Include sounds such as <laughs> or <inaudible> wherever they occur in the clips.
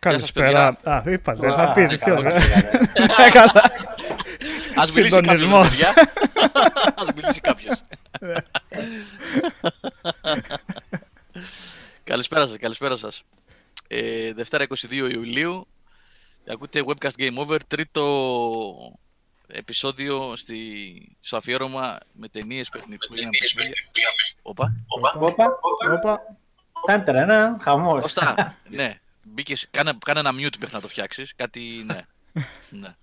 Καλησπέρα. Α, είπα, δεν θα πεις πιο. Α μιλήσει κάποιος. Α <laughs> μιλήσει κάποιος. Καλησπέρα σας, καλησπέρα σας. Ε, Δευτέρα 22 Ιουλίου. Ακούτε Webcast Game Over, τρίτο επεισόδιο στη, στο αφιέρωμα με ταινίες παιχνικούς. Όπα. Όπα. Όπα. Τάντρα, χαμός. ναι. Μπήκες, κάνε, κάνε ένα mute μέχρι να το φτιάξεις. Κάτι, ναι. <laughs> ναι.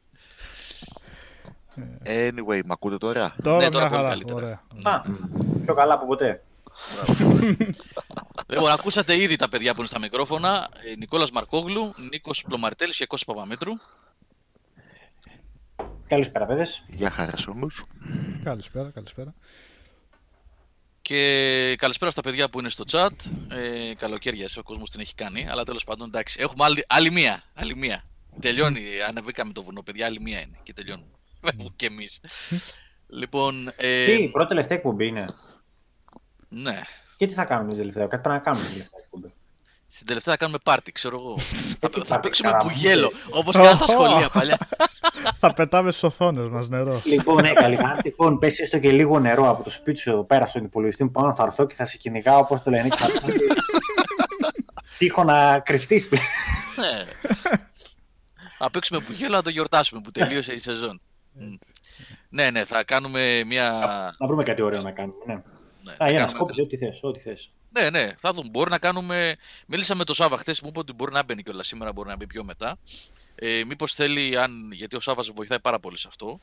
Anyway, μ' ακούτε τώρα; Τώρα, ναι, τώρα πολύ καλύτερα. Α, πιο καλά από ποτέ. λοιπόν, ακούσατε ήδη τα παιδιά που είναι στα μικρόφωνα. Ε, Νικόλας Μαρκόγλου, Νίκος Πλωμαρτέλης και Κώστας Παπαμέτρου. Καλησπέρα, παιδες. Γεια χαρά όμως. Καλησπέρα, καλησπέρα. Και καλησπέρα στα παιδιά που είναι στο chat. Ε, καλοκαίρια, ο κόσμος την έχει κάνει. Αλλά τέλος πάντων, εντάξει, έχουμε άλλη, άλλη μία. Άλλη μία. Τελειώνει. Ανεβήκαμε το βουνό, παιδιά. Άλλη μία είναι. Και τελειώνουμε. Φεύγουμε κι εμείς. λοιπόν. Ε, τι, πρώτη τελευταία εκπομπή είναι. Ναι. Και τι θα κάνουμε τελευταία, κάτι πρέπει να κάνουμε τελευταία εκπομπή. Στην τελευταία θα κάνουμε πάρτι, ξέρω εγώ. <laughs> θα, θα παίξουμε πουγέλο, όπως και στα σχολεία παλιά. <laughs> θα πετάμε στις οθόνες μας νερό. Λοιπόν, ναι, καλή. Αν τυχόν πέσει έστω και λίγο νερό από το σπίτι σου εδώ πέρα στον υπολογιστή μου πάνω, θα έρθω και θα σε κυνηγάω, όπως το λένε. <laughs> Τύχω να κρυφτείς πλέον. Ναι. Θα παίξουμε πουγέλο να το γιορτάσουμε που τελείωσε η σεζόν. ναι, ναι, θα κάνουμε μια. Να βρούμε κάτι ωραίο να κάνουμε. Ναι. Ναι, Α, για να σκόπιζε ό,τι θες, ό,τι θες. Ναι, ναι, θα δούμε. Μπορεί να κάνουμε. Μίλησα με τον Σάβα χθες, μου είπε ότι μπορεί να μπαίνει κιόλας σήμερα, μπορεί να μπει πιο μετά. Ε, Μήπως θέλει, αν... γιατί ο Σάβας βοηθάει πάρα πολύ σε αυτό.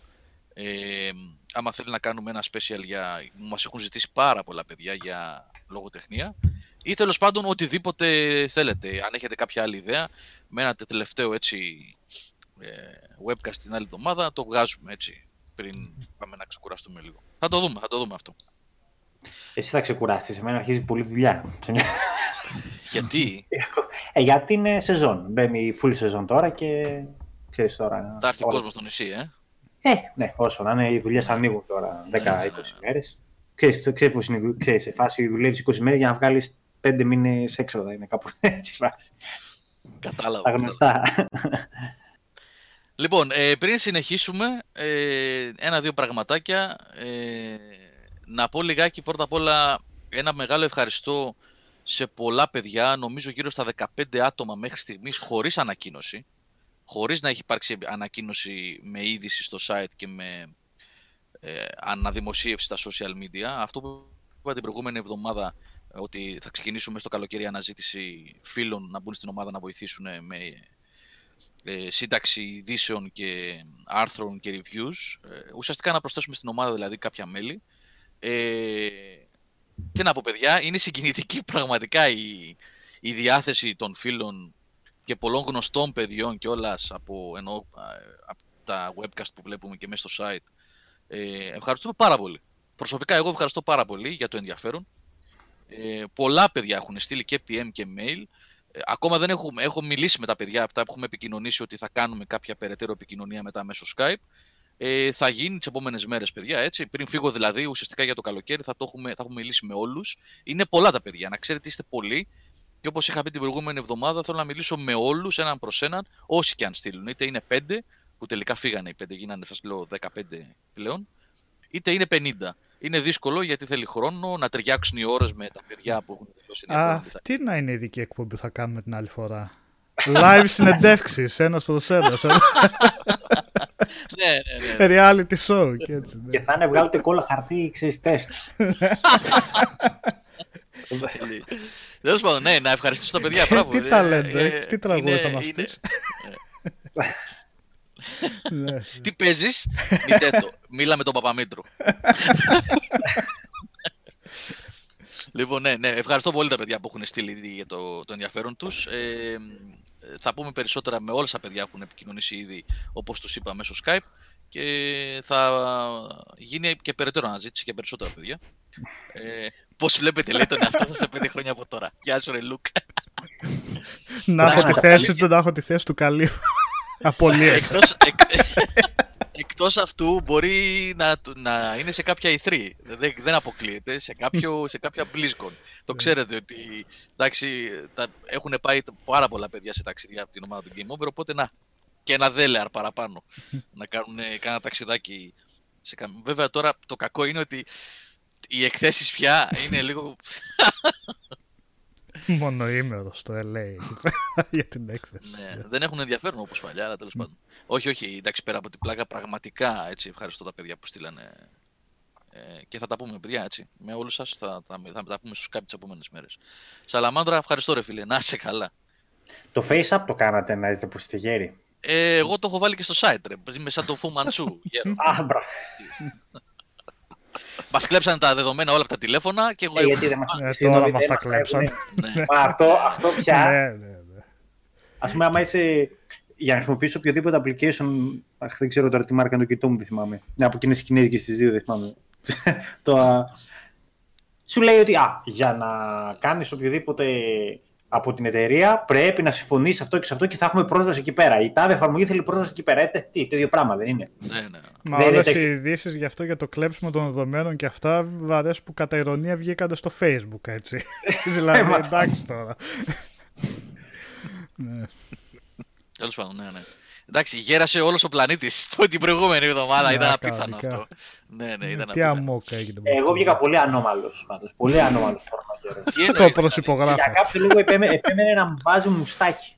Ε, άμα θέλει να κάνουμε ένα special για. Μας έχουν ζητήσει πάρα πολλά παιδιά για λογοτεχνία. Ή τέλος πάντων οτιδήποτε θέλετε. Αν έχετε κάποια άλλη ιδέα, με ένα τελευταίο έτσι ε, webcast την άλλη εβδομάδα, το βγάζουμε έτσι πριν πάμε να ξεκουραστούμε λίγο. Θα το δούμε, θα το δούμε αυτό. Εσύ θα ξεκουράσει. Εμένα αρχίζει πολύ δουλειά. Γιατί; Ε, γιατί είναι σεζόν. Μπαίνει η full σεζόν τώρα και ξέρεις τώρα. Θα έρθει ο κόσμος στο νησί, ε. Ε, ναι, όσο να είναι, οι δουλειέ ανοίγουν τώρα 10-20 ναι, ναι, ναι. μέρες. Ξέρεις, ξέρεις πώς είναι, ξέρεις, σε φάση δουλεύεις 20 μέρες για να βγάλεις 5 μήνες έξοδα. Είναι κάπου <laughs> έτσι φάση. Κατάλαβα. Τα γνωστά. Λοιπόν, ε, πριν συνεχίσουμε, ε, ένα-δύο πραγματάκια. Ε, να πω λιγάκι πρώτα απ' όλα ένα μεγάλο ευχαριστώ σε πολλά παιδιά, νομίζω γύρω στα 15 άτομα μέχρι στιγμής χωρίς ανακοίνωση, χωρίς να έχει υπάρξει ανακοίνωση με είδηση στο site και με ε, αναδημοσίευση στα social media. Αυτό που είπα την προηγούμενη εβδομάδα ότι θα ξεκινήσουμε στο καλοκαίρι αναζήτηση φίλων να μπουν στην ομάδα να βοηθήσουν με ε, σύνταξη ειδήσεων και άρθρων και reviews. Ε, ουσιαστικά να προσθέσουμε στην ομάδα δηλαδή κάποια μέλη. Ε, τι να πω παιδιά, είναι συγκινητική πραγματικά η, η διάθεση των φίλων και πολλών γνωστών παιδιών και όλας από, ενώ, από τα webcast που βλέπουμε και μέσα στο site. Ε, ευχαριστούμε πάρα πολύ. Προσωπικά εγώ ευχαριστώ πάρα πολύ για το ενδιαφέρον. Ε, πολλά παιδιά έχουν στείλει και PM και mail. Ε, ακόμα δεν έχουμε, έχω μιλήσει με τα παιδιά αυτά που έχουμε επικοινωνήσει ότι θα κάνουμε κάποια περαιτέρω επικοινωνία μετά μέσω Skype ε, θα γίνει τις επόμενες μέρες, παιδιά. Έτσι. Πριν φύγω δηλαδή, ουσιαστικά για το καλοκαίρι, θα, το έχουμε, θα έχουμε μιλήσει με όλους. Είναι πολλά τα παιδιά, να ξέρετε, είστε πολλοί. Και όπως είχα πει την προηγούμενη εβδομάδα, θέλω να μιλήσω με όλους, έναν προς έναν, όσοι και αν στείλουν. Είτε είναι πέντε, που τελικά φύγανε οι πέντε, γίνανε, σας λέω, 15 πλέον, είτε είναι 50. Είναι δύσκολο γιατί θέλει χρόνο να ταιριάξουν οι ώρες με τα παιδιά που έχουν δηλώσει. Α, τι να είναι η ειδική εκπομπή που θα κάνουμε την άλλη φορά; Live συνεντεύξεις, ένας προς ένας. <laughs> ναι, ναι, ναι. Reality show και έτσι. Ναι. Και θα είναι βγάλετε κόλλα χαρτί, ξέρεις τεστ. Τέλος πάντων, ναι, να ευχαριστήσω τα παιδιά. Μπράβο. Τι ταλέντο, τι τραγούδι θα μας πεις; Τι παίζεις, Νιτέτο. Μίλα με τον Παπαμήτρου. Λοιπόν, ναι, ναι, ευχαριστώ πολύ τα παιδιά που έχουν στείλει για το, το ενδιαφέρον τους. Ε, θα πούμε περισσότερα με όλα τα παιδιά που έχουν επικοινωνήσει ήδη, όπως τους είπα, μέσω Skype και θα γίνει και περαιτέρω αναζήτηση για περισσότερα παιδιά. Ε, πώς βλέπετε, λέει τον εαυτό σας σε πέντε χρόνια από τώρα. Γεια σου, ρε Λουκ. να έχω τη θέση του, να έχω τη θέση του καλή. Απολύες. Εκτός, Εκτός αυτού μπορεί να, να είναι σε κάποια E3. Δεν, δεν αποκλείεται. Σε, κάποιο, σε κάποια BlizzCon. Το ξέρετε ότι εντάξει, τα, έχουν πάει πάρα πολλά παιδιά σε ταξίδια από την ομάδα του Game Over. Οπότε να. Και ένα δέλεαρ παραπάνω. <laughs> να κάνουν κάνα ταξιδάκι. Σε, κα- βέβαια τώρα το κακό είναι ότι οι εκθέσεις πια είναι λίγο... <laughs> <laughs> Μονοήμερος στο LA εκεί <laughs> πέρα, για την έκθεση. ναι, δεν έχουν ενδιαφέρον όπως παλιά, αλλά τέλος πάντων. όχι, όχι, εντάξει, πέρα από την πλάκα, πραγματικά έτσι, ευχαριστώ τα παιδιά που στείλανε. Ε, και θα τα πούμε, παιδιά, έτσι. Με όλους σας θα, θα, θα τα πούμε στους κάποιες τις επόμενες μέρες. Σαλαμάντρα, ευχαριστώ ρε φίλε, να είσαι καλά. Το face-up το κάνατε να είστε που είστε γέροι. Ε, εγώ το έχω βάλει και στο site, ρε. Είμαι σαν το Φου Μαντσού. γέρο. Α, μπρα. <laughs> Μας κλέψανε τα δεδομένα όλα από τα τηλέφωνα και εγώ. Ε, γιατί δεν μας Ε, συγγνώμη, τώρα μας δεν τα κλέψανε. Ναι. <laughs> Μα αυτό, αυτό πια, Ναι, ναι, ναι. ας πούμε, άμα είσαι, για να χρησιμοποιήσω οποιοδήποτε application, αχ, δεν ξέρω τώρα τι μάρκα είναι το κοιτό μου, δεν θυμάμαι. Μια από εκείνες κινέζικες στις δύο, δεν θυμάμαι. <laughs> το, α, σου λέει ότι α, για να κάνεις οποιοδήποτε από την εταιρεία πρέπει να συμφωνήσει αυτό και σε αυτό και θα έχουμε πρόσβαση εκεί πέρα. Η τάδε εφαρμογή θέλει πρόσβαση εκεί πέρα. Ε, τι, το ίδιο πράγμα δεν είναι. ναι, ναι. Μα Δεν είναι όλες οι τέτοιο. ειδήσεις γι' αυτό για το κλέψιμο των δεδομένων και αυτά βαρές που κατά ηρωνία βγήκαν στο facebook έτσι. <laughs> <laughs> δηλαδή μα- εντάξει τώρα. ναι. Τέλος πάντων, ναι, ναι. Εντάξει, γέρασε όλος ο πλανήτης <laughs> την προηγούμενη εβδομάδα. Ναι, ήταν απίθανο κανονικά. αυτό. Ναι, ναι, ήταν Τι απίθανο. αμόκ έγινε. με Ε, Εγώ αυτό. βγήκα πολύ ανώμαλος πάντως. Πολύ <laughs> ανώμαλος φορμακέρος. Τι Το εννοείς, δηλαδή; προσυπογράφω. Για κάποιο λόγο επέμενε, επέμενε να μου βάζει μουστάκι.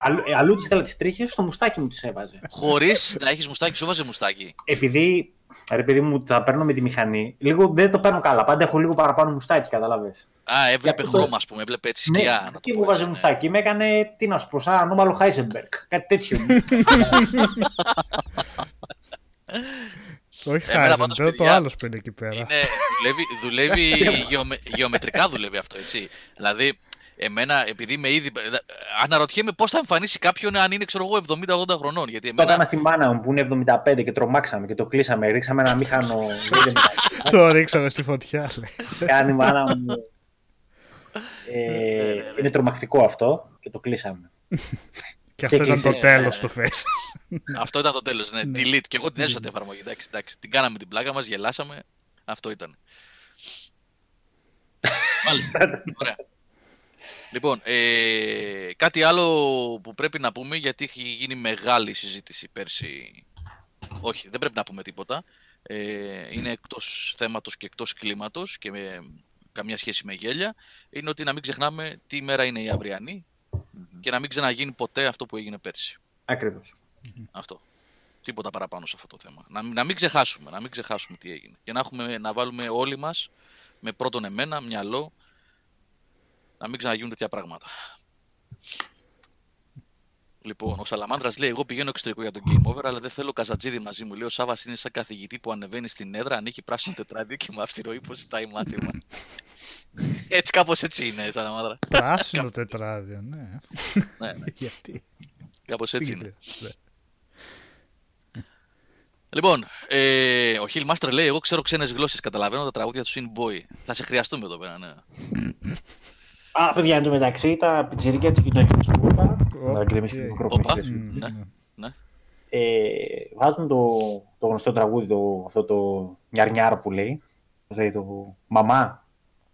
Αλλού, ε, αλλού τις ήθελα τις τρίχες, στο μουστάκι μου τις έβαζε. Χωρίς να έχεις μουστάκι, σου βάζε μουστάκι. Επειδή, ρε παιδί μου, τα παίρνω με τη μηχανή, λίγο δεν το παίρνω καλά. Πάντα έχω λίγο παραπάνω μουστάκι, καταλάβες. Α, έβλεπε αυτό το- χρώμα, ας πούμε, έβλεπε έτσι σκιά. να το και πω μου βάζει έτσι, ναι. μουστάκι. Με έκανε, τι να σου πω, σαν ανώμαλο Χάισεμπεργκ. Κάτι τέτοιο. <laughs> Όχι Εμένα πάντως, Χάιζενμπεργκ, το παιδιά, άλλο που είναι εκεί πέρα. Είναι, δουλεύει, δουλεύει <laughs> γεωμε, γεωμετρικά δουλεύει αυτό, έτσι. Δηλαδή, εμένα, επειδή είμαι ήδη. Αναρωτιέμαι πώς θα εμφανίσει κάποιον αν είναι, ξέρω εγώ, 70-80 χρονών. Γιατί το έκανα εμένα. στη μάνα μου που είναι 75 και τρομάξαμε και το κλείσαμε. Ρίξαμε ένα μήχανο. δεν <laughs> είναι- Το ρίξαμε στη φωτιά, λέει. Κάνει η μάνα μου. Ε, είναι τρομακτικό αυτό και το κλείσαμε. Και αυτό Και ήταν το κλείσε. τέλος του face. Αυτό ήταν το τέλος. Ναι, Ναι. delete. Και εγώ την έσωσα την εφαρμογή. Εντάξει, εντάξει. Την κάναμε την πλάκα μας, γελάσαμε. Αυτό ήταν. <laughs> Μάλιστα. Ωραία. Λοιπόν, ε, κάτι άλλο που πρέπει να πούμε γιατί έχει γίνει μεγάλη συζήτηση πέρσι. Όχι, δεν πρέπει να πούμε τίποτα. Ε, είναι εκτός θέματος και εκτός κλίματος και με καμία σχέση με γέλια. Είναι ότι να μην ξεχνάμε τι μέρα είναι η αυριανή και να μην ξαναγίνει ποτέ αυτό που έγινε πέρσι. Ακριβώς. Αυτό. Τίποτα παραπάνω σε αυτό το θέμα. Να, μην- να μην ξεχάσουμε, να μην ξεχάσουμε τι έγινε. Και να, έχουμε, να βάλουμε όλοι μας με πρώτον εμένα, μυαλό, να μην ξαναγίνουν τέτοια πράγματα. Λοιπόν, ο Σαλαμάντρα λέει: Εγώ πηγαίνω εξωτερικό για το game over, αλλά δεν θέλω καζατζίδι μαζί μου. Λέει: Ο Σάβας είναι σαν καθηγητή που ανεβαίνει στην έδρα, ανοίγει πράσινο τετράδιο και με αυστηρό ύπο ζητάει μάθημα. <laughs> έτσι, κάπως έτσι είναι, Σαλαμάντρα. Πράσινο τετράδιο, ναι. ναι, ναι, <laughs> Γιατί; κάπως έτσι είναι. Ναι. Λοιπόν, ε, ο Hill Master λέει: Εγώ ξέρω ξένες γλώσσες. Καταλαβαίνω τα τραγούδια τους Sin Boy. Θα σε χρειαστούμε εδώ πέρα, ναι. <laughs> Α, παιδιά, εν τω μεταξύ τα πιτσιρίκια της κοινωνικής που είπα. Ω, Να γκρεμίσει και οκ. το μικρόφωνο. Όπα. στη θέση. Μμ, Ναι. ναι. ναι. Ε, βάζουν το, το γνωστό τραγούδι, το, αυτό το νιαρνιάρο που λέει. Πώς λέει το μαμά.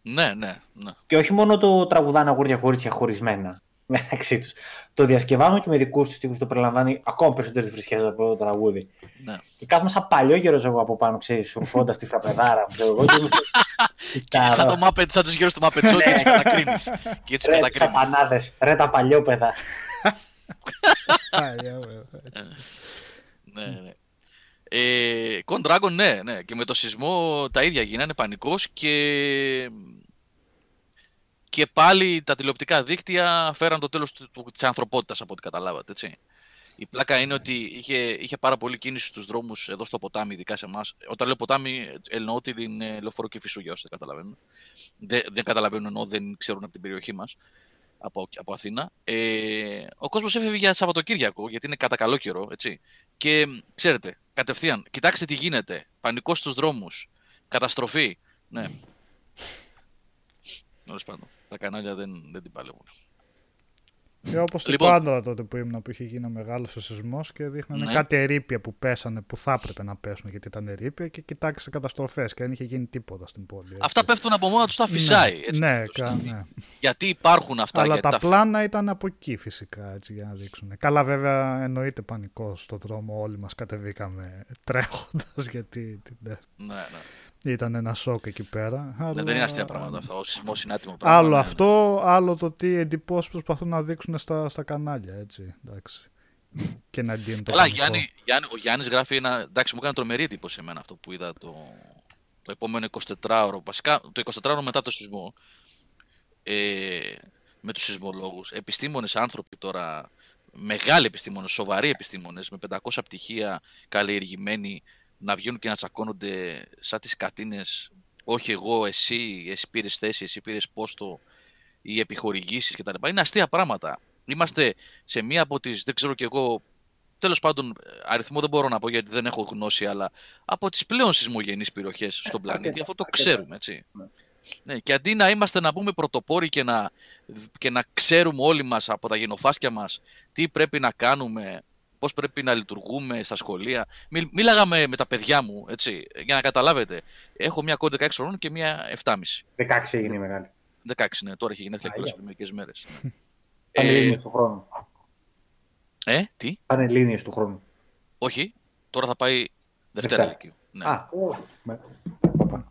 Ναι, ναι, ναι. Και όχι μόνο το τραγουδάνε αγόρια κορίτσια χωρισμένα μεταξύ τους. Το διασκευάζουν και με δικούς τους τύπους. Το περιλαμβάνει ακόμα περισσότερες βρισιές από το τραγούδι. ναι. Και κάθομαι σαν παλιόγερος εγώ από πάνω, ξέρεις, ρουφώντας τη φραπεδάρα. ξέρω εγώ, και είμαι στο- <laughs> Και σαν, το Muppet, σαν τους γύρω του Muppet Show και έτσι κατακρίνεις. Και έτσι Ρε, τους κατακρίνεις. σατανάδες, ρε τα παλιόπαιδα. Παλιά, βέβαια. <laughs> Ναι, ναι. Ε, Con Dragon, ναι, ναι. Και με το σεισμό τα ίδια γίνανε, πανικός και... Και πάλι τα τηλεοπτικά δίκτυα φέραν το τέλος του, του, της ανθρωπότητας από ό,τι καταλάβατε, έτσι. Η πλάκα είναι ότι είχε, είχε πάρα πολύ κίνηση στους δρόμους εδώ στο ποτάμι, ειδικά σε εμάς. Όταν λέω ποτάμι, εννοώ την ε, λεωφόρο και φυσού, για όσοι δεν καταλαβαίνουν. Δεν, δεν καταλαβαίνουν, εννοώ δεν ξέρουν από την περιοχή μας, από, από Αθήνα. Ε, ο κόσμος έφευγε για Σαββατοκύριακο, γιατί είναι κατά καλό καιρό, έτσι. Και μ, ξέρετε, κατευθείαν, κοιτάξτε τι γίνεται. Πανικό στους δρόμους. Καταστροφή. Ναι. <laughs> Τέλος πάντων. Τα κανάλια δεν, δεν την παλεύουν. Και όπως το Λοιπόν. Πάντρα τότε που ήμουν που είχε γίνει μεγάλος ο σεισμός και δείχνανε Ναι. κάτι ερήπια που πέσανε που θα έπρεπε να πέσουν γιατί ήταν ερήπια και κοιτάξτε καταστροφές και δεν είχε γίνει τίποτα στην πόλη. έτσι. Αυτά πέφτουν από μόνα τους, τα φυσάει. έτσι. Ναι, κα- ναι. Γιατί υπάρχουν αυτά. Αλλά γιατί τα πλάνα ήταν από εκεί φυσικά έτσι, για να δείξουν. Καλά, βέβαια εννοείται πανικό στον δρόμο. Όλοι μας κατεβήκαμε τρέχοντας <laughs> γιατί ναι, Ναι, ναι. Ήταν ένα σοκ εκεί πέρα. Ναι, αλλά- δεν είναι αστεία πράγματα αυτά. Ο σεισμός είναι άτιμο πράγμα. Άλλο ναι. αυτό, άλλο το τι εντυπώσεις προσπαθούν να δείξουν στα, στα κανάλια. Έτσι, εντάξει. και να εντείνουν το Καλά, πανικό. Γιάννη, Γιάννη, ο Γιάννης γράφει ένα. Εντάξει, μου έκανε τρομερή εντύπωση εμένα αυτό που είδα το, το επόμενο 24ωρο. Βασικά το 24ωρο μετά το σεισμό. Ε, με τους σεισμολόγους. Επιστήμονες άνθρωποι τώρα. Μεγάλοι επιστήμονες, σοβαροί επιστήμονες, με 500 πτυχία καλλιεργημένοι να βγαίνουν και να τσακώνονται σαν τις κατίνες. Όχι εγώ, εσύ, εσύ πήρες θέση, εσύ πήρες πόστο, οι επιχορηγήσεις κτλ. Είναι αστεία πράγματα. Είμαστε σε μία από τις, δεν ξέρω κι εγώ, τέλος πάντων, αριθμό δεν μπορώ να πω γιατί δεν έχω γνώση, αλλά από τις πλέον σεισμογενείς περιοχές στον πλανήτη. Αυτό το αρκετά. ξέρουμε, έτσι. Ναι, και αντί να είμαστε να πούμε πρωτοπόροι και να, και να ξέρουμε όλοι μας από τα γενοφάσκια μας τι πρέπει να κάνουμε, πώς πρέπει να λειτουργούμε στα σχολεία. Μι, μίλαγα με, με τα παιδιά μου, έτσι, για να καταλάβετε. Έχω μια κόρη 16 χρονών και μια 7,5. 16 έγινε η μεγάλη. 16, ναι, τώρα έχει γενέθλια Άγια. κιόλας πριν μερικές μέρες. <laughs> Πανελλήνιες του χρόνου. ε, τι, Πανελλήνιες του χρόνου. όχι, τώρα θα πάει Δευτέρα Δευτέρα. Λυκείου. Ναι. Α, ω, με-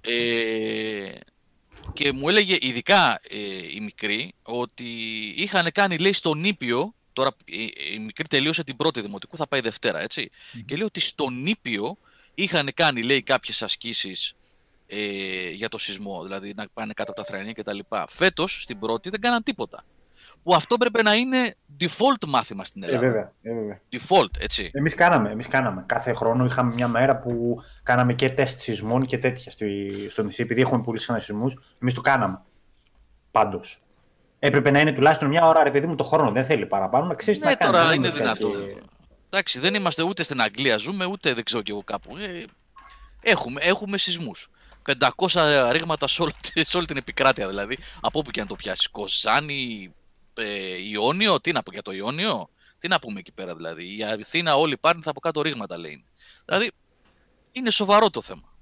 Ε, και μου έλεγε ειδικά ε, η μικρή ότι είχαν κάνει λέει στον Ήπιο, τώρα η, η μικρή τελείωσε την πρώτη δημοτικού, θα πάει Δευτέρα έτσι, και λέει ότι στον Ήπιο είχαν κάνει λέει κάποιες ασκήσεις ε, για το σεισμό, δηλαδή να πάνε κάτω από τα θρανία κτλ. Φέτος στην πρώτη δεν κάναν τίποτα. Που αυτό πρέπει να είναι default μάθημα στην Ε, Ελλάδα. βέβαια, ε, βέβαια. default, έτσι. Εμείς κάναμε, εμείς κάναμε. Κάθε χρόνο είχαμε μια μέρα που κάναμε και τεστ σεισμών και τέτοια στη, στο νησί. Επειδή έχουμε πολύ συχνά σεισμούς, εμείς το κάναμε. Πάντως. Έπρεπε να είναι τουλάχιστον μια ώρα, ρε παιδί μου, το χρόνο. Δεν θέλει παραπάνω. Να ξέρεις Ναι, να κάνεις. τώρα Δεν είναι είναι δυνατό. κάτι- Εντάξει, δεν είμαστε ούτε στην Αγγλία ζούμε, ούτε δεν ξέρω κι εγώ κάπου. Ε, έχουμε, έχουμε σεισμούς. 500 ρήγματα σε όλη, σε όλη την επικράτεια δηλαδή. Από όπου και αν το πιάσεις. Κοζάνη, ε, Ιόνιο, τι να πω για το Ιόνιο; Τι να πούμε εκεί πέρα δηλαδή. Η Αθήνα όλοι πάρουν θα από κάτω ρήγματα λέει. Δηλαδή είναι σοβαρό το θέμα.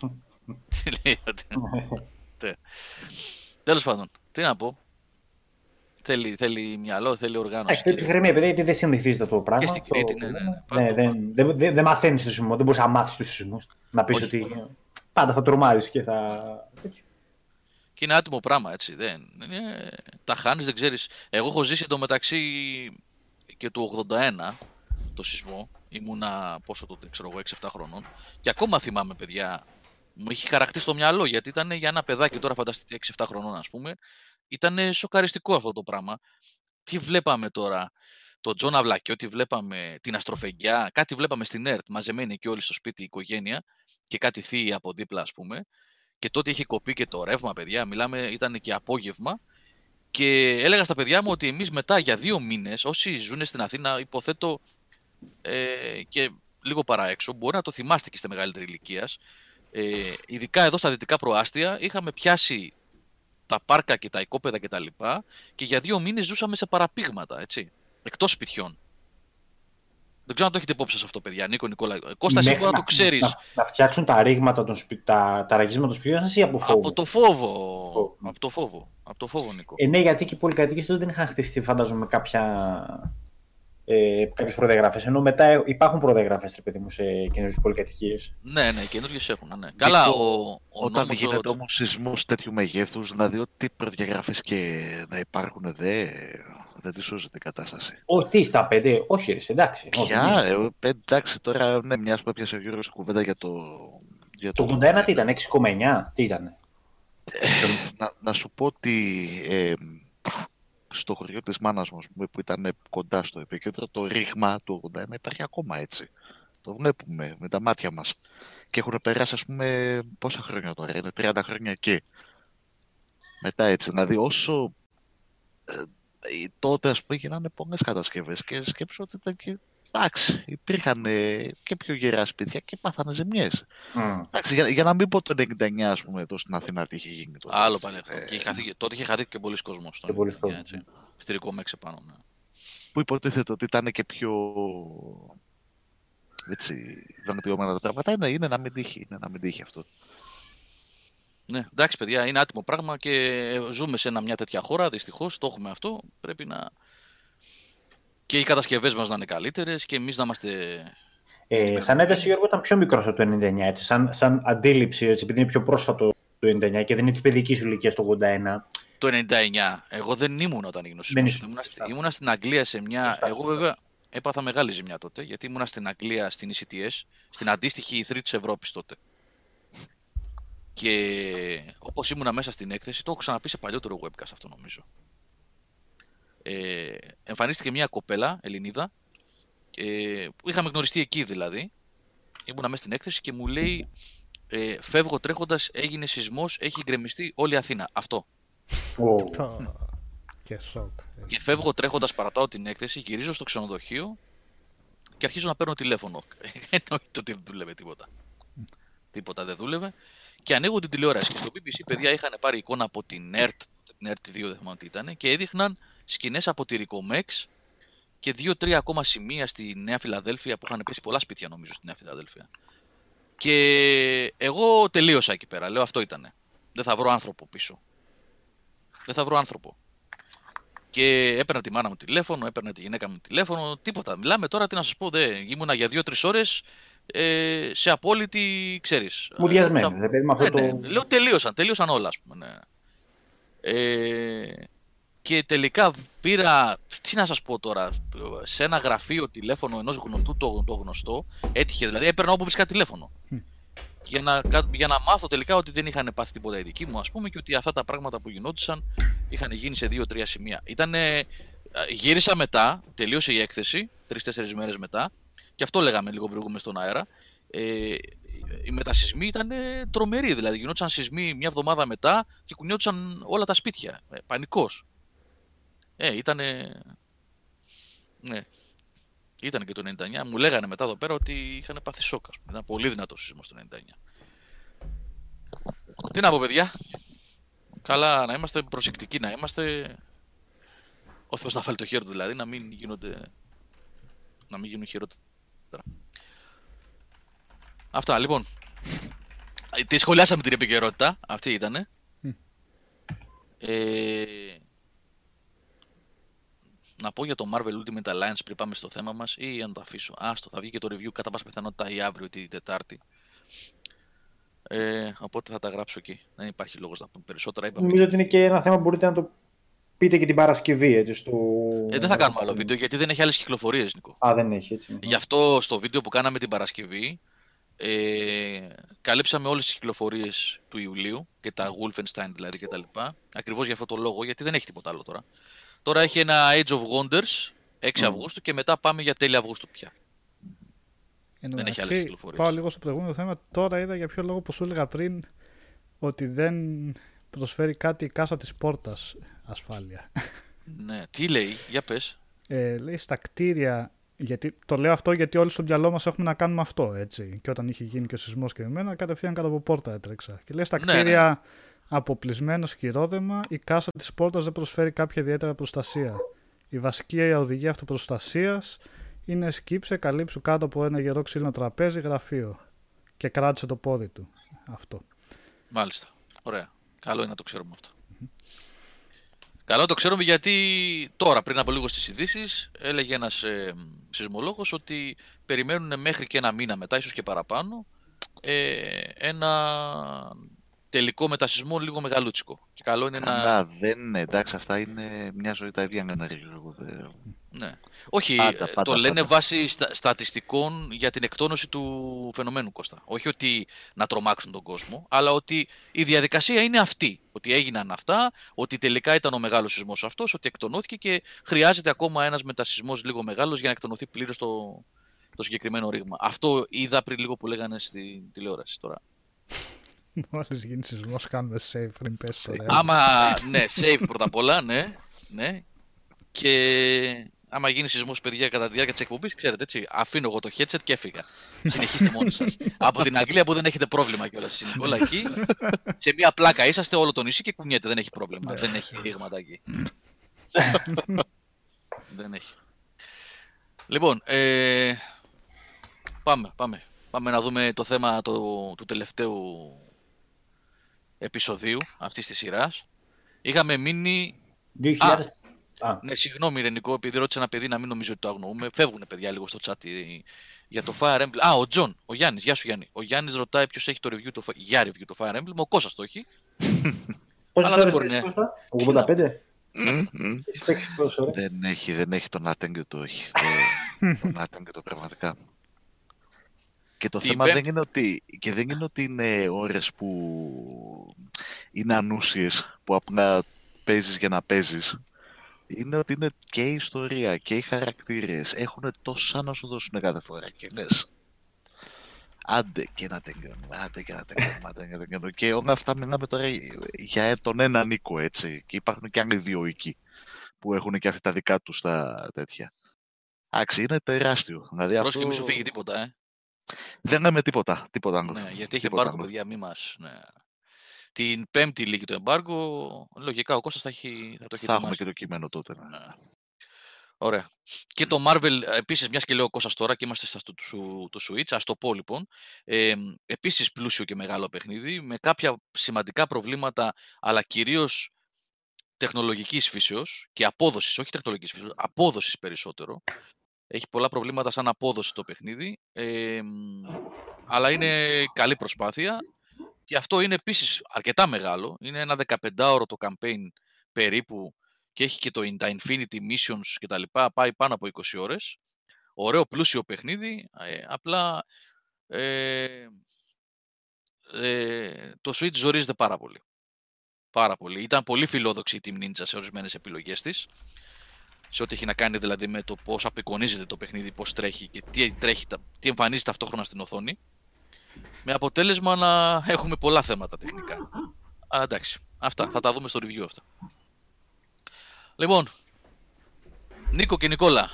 <laughs> Τι λέει ότι... <laughs> Τέλος πάντων, τι να πω. Θέλει, θέλει μυαλό, θέλει οργάνωση. Εντάξει, πρέπει ψυχραιμία, παιδί, γιατί δεν συνηθίζεται αυτό το πράγμα. Και στην Κρήτη, Το- ναι, ναι, ναι. ναι, Πάντα, δεν, δεν, δεν, δεν μαθαίνεις το σεισμό. Δεν μπορείς να μάθεις τους σεισμούς. Να πεις Όχι, ότι όχι. πάντα θα τρομάζει και θα. Και είναι άτιμο πράγμα, έτσι. Δεν, δεν είναι... Τα χάνεις, δεν ξέρεις. Εγώ έχω ζήσει εντωμεταξύ και του 81 το σεισμό. Ήμουνα πόσο τότε, ξέρω εγώ, 6-7 χρονών. Και ακόμα θυμάμαι, παιδιά, μου είχε χαρακτεί στο μυαλό γιατί ήταν για ένα παιδάκι τώρα, φανταστείτε, 6-7 χρονών, ας πούμε. Ήταν σοκαριστικό αυτό το πράγμα. Τι βλέπαμε τώρα, τον Γιούγκερμαν Αυλακιώτη, βλέπαμε; Την Αστροφεγγιά, κάτι βλέπαμε στην ΕΡΤ, μαζεμένοι και όλοι στο σπίτι η οικογένεια και κάτι θείοι από δίπλα, ας πούμε. Και τότε είχε κοπεί και το ρεύμα, παιδιά. Μιλάμε, ήταν και απόγευμα. Και έλεγα στα παιδιά μου ότι εμείς μετά για δύο μήνες, όσοι ζουν στην Αθήνα, υποθέτω ε, και λίγο παραέξω, μπορεί να το θυμάστε και στη μεγαλύτερη ηλικίας. Ε, ειδικά εδώ στα δυτικά προάστια, είχαμε πιάσει τα πάρκα και τα οικόπεδα κτλ. Και, και για δύο μήνες ζούσαμε σε παραπήγματα, έτσι. Εκτός σπιτιών. Δεν ξέρω αν το έχετε υπόψη σας αυτό, παιδιά. Νίκο, Νικόλα. Ε, Κώστα, εσύ Μέχρι μπορεί να το ξέρεις. Να, να φτιάξουν τα ρήγματα, των σπι... τα, τα ραγίσματα των σπιτιών σας ή από φόβο; Από το φόβο. Φόβο. Από το φόβο. Από το φόβο, Νίκο. Ε, ναι, γιατί και οι πολυκατοικίες τότε δεν είχαν χτιστεί, φαντάζομαι, κάποια. Ε, κάποιες προδιαγραφές. Ενώ μετά ε, υπάρχουν προδιαγραφές, ρε παιδί μου, σε καινούριες πολυκατοικίες. Ναι, ναι, οι καινούργιε έχουν. Ναι. Καλά, ο, ο Όταν νόμος γίνεται ο- όμως σεισμός τέτοιου μεγέθους, δηλαδή ό,τι προδιαγραφές και να υπάρχουν, δε, δεν τη σώζει την κατάσταση. Όχι, τι στα πέντε, όχι, ρε, εντάξει. όχι, Ποια, ναι. ε, ε, εντάξει, τώρα ναι, μιας που έπιασε ο Γιώργος κουβέντα για το. Για Το 81 τι ήταν, 6,9, τι ήταν. να, να σου πω ότι ε, στο χωριό της μάνας μου, ας πούμε, που ήταν κοντά στο επίκεντρο, το ρήγμα του 81 υπάρχει ακόμα έτσι. Το βλέπουμε με τα μάτια μας. Και έχουν περάσει, ας πούμε, πόσα χρόνια τώρα, είναι 30 χρόνια εκεί. Μετά έτσι, δηλαδή όσο ε, ε, τότε, ας πούμε, γίνανε πολλές κατασκευές και σκέψω ότι ήταν και εντάξει, υπήρχαν ε, και πιο γερά σπίτια και πάθανε ζημιές. Μμ. Εντάξει, για, για να μην πω το 99, ας πούμε, εδώ στην Αθήνα τι είχε γίνει τότε. Άλλο έτσι. πάλι αυτό. Ε, Και είχε χαθεί- τότε είχε χαθεί και πολλοί κόσμος. Και πολλοί κόσμος. Στηρικό μέξε πάνω. Ναι. που υποτίθεται ότι ήταν και πιο έτσι, βελτιωμένα τα πράγματα. Είναι, είναι να μην τύχει, είναι να μην τύχει αυτό. ναι, εντάξει, παιδιά, είναι άτιμο πράγμα και ζούμε σε ένα, μια τέτοια χώρα. Δυστυχώς το έχουμε αυτό. Πρέπει να. Και οι κατασκευές μας να είναι καλύτερες και εμείς να είμαστε. Ε, σαν ένταση, Γιώργο, ήταν πιο μικρό από το 99, έτσι, σαν, σαν αντίληψη, έτσι, επειδή είναι πιο πρόσφατο το 99 και δεν είναι της παιδικής σου ηλικίας το 81. Το 99. Εγώ δεν ήμουν όταν ήμουν Δεν στο ήσουν, ήμουνα, σωστά. ήμουνα στην Αγγλία σε μια. Σωστά, εγώ σωστά. βέβαια έπαθα μεγάλη ζημιά τότε γιατί ήμουνα στην Αγγλία στην ECTS, στην αντίστοιχη ηθρή της Ευρώπης τότε. Και όπως ήμουνα μέσα στην έκθεση, το έχω ξαναπεί σε παλιότερο webcast αυτό νομίζω. Ε, εμφανίστηκε μια κοπέλα, Ελληνίδα, ε, που είχαμε γνωριστεί εκεί δηλαδή. Ήμουνα μέσα στην έκθεση και μου λέει: ε, Φεύγω τρέχοντας, έγινε σεισμός, έχει γκρεμιστεί όλη η Αθήνα. Αυτό. Ω, Το- Και σοκ. Και φεύγω τρέχοντας, παρατάω την έκθεση, γυρίζω στο ξενοδοχείο και αρχίζω να παίρνω τηλέφωνο. <laughs> Εννοείται ότι δεν δούλευε τίποτα. Τίποτα δεν δούλευε. Και ανοίγω την τηλεόραση. Και στο BBC, παιδιά, είχαν πάρει εικόνα από την ERT, την ERT 2, δεν θυμάμαι τι ήταν, και έδειχναν σκηνές από τη Ricomex και δύο-τρία ακόμα σημεία στη Νέα Φιλαδέλφια που είχαν πέσει πολλά σπίτια, νομίζω, στη Νέα Φιλαδέλφια. Και εγώ τελείωσα εκεί πέρα. Λέω αυτό ήτανε. Δεν θα βρω άνθρωπο πίσω. Δεν θα βρω άνθρωπο. Και έπαιρνα τη μάνα μου τηλέφωνο, έπαιρνα τη γυναίκα μου τηλέφωνο, τίποτα. Μιλάμε τώρα, τι να σας πω, δε. Ήμουνα για δύο-τρεις ώρες ε, σε απόλυτη, ξέρεις. Μουδιασμένη, ρε παιδί, με αυτό ναι, το... ναι. Λέω τελείωσαν, τελείωσαν όλα, ας πούμε. Ναι. Ε, και τελικά πήρα, τι να σας πω τώρα, σε ένα γραφείο τηλέφωνο ενός γνωστού το, το γνωστό, έτυχε δηλαδή, έπαιρνα όπου βρίσκα τηλέφωνο. Για να, κα- για να μάθω τελικά ότι δεν είχαν πάθει τίποτα οι δικοί μου, ας πούμε, και ότι αυτά τα πράγματα που γινόντουσαν είχαν γίνει σε δύο-τρία σημεία. Ήτανε, γύρισα μετά, τελείωσε η έκθεση, τρει-τέσσερι μέρες μετά, και αυτό λέγαμε λίγο προηγούμε στον αέρα. Ε, οι μετασυσμοί ήταν τρομεροί. Δηλαδή, γινόντουσαν σεισμοί μια εβδομάδα μετά και κουνιόντουσαν όλα τα σπίτια. Ε, πανικός. Ε, ήτανε... Ναι. Ήταν και το 99. Μου λέγανε μετά εδώ πέρα ότι είχαν πάθει σοκ. ας πούμε. Ήταν πολύ δυνατό σεισμό το 99. Τι να πω, παιδιά. Καλά να είμαστε προσεκτικοί, να είμαστε. Ο Θεός να φάλει το χέρι του, δηλαδή, να μην γίνονται. να μην γίνουν χειρότερα. Αυτά, λοιπόν. Ε, Τη σχολιάσαμε την επικαιρότητα. Αυτή ήτανε. Μμ. Ε, να πω για το Marvel Ultimate Alliance πριν πάμε στο θέμα μας ή να το αφήσω. Άστο, θα βγει και το review κατά πάσα πιθανότητα ή αύριο ή τη Τετάρτη. Ε, οπότε θα τα γράψω εκεί. Δεν υπάρχει λόγος να πούμε περισσότερα. Είπαμε Νομίζω ότι είναι και ένα θέμα που μπορείτε να το πείτε και την Παρασκευή, έτσι, στο... Ε, δεν θα κάνουμε άλλο βίντεο γιατί δεν έχει άλλες κυκλοφορίες, Νικό. Α, δεν έχει, έτσι. Γι' αυτό στο βίντεο που κάναμε την Παρασκευή ε, καλύψαμε όλες τις κυκλοφορίες του Ιουλίου και τα Wolfenstein δηλαδή και τα λοιπά. Ακριβώς για αυτό το λόγο, γιατί δεν έχει τίποτα άλλο τώρα. Τώρα έχει ένα Age of Wonders 6 Μμμ. Αυγούστου και μετά πάμε για τέλη Αυγούστου πια. Εν τω Δεν έχει μεταξύ, άλλες κυκλοφορίες. Πάω λίγο στο προηγούμενο θέμα. Τώρα είδα για ποιο λόγο που σου έλεγα πριν ότι δεν προσφέρει κάτι η κάσα της πόρτας ασφάλεια. Ναι, τι λέει, για πες. Ε, λέει στα κτίρια, γιατί, το λέω αυτό γιατί όλοι στο μυαλό μας έχουμε να κάνουμε αυτό, έτσι. Και όταν είχε γίνει και ο σεισμός και εμένα, κατευθείαν κάτω από πόρτα έτρεξα. Και λέει στα Ναι, κτίρια αποπλισμένο σκυρόδεμα, η κάσα της πόρτας δεν προσφέρει κάποια ιδιαίτερα προστασία. Η βασική οδηγία αυτοπροστασίας είναι σκύψε, καλύψου κάτω από ένα γερό ξύλινο τραπέζι γραφείο και κράτησε το πόδι του. Αυτό. Μάλιστα. Ωραία. Καλό είναι να το ξέρουμε αυτό. Καλό να το ξέρουμε γιατί τώρα, πριν από λίγο στις ειδήσεις, έλεγε ένας ε, σεισμολόγος ότι περιμένουν μέχρι και ένα μήνα μετά, ίσως και παραπάνω, ε, ένα τελικό μετασυσμό λίγο μεγαλούτσικο. Και καλό είναι να... Καλά, δεν είναι. Εντάξει, αυτά είναι μια ζωή τα ίδια να ρίχνω. Ναι. Όχι, Πάντα, ε, πάντα, το λένε πάντα. βάσει στα, στατιστικών για την εκτόνωση του φαινομένου Κώστα. Όχι ότι να τρομάξουν τον κόσμο, αλλά ότι η διαδικασία είναι αυτή. Ότι έγιναν αυτά, ότι τελικά ήταν ο μεγάλος σεισμός αυτός, ότι εκτονώθηκε και χρειάζεται ακόμα ένας μετασυσμός λίγο μεγάλος για να εκτονωθεί πλήρως το, το συγκεκριμένο ρήγμα. Αυτό είδα πριν λίγο που λέγανε στην τηλεόραση τώρα. Μόλις γίνει σεισμός κάνουμε save πριν πέσει το ρεύμα. Άμα, ναι, safe πρώτα απ' όλα, ναι, ναι. Και άμα γίνει σεισμός, παιδιά, κατά τη διάρκεια της εκπομπής, ξέρετε έτσι. Αφήνω εγώ το headset και έφυγα. Συνεχίστε μόνοι σας. Από την Αγγλία που δεν έχετε πρόβλημα κιόλας. Όλα εκεί. Σε μία πλάκα είσαστε όλο το νησί και κουνιέται. Δεν έχει πρόβλημα. δεν έχει ρήγματα εκεί. δεν έχει. Λοιπόν, ε, πάμε, πάμε. Πάμε να δούμε το θέμα του, του τελευταίου επεισοδίου αυτής της σειράς. Είχαμε μείνει... 2000... Α, ναι, συγγνώμη ρε Νίκο, επειδή ρώτησα ένα παιδί να μην νομίζω ότι το αγνοούμε. Φεύγουν παιδιά λίγο στο chat για το Fire Emblem. Α, ο Τζον, ο Γιάννης, γεια σου Γιάννη. Ο Γιάννης ρωτάει ποιος έχει το review το... για review το Fire Emblem, ο Κώστας το έχει. <laughs> Πόσες Αλλά δεν ώρες μπορεί, παίζεις, ναι. Κώστα; 85? Μμμ, μμμ. Έχεις παίξει πόσες ώρες; Δεν έχει, δεν έχει τον Άτεγκ το έχει. Το- τον Άτεγκ το πραγματικά. Και το Η θέμα Πέμπ- δεν είναι ότι, και δεν είναι ότι είναι ώρες που είναι ανούσιες, που απλά παίζεις για να παίζεις. Είναι ότι είναι και η ιστορία και οι χαρακτήρες έχουν τόσα να σου δώσουν κάθε φορά και λες άντε και να τελειώνουμε, άντε και να τελειώνουμε, άντε και να τελειώνουμε. Και όλα αυτά μιλάμε τώρα για τον ένα Νίκο έτσι και υπάρχουν και άλλοι δύο εκεί που έχουν και αυτά τα δικά τους τα τέτοια. Εντάξει, είναι τεράστιο. Δηλαδή Πρόσεχε αυτό... μη σου φύγει τίποτα, ε. Δεν λέμε τίποτα, τίποτα άλλο. Ναι, γιατί έχει Τίποτα εμπάργκο, άλλο. παιδιά, μη μας... Ναι. Την πέμπτη λίγη το εμπάργκο, λογικά ο Κώστας θα, έχει, θα το έχει Θα έχουμε ετοιμάσει. και το κείμενο τότε. ναι. Ναι. Ωραία. Και το Marvel, επίσης, μιας και λέω ο Κώστας τώρα και είμαστε στα του, του, του Switch, ας το πω λοιπόν, ε, επίσης πλούσιο και μεγάλο παιχνίδι, με κάποια σημαντικά προβλήματα, αλλά κυρίως τεχνολογικής φύσεως και απόδοσης, όχι τεχνολογικής φύσεως, απόδοσης περισσότερο. Έχει πολλά προβλήματα σαν απόδοση το παιχνίδι, ε, μ, αλλά είναι καλή προσπάθεια και αυτό είναι επίσης αρκετά μεγάλο. Είναι ένα 15ωρο το campaign περίπου και έχει και το in- τα Infinity Missions και τα λοιπά, πάει πάνω από 20 ώρες. Ωραίο πλούσιο παιχνίδι, ε, απλά ε, ε, το Switch ζορίζεται πάρα πολύ. Πάρα πολύ. Ήταν πολύ φιλόδοξη η Team Ninja σε ορισμένες επιλογές της. Σε ό,τι έχει να κάνει δηλαδή με το πώς απεικονίζεται το παιχνίδι, πώς τρέχει και τι, τρέχει, τα- τι εμφανίζει ταυτόχρονα στην οθόνη. Με αποτέλεσμα να έχουμε πολλά θέματα τεχνικά. Αλλά εντάξει, αυτά θα τα δούμε στο review αυτά. Λοιπόν, Νίκο και Νικόλα,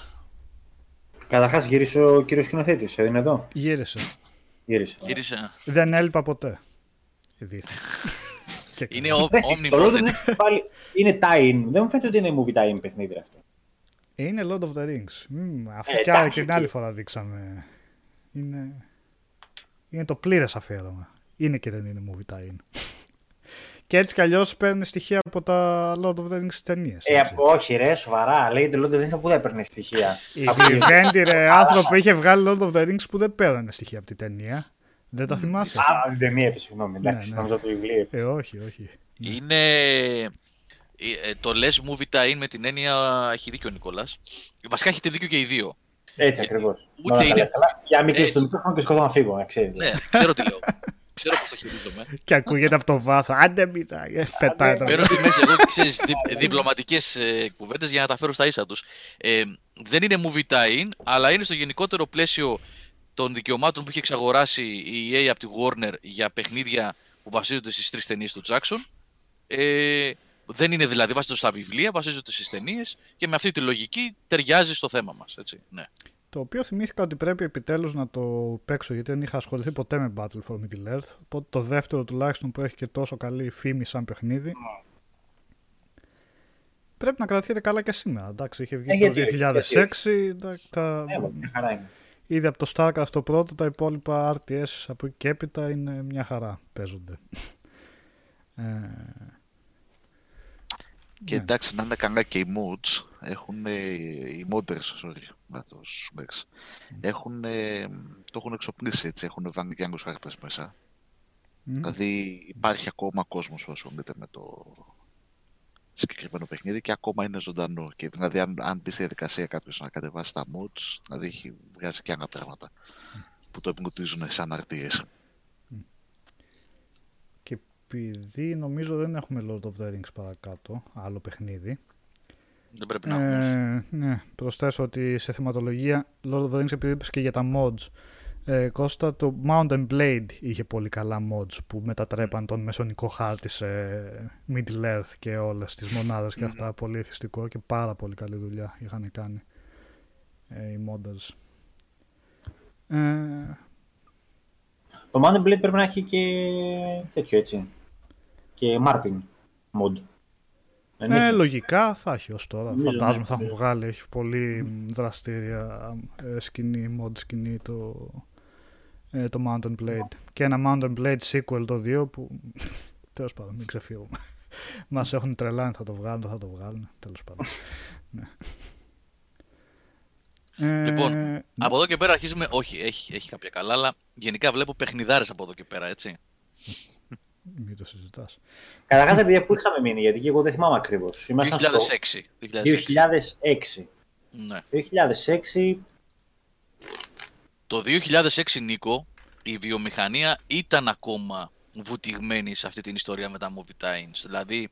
Καταρχάς γύρισε ο κύριος σκηνοθέτης, ε, είναι εδώ; Γύρισε. Γύρισε. γύρισε. Δεν έλειπα ποτέ. Ήδη. Και Είναι καλά. ο Πες, Omni το Lord of Modern. the Rings πάλι είναι tie-in. Δεν μου φαίνεται ότι είναι movie tie-in παιχνίδι αυτό. Είναι Lord of the Rings. Μμμ, αφού Ε, και άλλη εντάξει, την άλλη οκ. φορά δείξαμε. Είναι, είναι το πλήρες αφιέρωμα. Είναι και δεν είναι movie tie-in. και έτσι κι αλλιώς παίρνει στοιχεία από τα Lord of the Rings ταινίες. Ε, όχι ρε, σοβαρά. Λέγεται Lord of the Rings που δεν έπαιρνε στοιχεία. Η Vivendi ρε άνθρωπο είχε βγάλει Lord of the Rings που δεν παίρνανε στοιχεία από τη ταινία. Δεν τα θυμάσαι; Α, την ταινία έπεσε, συγγνώμη. Εντάξει, Ναι, ναι. νόμιζα το βιβλίο. έπεσε. Ε, όχι, όχι. Είναι. Ε, ε, Το λες movie tie-in με την έννοια έχει δίκιο ο Νικόλας. Βασικά έχετε δίκιο και οι δύο. Έτσι Ε, ακριβώς. ούτε είναι- Για να μην κλείσει Έτσι. το μικρόφωνο και σκοτώ να φύγω, να ξέρεις. Ναι, ξέρω τι λέω. ξέρω πώς το χειρίζομαι. Και ακούγεται από το βάθο. Άντε μιλάει. Ε, Πετάει το. Παίρνω τη μέση εγώ και ξέρεις δι, διπλωματικές ε, κουβέντες για να τα φέρω στα ίσα τους. Ε, δεν είναι movie tie-in, αλλά είναι στο γενικότερο πλαίσιο των δικαιωμάτων που είχε εξαγοράσει η EA από τη Warner για παιχνίδια που βασίζονται στις τρεις ταινίες του Jackson. Ε, δεν είναι δηλαδή βασίζονται στα βιβλία, βασίζονται στις ταινίες και με αυτή τη λογική ταιριάζει στο θέμα μας. Έτσι. Ναι. Το οποίο θυμήθηκα ότι πρέπει επιτέλους να το παίξω γιατί δεν είχα ασχοληθεί ποτέ με Battle for Middle Earth. Οπότε το δεύτερο τουλάχιστον που έχει και τόσο καλή φήμη σαν παιχνίδι. Πρέπει να κρατιέται καλά και σήμερα. Εντάξει, είχε Ε, βγει γιατί το όχι, 2006. εντάξει, τα... Ε, μια χαρά είναι. Ήδη από το StarCraft το πρώτο, τα υπόλοιπα RTS από εκεί και έπειτα είναι μια χαρά. Παίζονται. <laughs> Ε, Και ναι. εντάξει, να είναι καλά και οι mods, έχουν, οι modders, sorry, λάθος λέξη, έχουν, το έχουν εξοπλίσει έτσι, έχουν βάλει και άλλους χάρτες μέσα. μ, Δηλαδή υπάρχει ακόμα κόσμος που ασχολείται με το συγκεκριμένο παιχνίδι και ακόμα είναι ζωντανό. Και δηλαδή αν, αν μπει στη διαδικασία κάποιος να κατεβάσει τα mods, δηλαδή έχει βγάζει και άλλα πράγματα που το εμπλουτίζουν σαν αρτίες. Και επειδή νομίζω δεν έχουμε Lord of the Rings παρακάτω, άλλο παιχνίδι. Δεν πρέπει να έχουμε. Ε, ναι, προσθέσω ότι σε θεματολογία Lord of the Rings επειδή είπες και για τα mods ε, Κώστα το Mountain Blade είχε πολύ καλά mods που μετατρέπαν τον μεσονικό χάρτη σε Middle Earth και όλες τις μονάδες και αυτά πολύ εθιστικό και πάρα πολύ καλή δουλειά είχαν κάνει ε, οι modders. Ε, Το Mount Blade πρέπει να έχει και τέτοιο έτσι. Και Martin mod. Δεν ε, έχει. λογικά θα έχει ως τώρα. Νομίζω, Φαντάζομαι ναι, θα έχουν νομίζω. βγάλει. Έχει πολύ δραστήρια ε, σκηνή, mod σκηνή το, ε, το Mountain Blade. Και ένα Mountain Blade sequel το 2 που <laughs> τέλος πάντων μην ξεφύγουμε. <laughs> Μας έχουν τρελάνει θα το βγάλουν, θα το βγάλουν. Τέλος πάντων. <laughs> ναι. Ε, Λοιπόν, ναι. Από εδώ και πέρα αρχίζουμε. Όχι, έχει, έχει κάποια καλά, αλλά γενικά βλέπω παιχνιδάρες από εδώ και πέρα, έτσι. Μην το συζητάς. Καταρχάς, επειδή που είχαμε μείνει, γιατί και εγώ δεν θυμάμαι ακριβώς. Ήμασταν στο 2006. 2006. 2006. Ναι. 2006 Το 2006, Νίκο, η βιομηχανία ήταν ακόμα βουτυγμένη σε αυτή την ιστορία με τα Movie Times. Δηλαδή,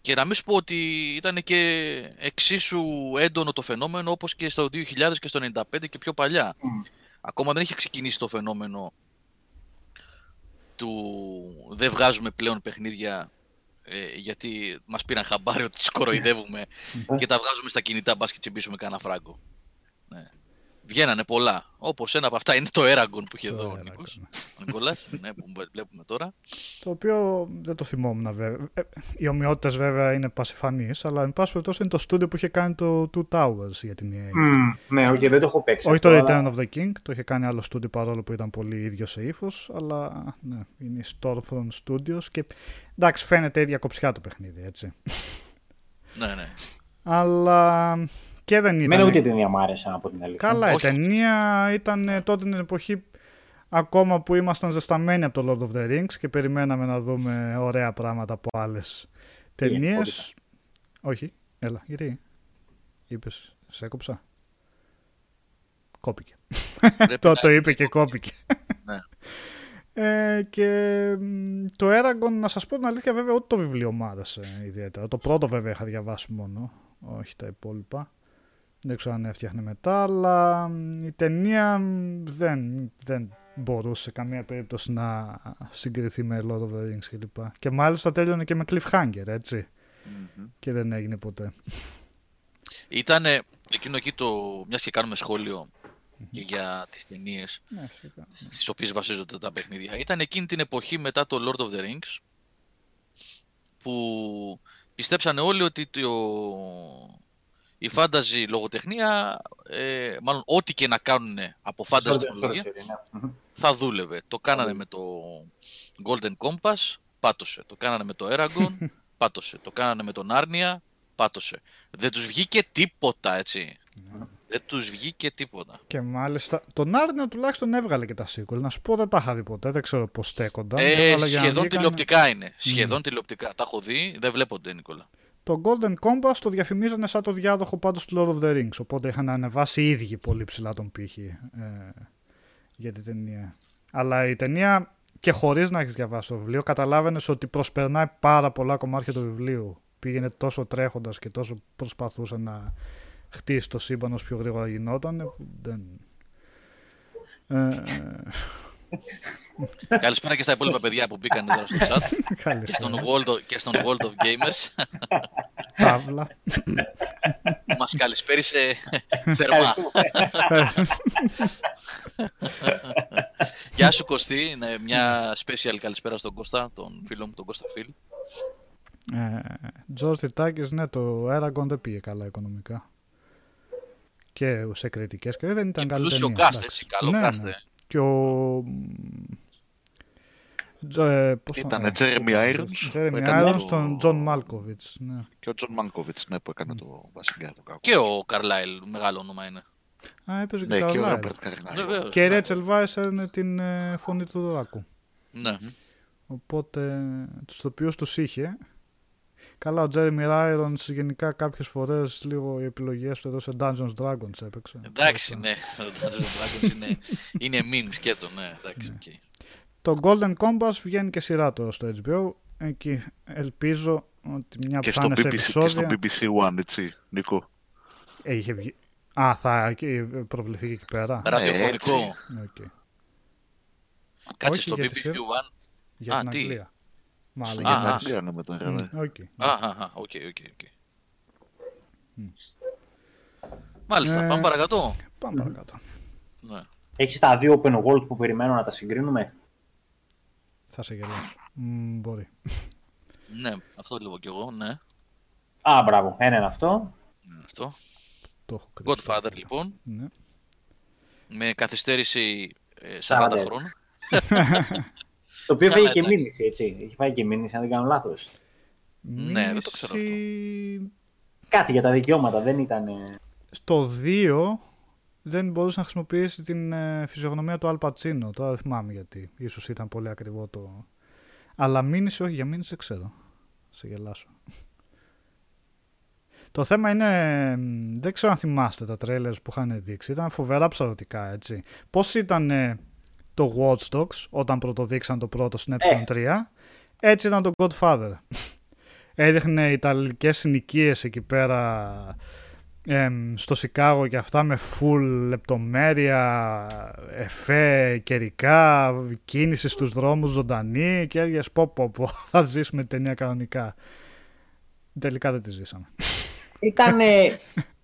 και να μην σου πω ότι ήταν και εξίσου έντονο το φαινόμενο όπως και στο 2000 και στο 95 και πιο παλιά. Μμ. Ακόμα δεν είχε ξεκινήσει το φαινόμενο του δεν βγάζουμε πλέον παιχνίδια ε, γιατί μας πήραν χαμπάρι ότι τους κοροϊδεύουμε και τα βγάζουμε στα κινητά μπας και τσιμπήσουμε κανένα φράγκο. Ναι. Βγαίνανε πολλά. Όπως ένα από αυτά είναι το Eragon που είχε Το εδώ ο Eragon, Νίκος. ναι. Ο Νικόλας, ναι, που βλέπουμε τώρα. Το οποίο δεν το θυμόμουν βέβαια. Ε, οι ομοιότητες βέβαια είναι πασιφανείς, αλλά εν πάση περιπτώσει είναι το στούντιο που είχε κάνει το Two Towers για την EA. Μμ, Ναι, όχι, δεν το έχω παίξει. Όχι αυτό, το αλλά- Return of the King, το είχε κάνει άλλο στούντιο παρόλο που ήταν πολύ ίδιο σε ύφος, αλλά ναι, είναι η Stormfront Studios και εντάξει φαίνεται ίδια κοψιά το παιχνίδι, έτσι. Ναι, ναι. αλλά και δεν ήταν... Εμένα ούτε η ταινία μου άρεσε από την αλήθεια. Καλά, η Όχι. ταινία ήταν ε, τότε την εποχή ακόμα που ήμασταν ζεσταμένοι από το Lord of the Rings και περιμέναμε να δούμε ωραία πράγματα από άλλες ταινίες. απόλυτα. Όχι, έλα, γιατί είπες, σε έκοψα. Κόπηκε. Πρέπει το, να- το είπε και κόπηκε. Ναι. Ε, και μ, το Eragon, να σας πω την αλήθεια βέβαια, ούτε το βιβλίο μου άρεσε ιδιαίτερα. Το πρώτο βέβαια είχα διαβάσει μόνο, όχι τα υπόλοιπα. Δεν ξέρω αν έφτιαχνε μετά, αλλά μ, η ταινία μ, δεν, δεν μπορούσε σε καμία περίπτωση να συγκριθεί με Lord of the Rings κλπ. Και μάλιστα τέλειωνε και με cliffhanger, έτσι. Μμμ. Και δεν έγινε ποτέ. Ήταν εκείνο εκεί το, μιας και κάνουμε σχόλιο και για τις ταινίες Ναι, φυσικά. στις οποίες βασίζονται τα παιχνίδια. Ήταν εκείνη την εποχή μετά το Lord of the Rings που πιστέψανε όλοι ότι το, η fantasy λογοτεχνία, ε, μάλλον ό,τι και να κάνουν από fantasy Sword and τεχνολογία, Sorcery, ναι. Μμμ. θα δούλευε. Το κάνανε με το Golden Compass, πάτωσε. Το κάνανε με το Eragon, <laughs> πάτωσε. Το κάνανε με τον Arnia, πάτωσε. Δεν τους βγήκε τίποτα, έτσι. Δεν τους βγήκε τίποτα. Και μάλιστα τον Άρνια τουλάχιστον έβγαλε και τα sequel. Να σου πω δεν τα είχα δει ποτέ, δεν ξέρω πώς στέκονταν. Ε, αλλά για να σχεδόν βγήκαν- τηλεοπτικά είναι. Σχεδόν τηλεοπτικά. Τα έχω δει, δεν βλέπονται, Νίκολα. Το Golden Compass το διαφημίζανε σαν το διάδοχο πάντως του Lord of the Rings. Οπότε είχαν ανεβάσει οι ίδιοι πολύ ψηλά τον πύχη ε, για την ταινία. Αλλά η ταινία και χωρίς να έχεις διαβάσει το βιβλίο καταλάβαινες ότι προσπερνάει πάρα πολλά κομμάτια του βιβλίου. Πήγαινε τόσο τρέχοντας και τόσο προσπαθούσε να χτίσει το σύμπαν όσο πιο γρήγορα γινόταν. που Δεν... Ε, <laughs> Καλησπέρα και στα υπόλοιπα παιδιά που μπήκαν τώρα στο chat και καλησπέρα. στον World of, και στον World of Gamers. Παύλα. που μας καλησπέρισε <laughs> θερμά. Γεια σου Κωστή, ναι, μια special καλησπέρα στον Κώστα, τον φίλο μου, τον Κώστα Φίλ. Τζορτ Τιτάκης, ναι, το Eragon δεν πήγε καλά οικονομικά. Και σε κριτικές και δεν ήταν Και καλή πλούσιο ταινία. cast, εντάξει. έτσι, καλό Ναι, cast, ναι. ε. Και ο... Τζο- ε, πώς το- Ήταν ε, Jeremy Irons που Jeremy έκανε Irons, το- τον Τζον Μάλκοβιτς. Ναι. Και ο Τζον Μάλκοβιτς, ναι, που έκανε το βασικά το κακό. Και ο Καρλάιλ, μεγάλο όνομα είναι. Α, έπαιζε και Ναι, το και ο Carlyle. Ρόμπερτ Καρλάιλ. Βεβαίως. Και η ναι. Ρέιτσελ Βάις έδινε την ε, φωνή του Δράκου. Ναι. Οπότε τους τοπίους τους είχε. Καλά, ο Τζέρεμι Irons γενικά κάποιες φορές λίγο οι επιλογές του εδώ σε Dungeons Dragons έπαιξε. Εντάξει, Οπότε- ναι. Ο Dungeons and Dragons είναι, είναι meme σκέτο, ναι. Εντάξει, οκ. Το Golden Compass βγαίνει και σειρά τώρα στο HBO. Εκεί ελπίζω ότι μια Και που θα στο, είναι σε BBC, και στο επεισόδια... BBC One, έτσι, Νίκο. Ε, είχε βγει. Α, θα και- προβληθεί και εκεί πέρα. Ραδιοφωνικό. Οκ. Κάτσε Όχι, στο για τη BBC σειρά. One. Για Α, την τι; Αγγλία. Μάλλον. Α, Για την α. Αγγλία, ναι, με τον Ραβέ. Οκ. Α, α, α, οκ, οκ, οκ. Μάλιστα, Ε, πάμε παρακάτω. Πάμε παρακάτω. Ναι. Έχεις τα δύο open world που περιμένω να τα συγκρίνουμε; Θα σε γελάσω. Μ, μπορεί. ναι, αυτό λέω κι εγώ, ναι. Α, μπράβο. Ένα είναι αυτό. Ναι, Αυτό. Το έχω κρύψει. Godfather λοιπόν, Ναι. με καθυστέρηση ε, 40 40. χρόνων. <laughs> Το οποίο Καλά, φύγει και εντάξει. μήνυση, έτσι. Έχει πάει και μήνυση, αν δεν κάνω λάθος. Ναι, δεν το ξέρω αυτό. Μήνυση- Κάτι για τα δικαιώματα, δεν ήταν. Στο 2 δεν μπορούσε να χρησιμοποιήσει την ε, φυσιογνωμία του Αλπατσίνο. Τώρα δεν θυμάμαι γιατί. Ίσως ήταν πολύ ακριβό το... Αλλά μήνυση, όχι για μήνυση δεν ξέρω. Σε γελάσω. Το θέμα είναι, μ, δεν ξέρω αν θυμάστε τα trailers που είχαν δείξει, ήταν φοβερά ψαρωτικά έτσι. Πώς ήταν ε, το Watch Dogs όταν πρωτοδείξαν το πρώτο στην Ε. ε3, έτσι ήταν το Godfather. <laughs> Έδειχνε ιταλικές συνοικίες εκεί πέρα εμ, στο Σικάγο και αυτά με full λεπτομέρεια, εφέ, καιρικά, κίνηση στους δρόμους ζωντανή και έργες πω πω πω, <laughs> θα ζήσουμε την ταινία κανονικά. Τελικά δεν τη ζήσαμε. Ήτανε, <laughs>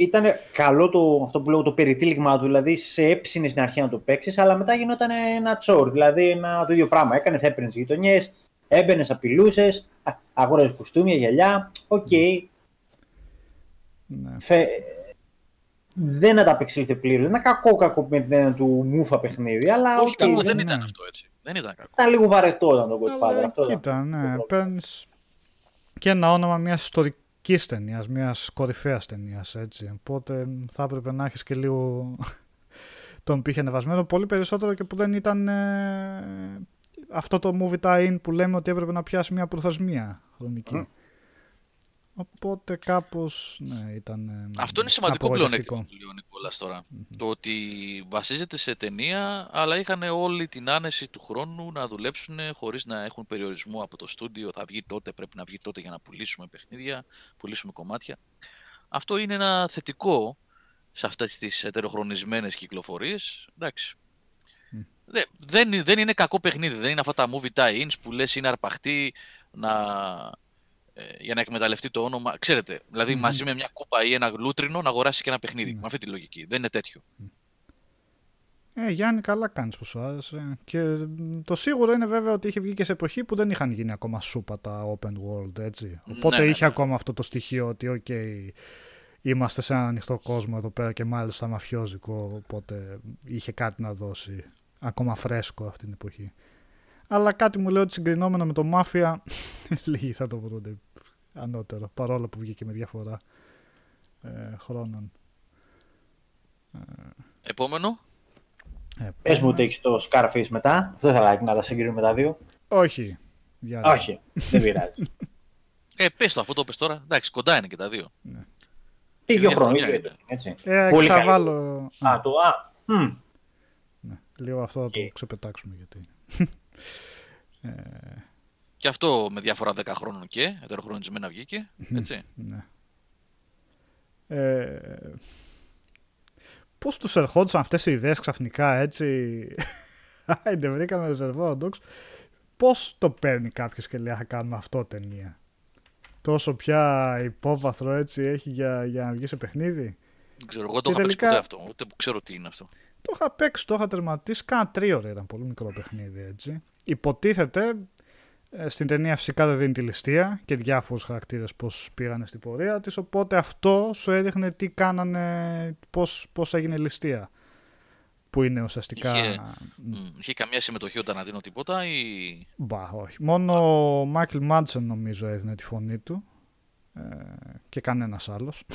ήτανε καλό το, αυτό που λέω το περιτύλιγμα του, δηλαδή σε έψινε στην αρχή να το παίξεις, αλλά μετά γινόταν ένα τσόρ. Δηλαδή ένα, το ίδιο πράγμα. Έκανε, θα έπαιρνε γειτονιές, έμπαινες, απειλούσες, αγόραζες κουστούμια, γυαλιά. Οκ. Ναι. Φε... Δεν ανταπεξήλθε πλήρως. Δεν ήταν κακό κακό με την έννοια του μούφα παιχνίδι, αλλά Όχι, οκ, κακό δεν δεν ήταν ναι. αυτό έτσι. Δεν ήταν κακό. ήταν λίγο βαρετό ήταν το Godfather. Αλλά αυτό ήταν κοίτα, το ναι, πρόβλημα. παίρνεις και ένα όνομα μιας ιστορικής ταινίας, μιας κορυφαίας ταινίας, έτσι. Οπότε θα έπρεπε να έχεις και λίγο <laughs> τον πήχη ανεβασμένο, πολύ περισσότερο και που δεν ήταν ε, αυτό το movie tie-in που λέμε ότι έπρεπε να πιάσει μια προθεσμία χρονική. Μμ. Οπότε κάπως, ναι, ήταν ε, Αυτό είναι σημαντικό απογοητευτικό. πλεονέκτημα του Λεωνί Νικόλας τώρα. Το ότι βασίζεται σε ταινία, αλλά είχαν όλη την άνεση του χρόνου να δουλέψουν χωρίς να έχουν περιορισμό από το στούντιο. Θα βγει τότε, πρέπει να βγει τότε για να πουλήσουμε παιχνίδια, πουλήσουμε κομμάτια. Αυτό είναι ένα θετικό σε αυτές τις ετεροχρονισμένες κυκλοφορίες. Εντάξει. Μμ. Δε- δεν, δεν είναι κακό παιχνίδι, δεν είναι αυτά τα movie tie-ins που λες είναι αρπαχτή να, ε, για να εκμεταλλευτεί το όνομα. Ξέρετε, δηλαδή Μμμ. μαζί με μια κούπα ή ένα λούτρινο να αγοράσει και ένα παιχνίδι. Ναι. Με αυτή τη λογική. Δεν είναι τέτοιο. Ε, Γιάννη, καλά κάνεις που σου άρεσε. Και μ, το σίγουρο είναι βέβαια ότι είχε βγει και σε εποχή που δεν είχαν γίνει ακόμα σούπα τα open world, έτσι. Οπότε Ναι, ναι, είχε ναι. ακόμα αυτό το στοιχείο ότι, οκ, είμαστε σε έναν ανοιχτό κόσμο εδώ πέρα και μάλιστα μαφιόζικο, οπότε είχε κάτι να δώσει ακόμα φρέσκο αυτή την εποχή. Αλλά κάτι μου λέει ότι συγκρινόμενο με το Μάφια, <laughs> λίγοι θα το βρουν ανώτερο, παρόλο που βγήκε με διαφορά ε, χρόνων. Επόμενο. Ε, Πες μου πάμε. ότι έχεις το Scarface μετά. Αυτό θα like να τα συγκρίνουμε τα δύο. Όχι. Διάλειμμα. Όχι, δεν πειράζει. <laughs> Ε, πες το, αφού το πες τώρα. Εντάξει, κοντά είναι και τα δύο. Τι δύο Μια χρόνια χρονιά ίδιο είναι. έτσι. Ε, Πολύ θα καλή. βάλω... Α, το α. μμ. Ναι, λίγο αυτό θα το Οκ. ξεπετάξουμε γιατί. <laughs> ε, Και αυτό με διαφορά 10 χρόνων και, ετεροχρονισμένα βγήκε. Έτσι. ναι. Ε, πώς τους ερχόντουσαν αυτές οι ιδέες ξαφνικά έτσι; <laughs> Άιντε βρήκαμε Reservoir Dogs. Πώς το παίρνει κάποιος και λέει θα κάνουμε αυτό ταινία. Τόσο πια υπόβαθρο έτσι έχει για, για να βγει σε παιχνίδι; Δεν ξέρω, εγώ το Και είχα παίξει τελικά- ποτέ αυτό. Ούτε που ξέρω τι είναι αυτό. Το είχα παίξει, το είχα τερματίσει. Κάνα τρία ώρα ήταν πολύ μικρό παιχνίδι έτσι. Υποτίθεται ε, στην ταινία φυσικά δεν δίνει τη ληστεία και διάφορους χαρακτήρες πώς πήγανε στην πορεία της οπότε αυτό σου έδειχνε τι κάνανε, πώς, πώς έγινε η ληστεία που είναι ουσιαστικά... Είχε- Μμ, Είχε καμία συμμετοχή όταν να δίνω τίποτα ή. Μπα, όχι. Μόνο ο Μάικλ Μάντσεν νομίζω έδινε τη φωνή του ε, και κανένας άλλος. <laughs>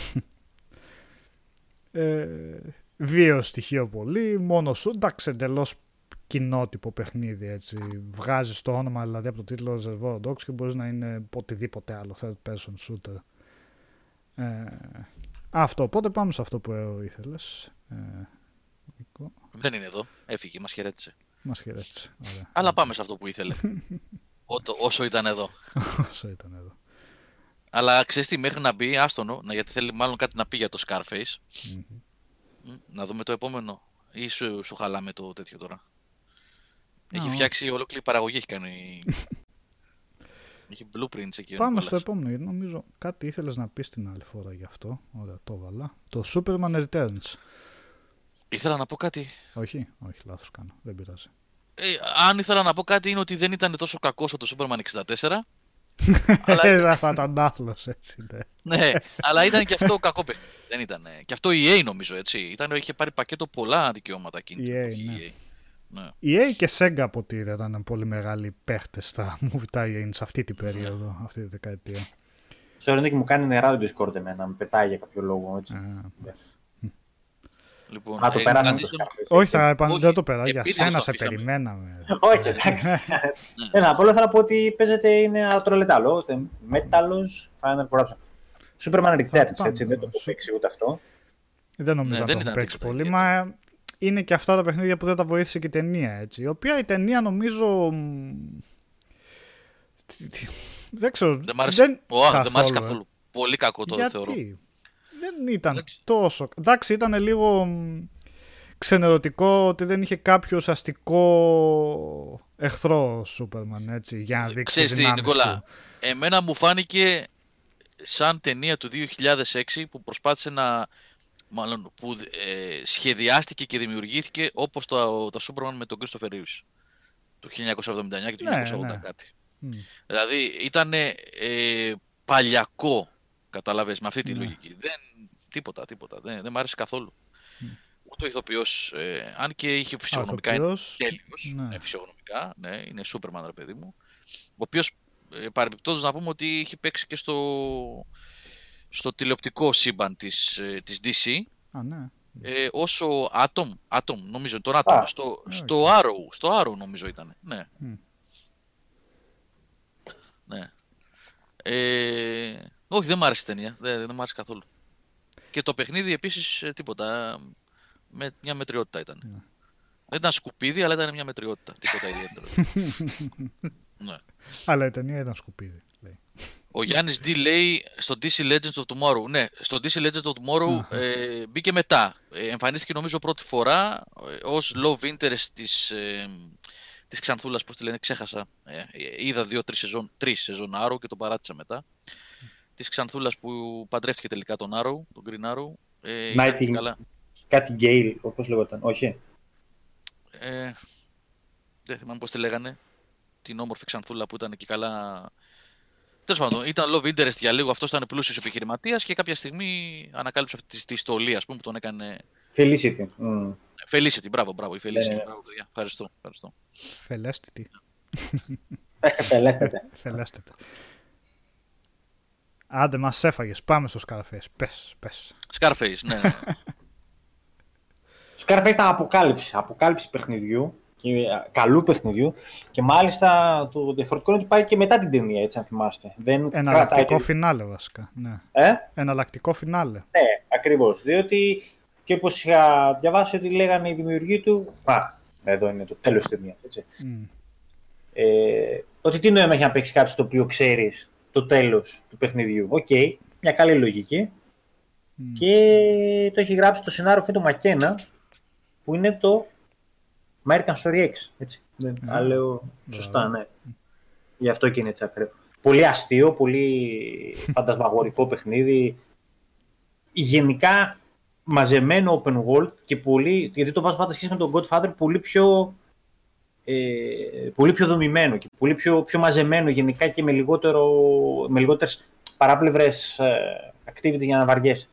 ε, βίαιο στοιχείο πολύ, μόνο σου, εντάξει εντελώς κοινότυπο παιχνίδι έτσι. Βγάζεις το όνομα δηλαδή από το τίτλο Reservoir Dogs και μπορείς να είναι οτιδήποτε άλλο third person shooter. Ε, αυτό, οπότε πάμε σε αυτό που ε, ήθελες. Ε, Νίκο, Δεν είναι εδώ. Έφυγε, μας χαιρέτησε. μας χαιρέτησε. Ωραία. Αλλά πάμε σε αυτό που ήθελε. <laughs> Ότο- όσο ήταν εδώ. Όσο ήταν εδώ. Αλλά ξέρεις τι, μέχρι να μπει, άστονο, να, γιατί θέλει μάλλον κάτι να πει για το Scarface. Μμμ. Μ, Να δούμε το επόμενο. Ή σου, σου χαλάμε το τέτοιο τώρα. Έχει Α, φτιάξει ολόκληρη παραγωγή, έχει κάνει. <laughs> Έχει blueprints εκεί. ο Πάμε Νικόλας. στο επόμενο, γιατί νομίζω κάτι ήθελες να πεις την άλλη φορά γι' αυτό. Ωραία, το έβαλα. Το Superman Returns. Ήθελα να πω κάτι. Όχι, όχι, λάθος κάνω. Δεν πειράζει. Ε, αν ήθελα να πω κάτι είναι ότι δεν ήταν τόσο κακό όσο το Superman 64. <laughs> αλλά, Ε, θα ήταν άθλος έτσι, ναι. ναι, αλλά ήταν και αυτό κακό παιχνίδι. Δεν ήταν. Και αυτό η EA νομίζω έτσι. Ήταν, είχε πάρει πακέτο πολλά δικαιώματα εκείνη την EA, εποχή. Ναι. η EA. Ναι. Η EA και Sega από ό,τι είδα ήταν πολύ μεγάλοι παίχτες στα <laughs> movie tie-in σε αυτή την περίοδο, αυτή τη δεκαετία. Στο και μου κάνει νερά το Discord εμένα, με πετάει για κάποιο λόγο. Έτσι. Α, Λοιπόν, Α, το ε, περάσαμε να το δεις- Scarface. όχι, θα επαν... Όχι, δεν το περάσει. Για επίτηδες σένα το σε αφήσαμε. περιμέναμε. Όχι, εντάξει. <laughs> Ένα, απλό θα πω ότι παίζεται είναι ατρολετάλο. Μέταλλος, Final Corruption. Superman Returns, πάμε, έτσι, δεν το ναι. έχω παίξει ούτε αυτό. Δεν νομίζω Ναι, να δεν το ήταν έχω παίξει τίποτα πολύ. εκεί, Μα ε, είναι και αυτά τα παιχνίδια που δεν τα βοήθησε και η ταινία έτσι. Η οποία η ταινία νομίζω. μ, τι- τι- Δεν ξέρω. Δεν μ' άρεσε, δεν- Ω, δεν μ' άρεσε καθόλου, ε. καθόλου. Πολύ κακό το Γιατί θεωρώ. δεν ήταν Εντάξει. τόσο. Εντάξει, ήταν λίγο μ, ξενερωτικό ότι δεν είχε κάποιο ουσιαστικό εχθρό ο Σούπερμαν έτσι, για να δείξει Ξέρεις τις τι, δυνάμεις Νικόλα, του. εμένα μου φάνηκε σαν ταινία του 2006 που προσπάθησε να... Μάλλον που ε, σχεδιάστηκε και δημιουργήθηκε όπως το, το Superman με τον Christopher Reeves του 1979 και του Ναι, 1980 ναι. κάτι. Μ. Δηλαδή ήταν ε, παλιακό, καταλαβες, με αυτή τη Ναι. λογική. Δεν, τίποτα, τίποτα. Δεν, δεν μ' άρεσε καθόλου. Μ. Ούτε ο ηθοποιός, ε, αν και είχε φυσιογνωμικά, είναι Ηθοποιός, τέλειος, ναι. ναι. φυσιογνωμικά, ναι, είναι Superman ρε παιδί μου. Ο οποίος, ε, παρεμπιπτόντως να πούμε ότι είχε παίξει και στο, στο τηλεοπτικό σύμπαν της, ε, της DC, Α, ναι. ε, όσο Atom, Atom, νομίζω, τον Atom, Α, στο, ναι, στο Arrow, στο Arrow νομίζω ήταν, ναι. Μμ. Ναι. Ε, όχι, δεν μ' άρεσε η ταινία. Δεν, δεν μ' άρεσε καθόλου. Και το παιχνίδι επίσης ε, τίποτα. Με μια μετριότητα ήταν. Ναι. Δεν ήταν σκουπίδι, αλλά ήταν μια μετριότητα. Τίποτα ιδιαίτερο. <laughs> ναι. Αλλά η ταινία ήταν σκουπίδι. Λέει. Ο Γιάννης D λέει στο DC Legends of Tomorrow. Ναι, στο DC Legends of Tomorrow Αχα. ε, μπήκε μετά. Ε, εμφανίστηκε νομίζω πρώτη φορά ε, ως love interest της, ε, της Ξανθούλας, πώς τη λένε, ξέχασα. Ε, ε, είδα δύο-τρεις σεζόν, τρεις σεζόν Arrow και τον παράτησα μετά. Της Ξανθούλας που παντρεύτηκε τελικά τον Arrow, τον Green Arrow. Ε, ήταν Nighting- και καλά. Κάτι γκέιλ, όπως λεγόταν. Όχι. Ε, δεν θυμάμαι πώς τη λέγανε. Την όμορφη Ξανθούλα που ήταν και καλά. Τέλος πάντων, ήταν love interest για λίγο. Αυτός ήταν πλούσιος επιχειρηματίας και κάποια στιγμή ανακάλυψε αυτή τη, τη στολή, ας πούμε, που τον έκανε. Felicity. Μμ. Felicity, μπράβο, μπράβο, η Felicity. Ναι, ναι. Μπράβο, παιδιά. Ευχαριστώ. ευχαριστώ. Φελέστητη. Φελέστατα. <laughs> Φελέστητη. Άντε, μας έφαγες. Πάμε στο Scarface. Πες, πες. Scarface, ναι. ναι. Το <laughs> Scarface ήταν αποκάλυψη. Αποκάλυψη παιχνιδιού. Και, α, καλού παιχνιδιού. Και μάλιστα το διαφορετικό είναι ότι πάει και μετά την ταινία, έτσι αν θυμάστε. Δεν κρατάει Εναλλακτικό τη- φινάλε βασικά. Ναι. Ε; Εναλλακτικό φινάλε. Ναι, ακριβώς. Διότι και όπως είχα διαβάσει ότι λέγανε οι δημιουργοί του. Α, εδώ είναι το τέλος της ταινίας. Μμ. Ε, ότι τι νόημα έχει να παίξει κάτι το οποίο ξέρεις το τέλος του παιχνιδιού. Οκ, μια καλή λογική. Μμ. Και το έχει γράψει το σενάριο αυτό το Μακένα, που είναι το American History X. Έτσι. Δεν Ναι. τα λέω Μπράβο. σωστά, ναι. Γι' αυτό και είναι έτσι ακραίο. Πολύ αστείο, πολύ φαντασμαγορικό παιχνίδι. Γενικά μαζεμένο open world και πολύ, γιατί το βάζω πάντα σχέση με τον Godfather, πολύ πιο, ε, πολύ πιο δομημένο και πολύ πιο, πιο μαζεμένο γενικά και με, λιγότερο, με λιγότερες παράπλευρες ε, activity για να βαριέσαι.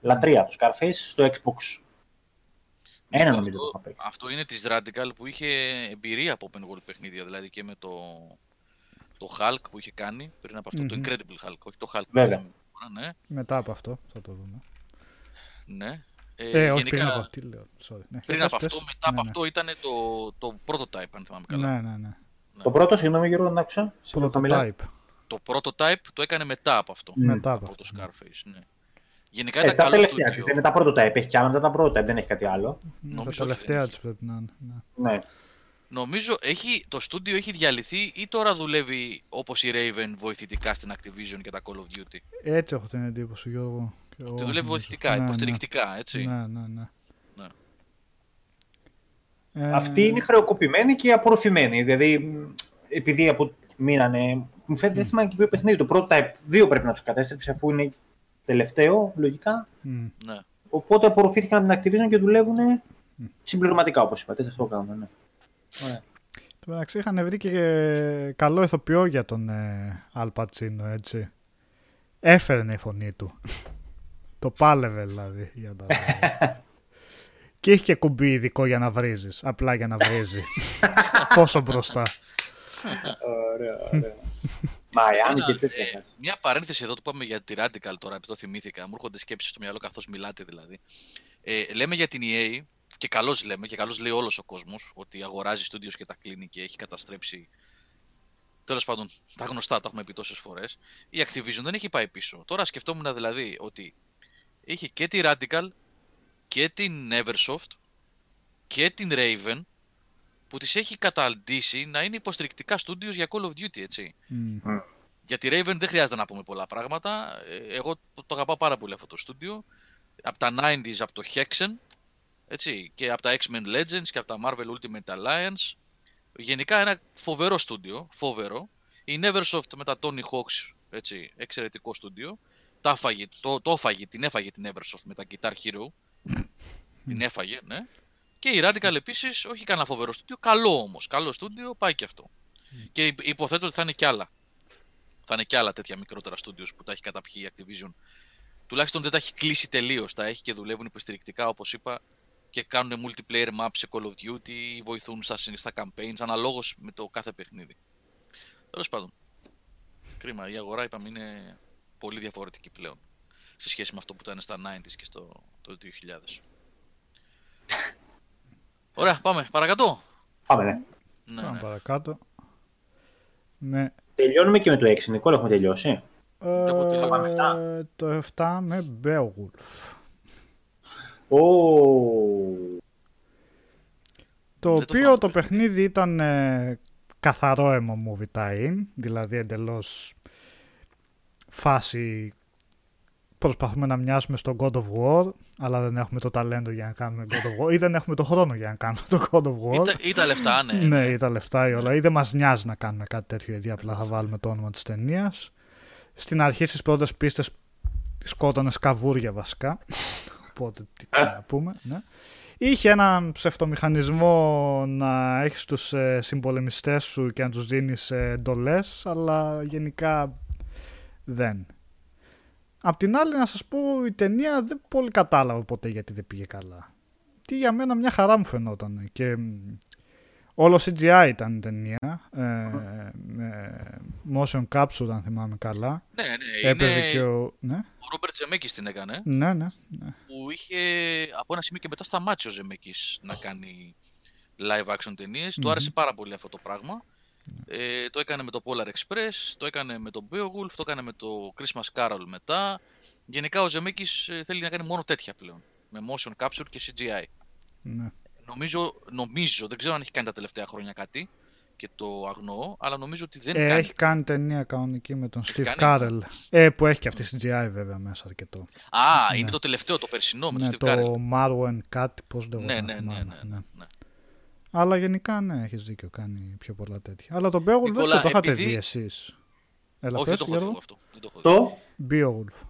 Λατρεία το Scarface στο Xbox. Ένα νομίζω το αυτό, είχα παίξει. αυτό είναι της Radical που είχε εμπειρία από open world παιχνίδια, δηλαδή και με το, το Hulk που είχε κάνει πριν από αυτό, το Μμμ. Incredible Hulk, όχι το Hulk. που Βέβαια. είχαμε τώρα, ναι, Μετά από αυτό θα το δούμε. ναι. Ε, όχι γενικά, πριν από. Τι λέω. Sorry. Ναι, πριν πες, από πες. αυτό, μετά από Ναι, αυτό ήταν το, το prototype, αν θυμάμαι καλά. Ναι, ναι, ναι. Το πρώτο, συγγνώμη Γιώργο, δεν άκουσα. Σε χαμηλά. Prototype. Το prototype το έκανε μετά από αυτό. Μμ. Μετά από από αυτό. το ναι. Scarface, ναι. Γενικά Ε, ήταν τα καλό τελευταία studio. της, δεν είναι τα prototype. Έχει κι άλλα μετά τα prototype, δεν έχει κάτι άλλο. Ναι, Νομίζω Τα όχι, τελευταία δεν της πρέπει να είναι. ναι. Ναι. Νομίζω έχει, το στούντιο έχει διαλυθεί ή τώρα δουλεύει όπως η Raven βοηθητικά στην Activision και τα Call of Duty; Έτσι έχω την εντύπωση, Γιώργο. Και εγώ Τη δουλεύει νομίζω. βοηθητικά, Ναι, ναι. υποστηρικτικά, έτσι. Ναι, ναι, ναι. Ναι. Ε, Αυτή είναι χρεοκοπημένη και απορροφημένη. Δηλαδή, μ, επειδή από, μείνανε, μου φαίνεται δεν θυμάμαι και ποιο παιχνίδι. Το πρώτο type 2 πρέπει να τους κατέστρεψε αφού είναι τελευταίο, λογικά. Μμ. Ναι. Οπότε απορροφήθηκαν από την Activision και δουλεύουν συμπληρωματικά όπως είπατε. Αυτό κάνουν. Ναι. Ωραία. Του μεταξύ είχαν βρει και καλό ηθοποιό για τον ε, Αλ Πατσίνο, έτσι. Έφερνε η φωνή του. το πάλευε δηλαδή. Για τα... <laughs> και είχε και κουμπί ειδικό για να βρίζεις. Απλά για να βρίζει. <laughs> Πόσο μπροστά. Ωραία, ωραία. Μαϊάμι Ένα, και τέτοια. ε, φάση. μια παρένθεση εδώ που πάμε για τη Radical τώρα, επειδή το θυμήθηκα. Μου έρχονται σκέψεις στο μυαλό καθώς μιλάτε δηλαδή. Ε, λέμε για την EA, και καλώς λέμε, και καλώς λέει όλος ο κόσμος, ότι αγοράζει στούντιος και τα κλείνει και έχει καταστρέψει. Τέλος πάντων, τα γνωστά τα έχουμε πει τόσες φορές. Η Activision δεν έχει πάει πίσω. Τώρα σκεφτόμουν δηλαδή ότι είχε και τη Radical και την Eversoft και την Raven που τις έχει καταντήσει να είναι υποστηρικτικά studios για Call of Duty, έτσι. Μμ. Για τη Raven δεν χρειάζεται να πούμε πολλά πράγματα. Ε, Εγώ το, το αγαπάω πάρα πολύ αυτό το στούντιο. Από τα 90s, από το Hexen, έτσι, και από τα X-Men Legends και από τα Marvel Ultimate Alliance. Γενικά ένα φοβερό στούντιο, φοβερό. Η Neversoft με τα Tony Hawks, έτσι, εξαιρετικό στούντιο. Τα φάγε, το, το έφαγε, την έφαγε την Neversoft με τα Guitar Hero. <laughs> την έφαγε, ναι. Και η Radical επίσης, όχι κανένα φοβερό στούντιο, καλό όμως. Καλό στούντιο, πάει και αυτό. Και υ- υποθέτω ότι θα είναι κι άλλα. Θα είναι κι άλλα τέτοια μικρότερα studios που τα έχει καταπιεί η Activision. Τουλάχιστον δεν τα έχει κλείσει τελείως. Τα έχει και δουλεύουν υποστηρικτικά όπως είπα και κάνουν multiplayer maps σε Call of Duty ή βοηθούν στα, συν- στα campaigns αναλόγως με το κάθε παιχνίδι. Τέλος πάντων. Κρίμα. Η αγορά είπαμε είναι πολύ διαφορετική πλέον σε σχέση με αυτό που ήταν στα 90s και στο το 2000. <laughs> Ωραία, πάμε. Παρακατώ. Πάμε, ναι. Ναι, Πάμε ναι. παρακάτω. Ναι. Τελειώνουμε και με το 6, Νικόλα, έχουμε τελειώσει. έχω τελειώσει. Πάμε εφτά. Ε, το 7 με Beowulf. Ω, Το Δεν το οποίο θυμάμαι το το παιχνίδι ήταν ε, καθαρό emo movie tie-in, δηλαδή εντελώς φάση προσπαθούμε να μοιάσουμε στο God of War, αλλά δεν έχουμε το ταλέντο για να κάνουμε God of War ή δεν έχουμε το χρόνο για να κάνουμε το God of War. Ή τα- Ή τα λεφτά, ναι. Ναι, ή τα λεφτά ή όλα. Ή δεν μας νοιάζει να κάνουμε κάτι τέτοιο, γιατί απλά θα βάλουμε το όνομα της ταινίας. Στην αρχή στις πρώτες πίστες σκότωνες σκαβούρια βασικά. Οπότε τι, τι να πούμε, ναι. Είχε ένα ψευτομηχανισμό να έχεις τους ε, συμπολεμιστές σου και να τους δίνεις ε, εντολές, αλλά γενικά δεν. Απ' την άλλη να σας πω η ταινία δεν πολύ κατάλαβα ποτέ γιατί δεν πήγε καλά. Τι για μένα μια χαρά μου φαινόταν και μ, όλο CGI ήταν η ταινία. Ε, ε, motion capture αν θυμάμαι καλά. Ναι, ναι. Έπαιζε είναι... και ο... Ναι, Ο Ρόμπερτ Ζεμέκη την έκανε. ναι, ναι. ναι. Που είχε από ένα σημείο και μετά σταμάτησε ο Ζεμέκη να κάνει live action ταινίες. Του άρεσε πάρα πολύ αυτό το πράγμα. Ε, το έκανε με το Polar Express, το έκανε με το Beowulf, το έκανε με το Christmas Carol μετά. Γενικά ο Ζεμέκη θέλει να κάνει μόνο τέτοια πλέον. Με motion capture και CGI. ναι. Νομίζω, νομίζω, δεν ξέρω αν έχει κάνει τα τελευταία χρόνια κάτι και το αγνοώ, αλλά νομίζω ότι δεν Ε, κάνει. έχει κάνει ταινία κανονική με τον Έχει Steve κάνει, Carell. Ε, που έχει και αυτή CGI βέβαια μέσα αρκετό. Α, Ναι. είναι το τελευταίο, το περσινό με ναι, τον Steve Carell. το Marwen κάτι, πώς δεν Ναι, ναι, ναι, ναι, ναι, ναι. Αλλά γενικά ναι, έχεις δίκιο, κάνει πιο πολλά τέτοια. Αλλά τον Beowulf δεν Νικόλα, ξέρω, το είχατε επειδή- δει εσείς. Έλα, Όχι, δεν πες, το έχω δει Γιώργο. εγώ αυτό. Δεν το έχω δει. το; Beowulf.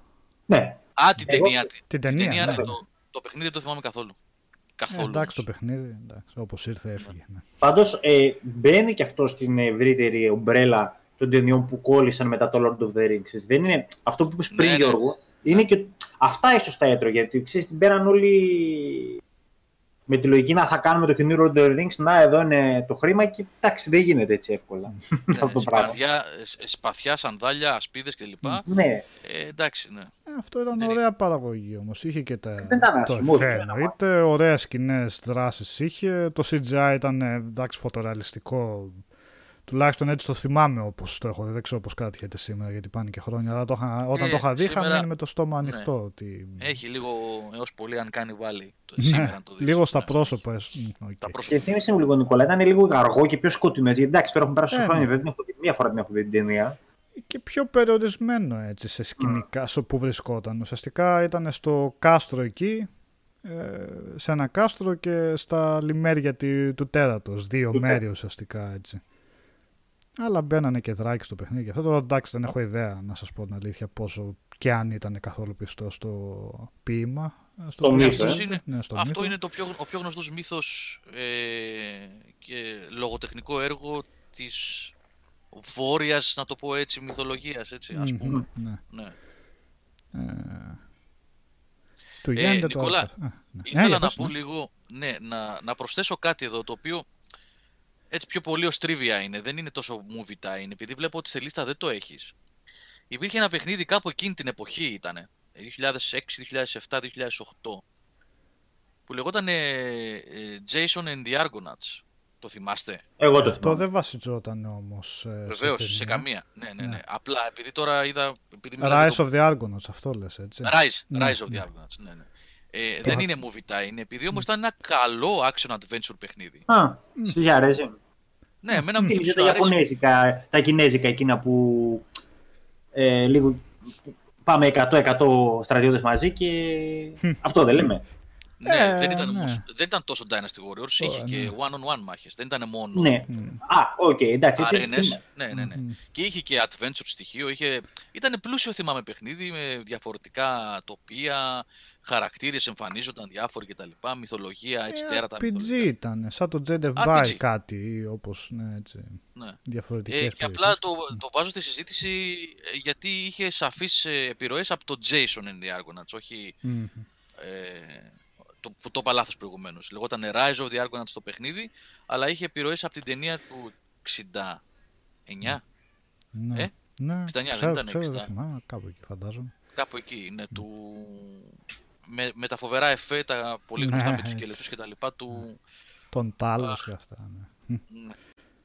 Ναι. Α, την Εγώ- ταινία. Την Την ταινία, ταινία, ναι. ναι, το, το παιχνίδι δεν το θυμάμαι καθόλου. Ε, Καθόλου. εντάξει το όμως. παιχνίδι. παιχνίδι, εντάξει, όπως ήρθε έφυγε. Ναι. Πάντως ε, μπαίνει και αυτό στην ευρύτερη ομπρέλα των ταινιών που κόλλησαν μετά το Lord of the Rings. Δεν είναι αυτό που είπες πριν, Ναι, ναι. Γιώργο. Είναι και. Αυτά ίσως τα έτρωγε. Γιατί ξέρεις, την πέραν όλοι με τη λογική να θα κάνουμε το καινούριο Lord of the Rings. Να, εδώ είναι το χρήμα και εντάξει, δεν γίνεται έτσι εύκολα. Ναι, <laughs> αυτό το πράγμα. σπαθιά, ε, σπαθιά, σανδάλια, ασπίδες κλπ. Ναι, Ε, εντάξει, ναι. Ε, αυτό ήταν Δεν ωραία παραγωγή όμως. Είχε και τα, Δεν ήταν το άσχημο, εφέ όχι, δεν ήταν εννοείται. Ωραίες σκηνές δράσεις είχε. Το CGI ήταν ε, εντάξει φωτορεαλιστικό. Τουλάχιστον έτσι το θυμάμαι όπως το έχω δει. Δεν ξέρω πώς κράτηγεται σήμερα γιατί πάνε και χρόνια. Αλλά το είχα- όταν Ε, το είχα δει είχα σήμερα- μείνει με το στόμα Ναι. ανοιχτό. Ότι... Έχει λίγο έως πολύ αν κάνει βάλει το, Ναι, σήμερα να το δεις. λίγο στα Ναι. πρόσωπα. ε, μ, οκ. Τα πρόσωπα. και θύμισε μου λίγο, Νικόλα, ήταν λίγο αργό και πιο σκοτεινό. έτσι. Εντάξει, τώρα έχουν περάσει Ε, χρόνια, ναι. δεν την έχω δει. Μία φορά την έχω δει την ταινία. και πιο περιορισμένο έτσι σε σκηνικά στο που βρισκόταν. Ουσιαστικά ήταν στο κάστρο εκεί, ε, σε ένα κάστρο και στα λιμέρια τη- του τέρατος. Δύο Του μέρη ουσιαστικά έτσι. Αλλά μπαίνανε και δράκοι στο παιχνίδι. Αυτό τώρα εντάξει δεν έχω ιδέα να σας πω την αλήθεια πόσο και αν ήταν καθόλου πιστό στο ποίημα. Στο Το ποίημα, μύθος, Αυτός ε. είναι, ναι, στο αυτό μύθο. είναι το πιο, ο πιο γνωστός μύθος ε, και λογοτεχνικό έργο της βόρειας, να το πω έτσι, μυθολογίας, έτσι, ας Μμμ, πούμε. ναι. Ναι. Ε, του Ε, γίνεται το Νικόλα, άσπαθ. Α, ναι. Ήθελα Ε, για να πες, πω ναι. λίγο, ναι, να, να προσθέσω κάτι εδώ, το οποίο έτσι πιο πολύ ως τρίβια είναι, δεν είναι τόσο movie time, επειδή βλέπω ότι στη λίστα δεν το έχεις. Υπήρχε ένα παιχνίδι κάπου εκείνη την εποχή ήταν, 2006, 2007, 2008, που λεγόταν ε, ε, Jason and the Argonauts. Το θυμάστε; Εγώ το Αυτό θυμάμαι. δεν βασιζόταν όμως ε, Βεβαίως, σε, ταινία. καμία. Ναι, ναι, ναι. Ναι. Απλά επειδή τώρα είδα. Επειδή μιλάτε Rise το- of the Argonauts, αυτό λες έτσι. Rise, Ναι, Rise of the ναι. Argonauts. Ναι, ναι. Ε, δεν είναι movie time, είναι επειδή όμως ήταν ένα καλό action adventure παιχνίδι. Α, σε για αρέσει. Ναι, εμένα μου Θυμίζει τα αρέσει. Ιαπωνέζικα, τα Κινέζικα εκείνα που ε, λίγο πάμε 100-100 στρατιώτες μαζί και αυτό δεν λέμε. Ναι, Ε, δεν, ήταν ναι. όμως, δεν ήταν τόσο Dynasty Warriors, είχε Ω, και ναι. one-on-one μάχες, δεν ήταν μόνο Ναι. Μμ. Α, οκ, εντάξει. τι- αρένες. τι- Ναι, ναι, ναι. Μμμ. Και είχε και adventure στοιχείο, είχε... ήταν πλούσιο θυμάμαι παιχνίδι με διαφορετικά τοπία, χαρακτήρες εμφανίζονταν διάφοροι κτλ. Μυθολογία, έτσι Ε, τέρατα RPG μυθολογικά. ήταν, σαν το Jedi RPG. By κάτι, όπως ναι, έτσι, Ναι. διαφορετικές Ε, και απλά περιοχές. το, το βάζω στη συζήτηση ε, γιατί είχε σαφείς ε, επιρροές από το Jason and the Argonauts, όχι Μμμ. ε, το, που το είπα λάθος προηγουμένως. Λεγόταν Rise of the Argonauts το παιχνίδι, αλλά είχε επιρροές από την ταινία του 69, Ναι. Ε, ναι, 69 δεν ξέρω, ήταν, ξέρω, 60. δεν θυμάμαι, κάπου εκεί φαντάζομαι. κάπου εκεί είναι του... Με, με τα φοβερά εφέ, τα πολύ Ναι, γνωστά με τους έτσι. σκελετούς και τα λοιπά του... Τον Τάλος Αχ. και αυτά, ναι. ναι,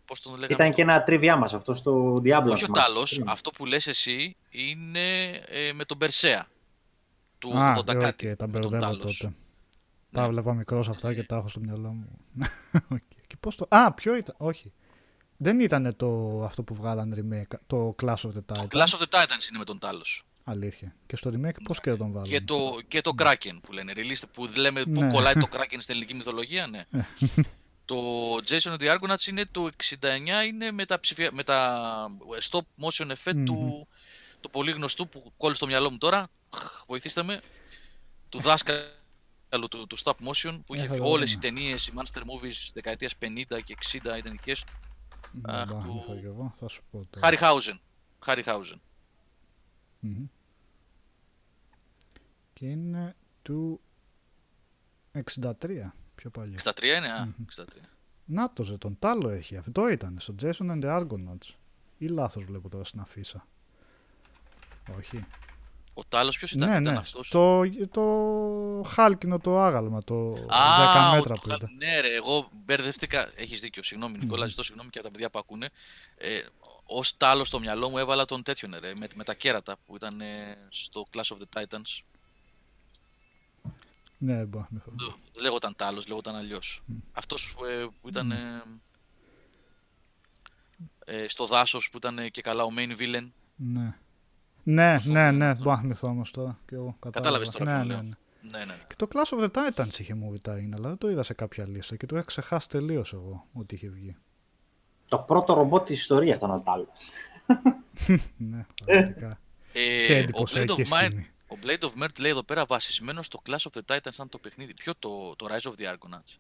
Πώς τον λέγαμε Ήταν το- και ένα trivia μας αυτό στο Diablo. Όχι ο θυμάμαι. Τάλος, αυτό που λες εσύ είναι ε, με τον Περσέα. Του Α, 80 ε, κάτι. οκ, τα με τον μπερδεύω Τάλος. τότε. Ναι. Τα 'βλεπα μικρός αυτά και τα έχω στο μυαλό μου. <laughs> Οκ. Και πώς το... Α, ποιο ήταν, όχι. Δεν ήταν το αυτό που βγάλαν remake, το Clash of the Το Titans. Clash of the Titans είναι με τον Τάλος. Αλήθεια. Και στο remake πώς και δεν τον βάλαν. Και το, και το Kraken που λένε, release, που λέμε πού Ναι. κολλάει το <laughs> Kraken στην ελληνική μυθολογία, ναι. το Jason and the Argonauts είναι το 69, είναι με τα, ψηφια... με τα stop motion effect του, του πολύ γνωστού που κόλλησε στο μυαλό μου τώρα, βοηθήστε με, του δάσκαλου του, του stop motion που είχε Ε, θα φύγει το όλες οι δούμε. ταινίες, οι monster movies δεκαετίας 50 και 60 ήταν δικές του. Δεν Αχ, πάω, του- θα και εγώ, θα σου πω τώρα. Χάριχάουζεν. Χάριχάουζεν. Μμμ. Και είναι του 63, πιο παλιό. 63 είναι, α, Μμμ. 63. Να το ζε, τον Τάλο έχει. Αυτό ήταν, στο Jason and the Argonauts. Ή λάθος βλέπω τώρα στην αφίσα. Όχι. Ο Τάλος ποιος ήταν, ναι, ήταν ναι. αυτός; Το, το χάλκινο το άγαλμα, το 10 Α, μέτρα ο- που ήταν. Ναι, ρε, εγώ μπερδεύτηκα. Έχεις δίκιο. Συγγνώμη, Νικόλα, Μμμ. ζητώ συγγνώμη και από τα παιδιά που ακούνε. Ε, Ω τάλος στο μυαλό μου έβαλα τον τέτοιον, ρε, με, με τα κέρατα που ήταν ε, στο Clash of the Titans. Ναι, δεν μπορώ να θυμηθώ. Δεν δεν λέγονταν τάλο, λέγονταν αλλιώς. Αυτός που ήταν. Ε, ε, στο δάσος που ήταν ε, και καλά ο main villain. Ναι. Ναι, Αυτό ναι, είναι ναι, αυτό. μπορώ να θυμηθώ όμως τώρα. Και εγώ κατάλαβα. Κατάλαβες τώρα ναι, ποιον ναι, λέω. ναι. Ναι, ναι, ναι. Και το Clash of the Titans είχε movie time, αλλά δεν το είδα σε κάποια λίστα και το είχα ξεχάσει τελείως εγώ ότι είχε βγει. Το πρώτο ρομπότ της ιστορίας ήταν ο Τάλος. ναι, πραγματικά. Ε, και ο, Blade εντυπωσιακή of Mind, σκηνή. Ο Blade of Mert λέει εδώ πέρα βασισμένο στο Clash of the Titans ήταν το παιχνίδι. Ποιο το, το Rise of the Argonauts;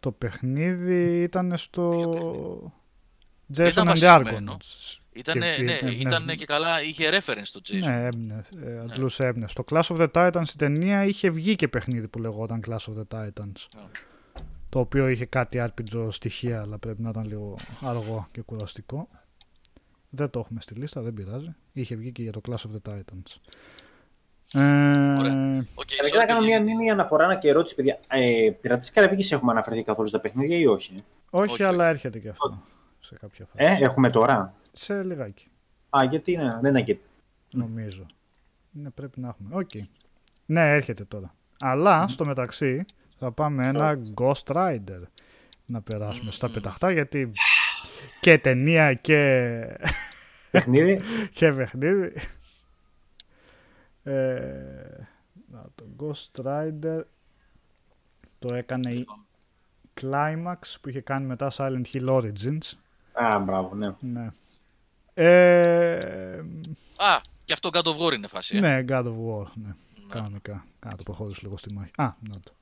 Το παιχνίδι ήταν στο Δεν Jason ήταν and the βασισμένο. Argonauts. Ήτανε, Και- ναι, και- ήταν ναι. και καλά, είχε reference στο Jason. Ναι, έμπνε, ε, αντλούσε έμπνευση. Στο Clash of the Titans η ταινία είχε βγει και παιχνίδι που λεγόταν Clash of the Titans. Ναι. Το οποίο είχε κάτι RPG στοιχεία, αλλά πρέπει να ήταν λίγο αργό και κουραστικό. Δεν το έχουμε στη λίστα, δεν πειράζει. Είχε βγει και για το Clash of the Titans. Ε, Ωραία. ΟΚ, Okay, sorry, να κάνω μια παιδιά. μίνι αναφορά, ένα και ερώτηση, παιδιά. Ε, Πειρατές Καραϊβικής έχουμε αναφερθεί καθόλου στα παιχνίδια ή όχι; όχι, όχι, αλλά έρχεται και αυτό σε κάποια φάση. Ε, έχουμε τώρα; Σε λιγάκι, Α, γιατί ναι, δεν είναι και. νομίζω. Ναι, πρέπει να έχουμε. Οκ. Ναι, έρχεται τώρα. Αλλά στο μεταξύ θα πάμε ένα Ghost Rider να περάσουμε στα Μμμ. πεταχτά γιατί και ταινία και, παιχνίδι. <laughs> και παιχνίδι. Ε, να, το Ghost Rider το έκανε η Climax που είχε κάνει μετά Silent Hill Origins. Α, μπράβο, ναι. Ναι. Ε, Α, και αυτό God of War είναι φάση. ε. ναι, God of War. Ναι, Ναι. κανονικά. Κάνα το προχώρησε λίγο στη μάχη. Α, να το.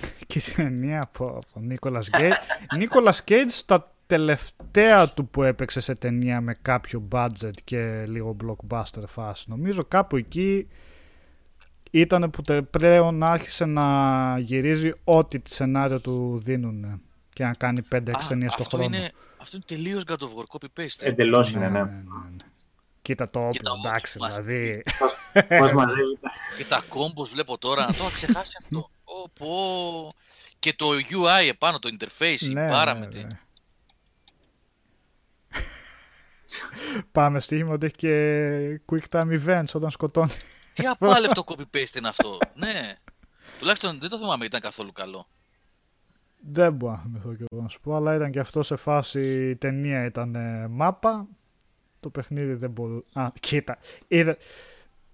<laughs> Και η ταινία από, από Νίκολας Γκέιτ. Νίκολας Γκέιτ στα τελευταία του που έπαιξε σε ταινία με κάποιο budget και λίγο blockbuster φάση. Νομίζω κάπου εκεί ήταν που τε- πλέον άρχισε να γυρίζει ό,τι σενάριο του δίνουν και να κάνει 5-6 Α, ταινίες το αυτό χρόνο. είναι, αυτό είναι τελείως God of War, copy-paste. ε. Εντελώς είναι, ναι. Κοίτα το όπλο, Κοίτα, εντάξει, μας- δηλαδή. Πώς μαζεύεται. Και τα combos βλέπω τώρα, να το είχα ξεχάσει αυτό. <laughs> Ω, πω. Και το UI επάνω, το interface, η Ναι, μπάρα ναι, με τη- ναι. Πάμε στοίχημα ότι έχει και quick time events όταν σκοτώνει. Τι απάλευτο copy-paste είναι αυτό. ναι. Τουλάχιστον δεν το θυμάμαι ήταν καθόλου καλό. Δεν μπορώ να θυμηθώ και εγώ να σου πω, αλλά ήταν και αυτό σε φάση η ταινία ήταν ε, μάπα. Το παιχνίδι δεν μπορούσε. Α, κοίτα. Είδε...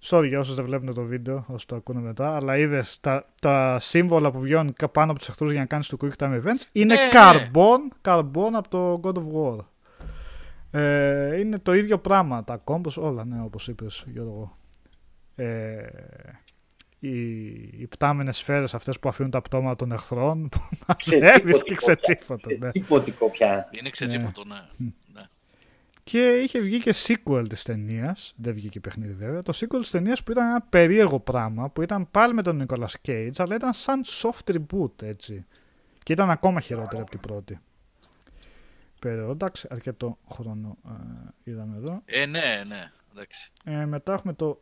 Sorry για όσους δεν βλέπουν το βίντεο, όσοι το ακούνε μετά, αλλά είδες τα, τα σύμβολα που βγαίνουν κα- πάνω από τους εχθρούς για να κάνεις το quick time events; Είναι Ναι, ναι. carbon, carbon από το God of War. Ε, είναι το ίδιο πράγμα. Τα combos, όλα, ναι, όπως είπες Γιώργο. Ε, οι, οι πτάμενες σφαίρες αυτές που αφήνουν τα πτώματα των εχθρών που <laughs> μαζεύεις και ξετσίπωτο. Ναι. Τσίποτικο πια. Είναι ξετσίποτο, ναι. ναι. Και είχε βγει και sequel της ταινίας. Δεν βγήκε παιχνίδι βέβαια. Το sequel της ταινίας που ήταν ένα περίεργο πράγμα που ήταν πάλι με τον Nicolas Cage αλλά ήταν σαν soft reboot έτσι. Και ήταν ακόμα χειρότερη από την πρώτη. Περίεργο. Εντάξει, αρκετό χρόνο ε, είδαμε εδώ. Ε, ναι, ναι. Εντάξει. Ε, μετά έχουμε το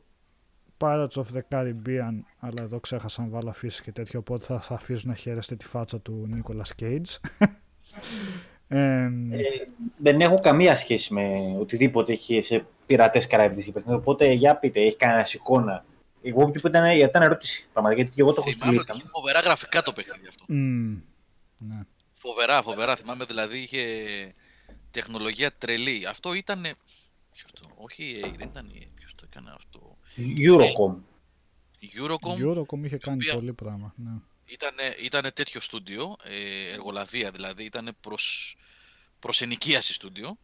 Pirates of the Caribbean, αλλά εδώ ξέχασα να βάλω αφήσει και τέτοιο, οπότε θα, θα αφήσω να χαίρεστε τη φάτσα του Nicolas Cage. <laughs> ε, Ε, δεν έχω καμία σχέση με οτιδήποτε έχει σε πειρατές καράβιδε και παιχνίδι. Οπότε για πείτε, έχει κανένα εικόνα. Εγώ που ήταν, ήταν ερώτηση. Πραγματικά γιατί και εγώ το έχω Θυμάμαι ότι στείλει. είχε φοβερά γραφικά το παιχνίδι αυτό. μ, ναι. Φοβερά, φοβερά. Θυμάμαι δηλαδή είχε τεχνολογία τρελή. Αυτό ήταν. Ποιος το... Όχι, η EA, δεν ήταν η EA. Ποιος το έκανε αυτό; Eurocom. Η Eurocom Eurocom είχε κάνει οποία- πολύ πράγμα. Ναι. ήταν, ήτανε τέτοιο στούντιο, ε, εργολαβία δηλαδή, ήταν προς, προς ενοικίαση στούντιο.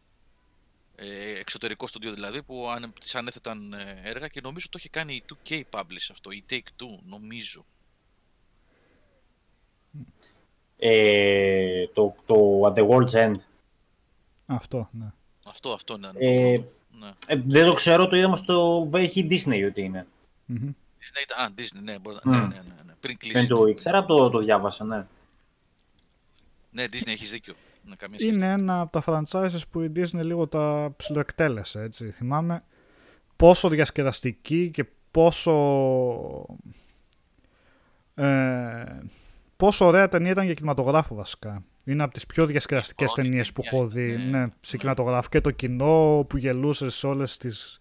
Ε, εξωτερικό στούντιο δηλαδή, που ανε, της ανέθεταν ε, έργα και νομίζω το είχε κάνει η 2K Publish αυτό, η Take-Two, νομίζω. Ε, το, το At the World's End. Αυτό, ναι. Αυτό, αυτό είναι. Ε, το πρώτο. ναι. Ε, δεν το ξέρω, το είδαμε στο. Έχει Disney ότι είναι. Μμμ. Disney ήταν, α, Disney, ναι, μπορεί, Μμ. ναι, ναι, ναι, ναι, πριν κλείσει. Δεν το ήξερα, το, το διάβασα, ναι. Ναι, Disney, έχεις δίκιο. Ναι, καμία σχέση. Είναι ένα από τα franchises που η Disney λίγο τα ψιλοεκτέλεσε, έτσι. Θυμάμαι πόσο διασκεδαστική και πόσο... Ε, πόσο ωραία ταινία ήταν για κινηματογράφο βασικά. Είναι από τις πιο διασκεδαστικές πρώτη ταινίες που ταινία έχω δει είναι, ναι, ναι. σε κινηματογράφο. Και το κοινό που γελούσε σε όλες τις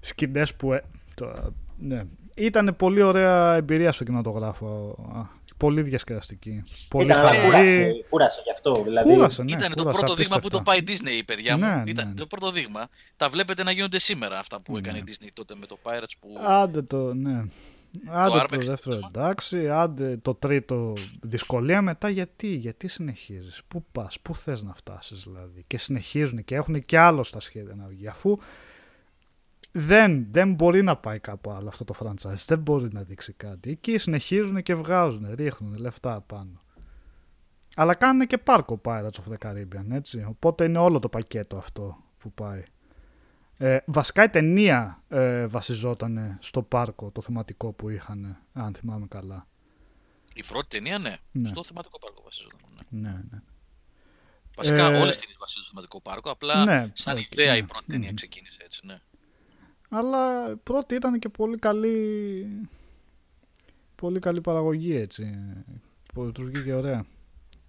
σκηνές που... Ε, το, ναι. Ήταν πολύ ωραία εμπειρία στο κινηματογράφο. Α, Πολύ διασκεδαστική. Πολύ Ήταν, αλλά χαρή. κούρασε, κούρασε γι' αυτό. Δηλαδή, Κούρασε, ναι. ήταν το κούρασε πρώτο δείγμα που το απίστευτα. πάει η Disney, παιδιά μου. Ναι, ήταν ναι. το πρώτο δείγμα. Τα βλέπετε να γίνονται σήμερα αυτά που Ναι. έκανε η Disney τότε με το Pirates που. Άντε το, ναι. Άντε το, Armex δεύτερο θέμα. εντάξει, άντε το τρίτο δυσκολία μετά γιατί, γιατί συνεχίζεις, πού πας, πού θες να φτάσεις δηλαδή; Και συνεχίζουν και έχουν και άλλο στα σχέδια να βγει αφού δεν, δεν μπορεί να πάει κάπου άλλο αυτό το franchise, δεν μπορεί να δείξει κάτι. Εκεί συνεχίζουν και βγάζουν, ρίχνουν λεφτά πάνω. Αλλά κάνουν και πάρκο Pirates of the Caribbean, έτσι. Οπότε είναι όλο το πακέτο αυτό που πάει. Ε, βασικά η ταινία ε, βασιζόταν στο πάρκο, το θεματικό που είχαν, αν θυμάμαι καλά. Η πρώτη ταινία, ναι. Ναι. Στο θεματικό πάρκο βασίζονταν. Ναι. Ναι, ναι. Βασικά Ε, όλες τις ταινίες βασίζονται στο θεματικό πάρκο. Απλά Ναι, σαν όχι, ιδέα ναι. η πρώτη ταινία Μμμ. ξεκίνησε έτσι, ναι. Αλλά η πρώτη ήταν και πολύ καλή πολύ καλή παραγωγή έτσι. Που τους βγήκε ωραία.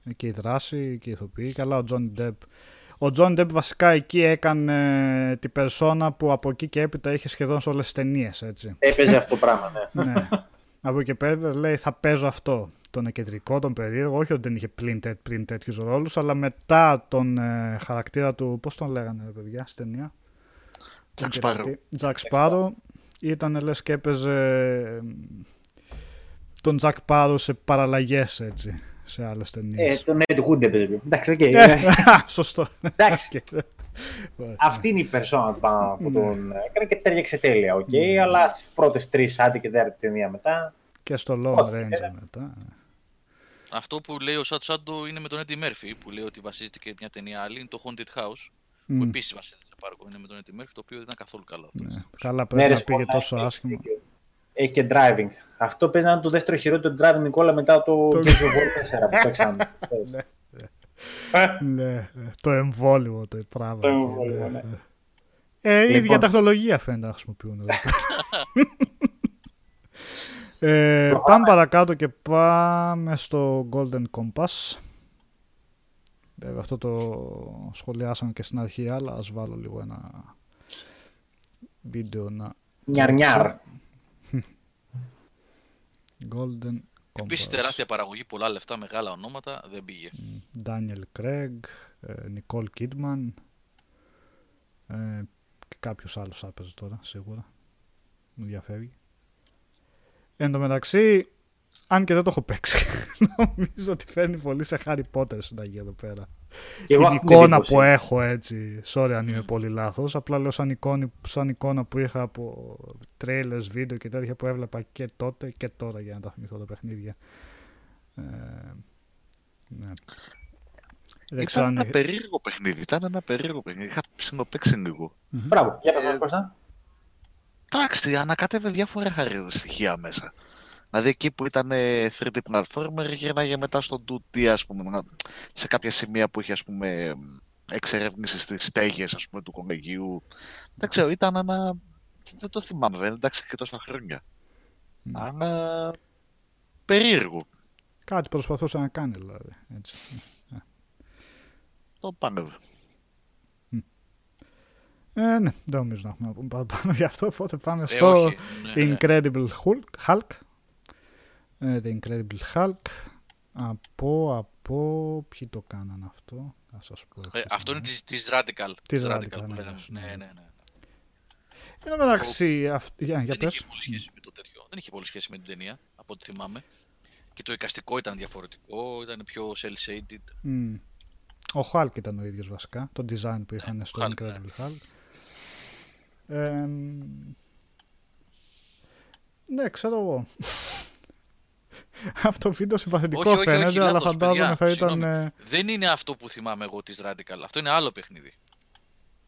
Ε, Και η δράση και η ηθοποιή. Καλά ο Τζόνι Ντεπ. Ο Τζόνι Ντεπ βασικά εκεί έκανε την περσόνα που από εκεί και έπειτα είχε σχεδόν σε όλες τις ταινίες έτσι. Έπαιζε αυτό το πράγμα, ναι. ναι. Από εκεί και πέρα λέει θα παίζω αυτό. Τον κεντρικό, τον περίεργο. Όχι ότι δεν είχε πλην, τέ, πριν τέτοιους ρόλους, αλλά μετά τον ε, χαρακτήρα του. Πώς τον λέγανε, ρε παιδιά, στην ταινία; Jack Sparrow. Τζακ Σπάρο. Ήταν λες και έπαιζε ε, τον Τζακ Πάρο σε παραλλαγές έτσι. Σε άλλες ταινίες. Ε, το Ned Wood έπαιζε πιο. Εντάξει, οκ. Ε, <laughs> Σωστό. Εντάξει. Οκ. Ωραία. Αυτή είναι η περσόνα του πάνω που Ναι. τον έκανε και τέριαξε τέλεια, οκ. Ναι. Αλλά στις πρώτες τρεις, άντε και τέταρτη ταινία μετά. Και στο Lone Όχι, Ranger ε. μετά. Αυτό που λέει ο Σατ Σάντο είναι με τον Eddie Murphy, που λέει ότι βασίζεται και μια ταινία άλλη, είναι το Haunted House, που Μμ, επίσης βασίζεται σε πάρκο, είναι με τον Eddie Murphy, το οποίο δεν ήταν καθόλου καλό. αυτό, ναι. δυστυχώς. Καλά, Ναι, πρέπει ρε, να πήγε σπορά, τόσο έχει άσχημα. δίκιο. Έχει και driving. Αυτό παίζει να είναι το δεύτερο χειρότερο driving Νικόλα μετά το Το- Gears of War 4 που παίξαμε. <laughs> Ναι, ε, το εμβόλυμο το πράγμα. Το εμβόλυμο, ναι. Ε, η ίδια Λοιπόν. τεχνολογία φαίνεται να χρησιμοποιούν. εδώ. <laughs> ε, πάμε παρακάτω και πάμε στο Golden Compass. Βέβαια αυτό το σχολιάσαμε και στην αρχή, αλλά ας βάλω λίγο ένα βίντεο να... Νιαρ-νιαρ. Golden Compass. Επίση τεράστια παραγωγή, πολλά λεφτά, μεγάλα ονόματα, δεν πήγε. Daniel Craig, ε, Nicole Kidman ε, και κάποιος άλλος άπαιζε τώρα, σίγουρα. Μου διαφεύγει. Εν τω μεταξύ, αν και δεν το έχω παίξει, <laughs> νομίζω ότι φέρνει πολύ σε Harry Potter συνταγή εδώ πέρα. Και εγώ η αυτή την εικόνα εντύπωση. που έχω έτσι, sorry αν είμαι Μμ. πολύ λάθος, απλά λέω σαν, εικόνη, σαν εικόνα που είχα από trailers, βίντεο και τέτοια που έβλεπα και τότε και τώρα για να τα θυμηθώ τα παιχνίδια. Ε, ναι. Δεν ξέρω Ήταν αν ένα περίεργο παιχνίδι. Ήταν ένα περίεργο παιχνίδι. Είχα ψινοπαίξει λίγο. Μμμ. Μπράβο, για πες μας Κώστα. Εντάξει, ανακατεύε διάφορα χαρι- στοιχεία μέσα. Δηλαδή εκεί που ήταν ε, 3D platformer γυρνάγε μετά στο 2D ας πούμε, να- σε κάποια σημεία που είχε ας πούμε εξερεύνηση στις στέγες ας πούμε του κολεγίου. Δεν ξέρω, ήταν ένα... Δεν το θυμάμαι βέβαια, εντάξει και τόσα χρόνια. Μμ. Αλλά περίεργο. Κάτι προσπαθούσε να κάνει δηλαδή. Έτσι. Το πάνε. Ε, ναι, δεν νομίζω να έχουμε να πούμε παραπάνω γι' αυτό, οπότε πάμε Ε, στο όχι, ναι. Incredible Hulk. Hulk. Ε, The Incredible Hulk. Από, από, ποιοι το κάνανε αυτό, θα σας πω. Ε, ευθύς αυτό είναι αμέσως. της, της Radical. Της Της Radical, που ναι, λέγαμε. ναι. Ναι, ναι, ναι. Εν τω μεταξύ, αυ- για, για Δεν πες. είχε πολύ σχέση με το τέτοιο. Δεν είχε πολύ σχέση με την ταινία, από ό,τι θυμάμαι. Και το εικαστικό ήταν διαφορετικό, ήταν πιο cel-shaded. Μμ. Ο Hulk ήταν ο ίδιος βασικά, το design που είχαν Ναι, στο Hulk, ναι. Incredible Hulk. Ε, μ, ναι, ξέρω εγώ. <laughs> Αυτό το βίντεο συμπαθητικό Όχι, όχι, όχι, φαίνεται, αλλά λάθος, φαντάζομαι παιδιά, θα ήταν... συγγνώμη. ε, Δεν είναι αυτό που θυμάμαι εγώ της Radical. Αυτό είναι άλλο παιχνίδι.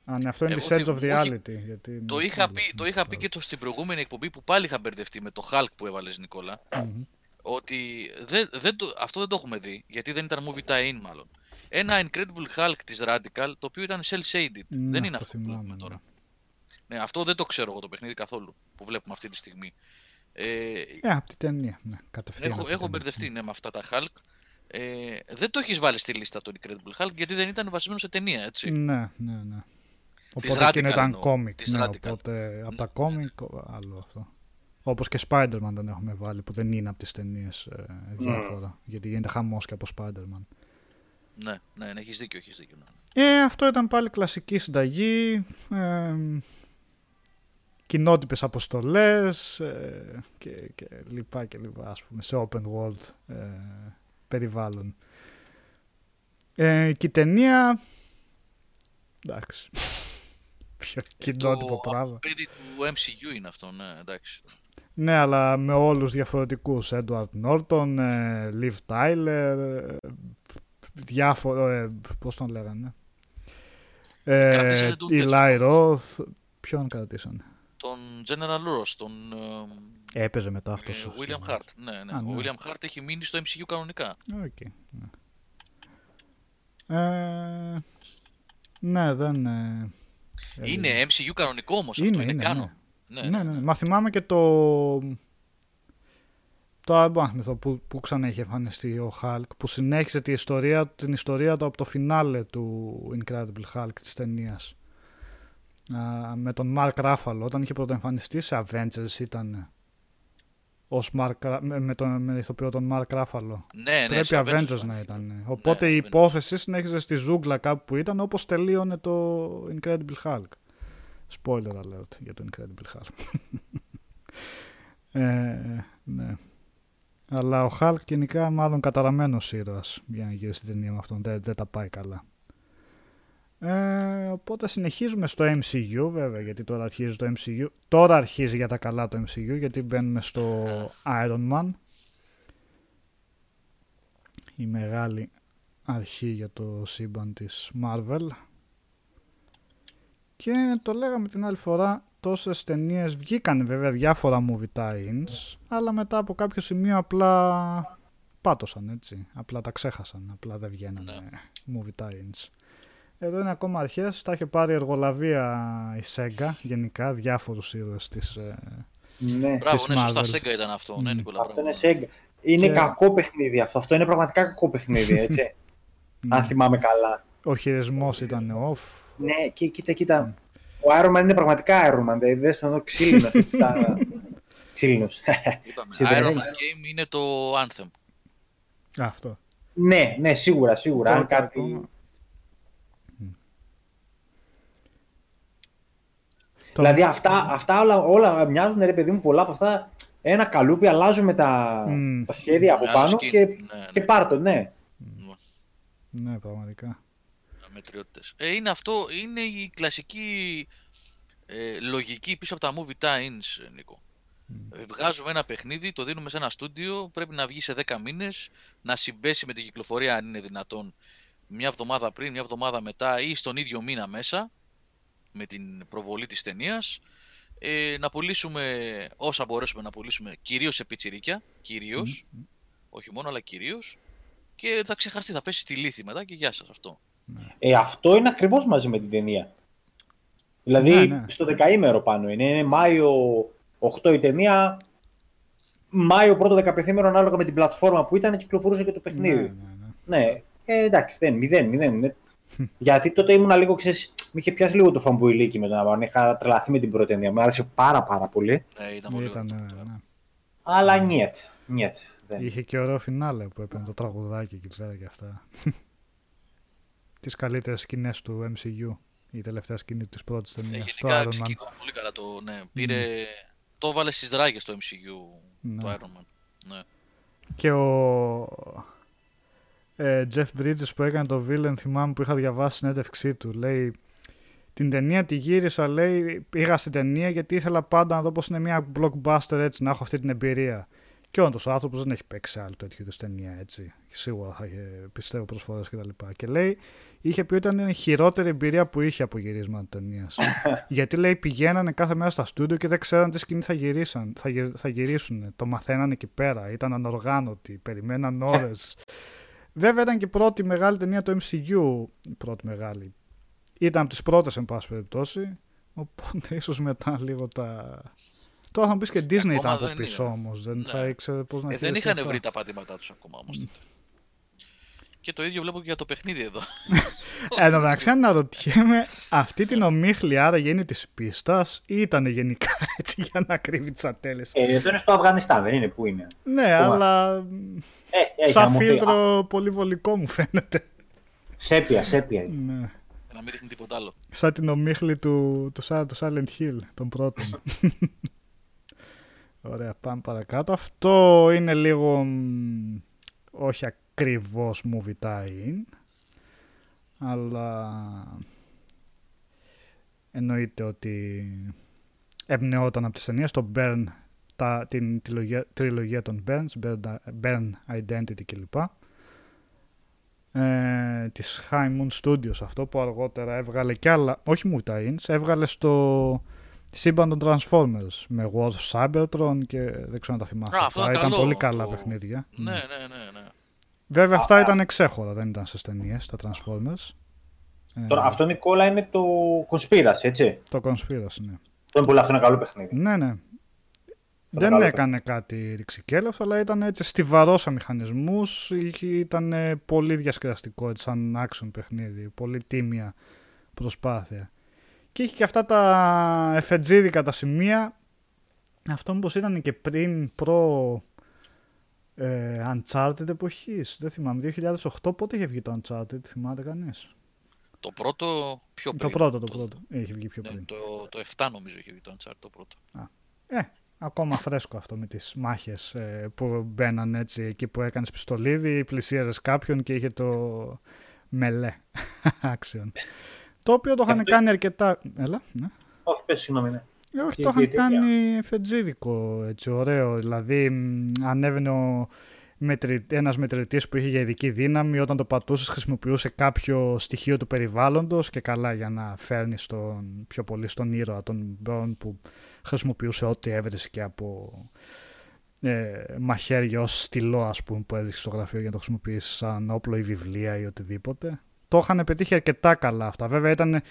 Α, ναι, αυτό είναι Εγώ τη Edge of θυμ- the όχι, Reality. Γιατί Το είναι είχα άλλο, πει, το ναι, είχα πει άλλο. και το στην προηγούμενη εκπομπή που πάλι είχα μπερδευτεί με το Hulk που έβαλες Νικόλα. Μμμ. Ότι δεν, δεν το, αυτό δεν το έχουμε δει, γιατί δεν ήταν movie tie-in μάλλον. Ένα Incredible Hulk της Radical, το οποίο ήταν cel-shaded. Ναι, δεν είναι το αυτό που θυμάμαι, βλέπουμε ναι. τώρα. Ναι, αυτό δεν το ξέρω εγώ το παιχνίδι καθόλου που βλέπουμε αυτή τη στιγμή. Ε, Ε, από την ταινία, ναι, κατευθείαν. έχω από την έχω ταινία. μπερδευτεί ναι, με αυτά τα Hulk. Ε, δεν το έχεις βάλει στη λίστα το Incredible Hulk γιατί δεν ήταν βασισμένο σε ταινία, έτσι. Ναι, ναι, ναι. Της Οπότε εκείνο Radical ήταν εννοώ, κόμικ. της Ναι, Radical. οπότε από τα Ναι, κόμικ άλλο αυτό. Όπως και Spider-Man δεν έχουμε βάλει που δεν είναι από τις ταινίες ε, διάφορα. Γιατί γίνεται χαμός και από Spider-Man. Ναι, ναι, ναι, έχεις δίκιο, έχεις δίκιο. Ναι. Ε, αυτό ήταν πάλι κλασική συνταγή. Ε, κοινότυπες αποστολές ε, και, και λοιπά και λοιπά, ας πούμε, σε open world ε, περιβάλλον. Ε, και η ταινία... Εντάξει. <laughs> Πιο κοινότυπο το πράγμα. παιδί του MCU είναι αυτό, ναι, εντάξει. Ναι, αλλά με όλους διαφορετικούς. Edward Norton, ε, Liv Tyler, ε, διάφορο, ε, πώς τον λέγανε. Ε, Κρατήσανε τον Eli τέτοιο. Roth. Ποιον κρατήσανε; Τον General Ross, τον ε, Έπαιζε μετά αυτό. ε, σωστά. William Hurt. Ναι, ναι. Α, Ο ναι. William Hurt έχει μείνει στο MCU κανονικά. Οκ, ναι. Ε, ναι, δεν... ε, Είναι έλεγε. MCU κανονικό όμως Είναι, αυτό, είναι, είναι, canon. ναι. Ναι, Ναι, ναι, ναι. Μα θυμάμαι και το. Το άλλο που, που ξανά είχε εμφανιστεί ο Hulk, που συνέχισε τη ιστορία, την ιστορία του από το φινάλε του Incredible Hulk της ταινίας. Με τον Mark Ruffalo, όταν είχε πρωτοεμφανιστεί σε Avengers ήταν ως Mark, Ra- με, με τον με ηθοποιό τον Mark Ruffalo. Ναι, ναι, Πρέπει σε Avengers, Avengers να μας. ήταν. ναι. Οπότε η Avengers. υπόθεση συνέχιζε στη ζούγκλα κάπου που ήταν, όπως τελείωνε το Incredible Hulk. Spoiler alert για το Incredible Hulk. <laughs> ε, ναι. Αλλά ο Hulk γενικά μάλλον καταραμένος ήρωας για να γυρίσει την ταινία με αυτόν. Δεν, δεν τα πάει καλά. Ε, οπότε συνεχίζουμε στο MCU βέβαια γιατί τώρα αρχίζει το MCU. Τώρα αρχίζει για τα καλά το MCU γιατί μπαίνουμε στο Iron Man. Η μεγάλη αρχή για το σύμπαν της Marvel. Και το λέγαμε την άλλη φορά, τόσες ταινίες βγήκαν βέβαια διάφορα movie tie-ins, αλλά μετά από κάποιο σημείο απλά πάτωσαν έτσι, απλά τα ξέχασαν, απλά δεν βγαίνανε Ναι. movie tie-ins. Εδώ είναι ακόμα αρχές, τα είχε πάρει εργολαβία η Sega γενικά, διάφορους ήρωες της... ε, Ναι. Μπράβο, της ναι, σωστά. Marvel. Σέγγα ήταν αυτό. Ναι, Μμ. Νικόλα, Αυτό μπράβο. είναι Sega. Είναι Και- κακό παιχνίδι αυτό. Αυτό είναι πραγματικά κακό παιχνίδι, έτσι. αν θυμάμαι καλά. Ο χειρισμός ήταν off. Ναι, και κοίτα, κοίτα. Ο Iron Man είναι πραγματικά Iron Man. Δηλαδή, δες τον εδώ ξύλινος. <laughs> έτσι, τα- Ξύλινος. Είπαμε. <laughs> Σιδερένια. Iron Man Game είναι το Anthem. Αυτό. ναι, ναι, σίγουρα, σίγουρα. Αν Τότε κάτι... ακόμα. Το- Δηλαδή αυτά, αυτά όλα, όλα μοιάζουν ρε παιδί μου πολλά από αυτά. Ένα καλούπι αλλάζουμε τα, Μμ. τα σχέδια από Με άλλο πάνω skin. και, Ναι, και ναι. πάρ' το, ναι. Ναι, πραγματικά. Μετριότητες. Ε, είναι αυτό, είναι η κλασική ε, λογική πίσω από τα movie tie-ins, ε, Νίκο. Ε, Βγάζουμε ένα παιχνίδι, το δίνουμε σε ένα στούντιο, πρέπει να βγει σε 10 μήνες, να συμπέσει με την κυκλοφορία αν είναι δυνατόν μια εβδομάδα πριν, μια εβδομάδα μετά ή στον ίδιο μήνα μέσα με την προβολή της ταινίας. Ε, να πουλήσουμε όσα μπορέσουμε να πουλήσουμε, κυρίως σε πιτσιρίκια, κυρίως, όχι μόνο αλλά κυρίως και θα ξεχαστεί, θα πέσει στη λήθη μετά και γεια σας αυτό. Ε, αυτό είναι ακριβώς μαζί με την ταινία. Δηλαδή Ναι, ναι. στο δεκαήμερο πάνω είναι. Είναι Μάιο 8 η ταινία. Μάιο πρώτο δεκαπενθήμερο ανάλογα με την πλατφόρμα που ήταν κυκλοφορούσε και το Ναι, παιχνίδι. ναι, ναι. Ναι, ε, εντάξει, δεν, μηδέν, μηδέν. Ναι. <laughs> Γιατί τότε ήμουν λίγο, ξέρεις, με είχε πιάσει λίγο το fanboy-ιλίκι με τον Αβάν. Είχα τρελαθεί με την πρώτη ταινία. Μου άρεσε πάρα πάρα πολύ. Ε, ήταν πολύ Ήταν, ωραίο. ναι, ναι. Αλλά νιέτ, νιέτ. Δεν. Είχε και ωραίο φινάλε που έπαιρνε το τραγουδάκι εκεί πέρα και αυτά. <laughs> Τις καλύτερες σκηνές του MCU. Η τελευταία σκηνή της πρώτης Ε, ταινίας. Το γενικά Iron Man. ξεκίνησε πολύ καλά το. Ναι, πήρε. Το έβαλε στις δράγε το MCU Ναι. το Iron Man. Ναι. Και ο ε, Jeff Bridges που έκανε το villain θυμάμαι που είχα διαβάσει συνέντευξή του. Λέει την ταινία τη γύρισα λέει πήγα στην ταινία γιατί ήθελα πάντα να δω πως είναι μια blockbuster έτσι να έχω αυτή την εμπειρία. Και όντως ο άνθρωπος δεν έχει παίξει άλλο τέτοιο είδους ταινία έτσι. Σίγουρα θα είχε πιστεύω προσφορές κτλ. Και, και λέει είχε πει ότι ήταν η χειρότερη εμπειρία που είχε από γυρίσματα ταινίας. <laughs> Γιατί λέει πηγαίνανε κάθε μέρα στα στούντιο και δεν ξέραν τι σκηνή θα, γυρίσαν, θα, γυ- θα γυρίσουν. Το μαθαίνανε εκεί πέρα. Ήταν ανοργάνωτοι. Περιμέναν ώρες. <laughs> Βέβαια ήταν και η πρώτη μεγάλη ταινία του MCU. Η πρώτη μεγάλη. Ήταν από τις πρώτες, εν πάση περιπτώσει. Οπότε <laughs> ίσως μετά λίγο τα. Τώρα θα μου πεις και Disney ακόμα ήταν από δεν πίσω είναι. όμως. Δεν Ναι. θα ήξερε πώς να Ε, δεν χειριστεί είχαν αυτά. βρει τα πατήματά τους ακόμα όμως τότε. Και το ίδιο βλέπω και για το παιχνίδι εδώ. <laughs> Εν τω μεταξύ, αναρωτιέμαι, αυτή την ομίχλη άραγε είναι της πίστας ή ήταν γενικά <laughs> έτσι για να κρύβει τις ατέλειες; Ε, εδώ είναι στο Αφγανιστάν, δεν είναι; Που είναι; Ναι, αλλά Ε, έχει σαν αμορφή. Α, φίλτρο πολύ βολικό μου φαίνεται. Σέπια, σέπια. είναι. Ναι. Να μην δείχνει τίποτα άλλο. Σαν την ομίχλη του, του, Sa- του Silent Hill, τον πρώτον. <laughs> Ωραία, πάμε παρακάτω. Αυτό είναι λίγο μ, όχι ακριβώς movie tie-in, αλλά εννοείται ότι εμπνεόταν από τις ταινίες το Burn, τα, την τριλογία, τριλογία των Burns, Burn, Burn Identity κλπ. Ε, της High Moon Studios αυτό που αργότερα έβγαλε κι άλλα, όχι movie tie-ins, έβγαλε στο σύμπαν των Transformers με War of Cybertron και δεν ξέρω αν τα θυμάστε. Α, αυτό αυτά. ήταν ήταν καλό, πολύ καλά το- παιχνίδια. Ναι, ναι, ναι. ναι. Βέβαια Α, αυτά α, ήταν εξέχωρα, δεν ήταν στις ταινίες, τα Transformers. Ε, Τώρα, αυτό Νικόλα είναι το Conspiracy, έτσι; Το Conspiracy, ναι. Αυτό είναι πολύ αυτό είναι καλό παιχνίδι. Ναι, ναι. Το Δεν καλό έκανε κάτι ρηξικέλευτο, αλλά ήταν έτσι στιβαρός μηχανισμούς, ήταν ε, πολύ διασκεδαστικό έτσι, σαν action παιχνίδι, πολύ τίμια προσπάθεια. Και είχε και αυτά τα εφετζίδικα τα σημεία, αυτό μήπως ήταν και πριν προ ε, Uncharted εποχής, δεν θυμάμαι, 2008 πότε είχε βγει το Uncharted, θυμάται κανείς; Το πρώτο πιο πριν. Το πρώτο, το πρώτο, είχε βγει πιο Ναι, πριν. το, το 7 νομίζω είχε βγει το Uncharted το πρώτο. Ε, ακόμα φρέσκο αυτό με τις μάχες ε, που μπαίναν έτσι εκεί που έκανες πιστολίδι, πλησίαζες κάποιον και είχε το μελέ <laughs> action. το οποίο το είχαν Αυτό- κάνει αρκετά... Έλα, ναι. Όχι, πες συγγνώμη, ναι. Ε, όχι, Και το είχαν η εταιρεία. κάνει φετζίδικο, έτσι, ωραίο. Δηλαδή, μ, ανέβαινε ο μετρη... ένας μετρητής που είχε για ειδική δύναμη, όταν το πατούσες χρησιμοποιούσε κάποιο στοιχείο του περιβάλλοντος και καλά για να φέρνεις στον, πιο πολύ στον ήρωα τον Μπρον που χρησιμοποιούσε ό,τι έβρισκε και από ε, μαχαίρια ως στυλό ας πούμε που έδειξε στο γραφείο για να το χρησιμοποιήσει σαν όπλο ή βιβλία ή οτιδήποτε. Το είχαν πετύχει αρκετά καλά αυτά. Βέβαια ήταν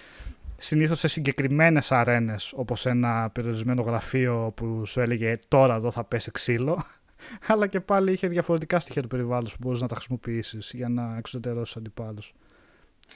συνήθως σε συγκεκριμένες αρένες όπως ένα περιορισμένο γραφείο που σου έλεγε τώρα εδώ θα πέσει ξύλο <laughs> αλλά και πάλι είχε διαφορετικά στοιχεία του περιβάλλοντος που μπορείς να τα χρησιμοποιήσεις για να εξωτερώσεις αντιπάλους.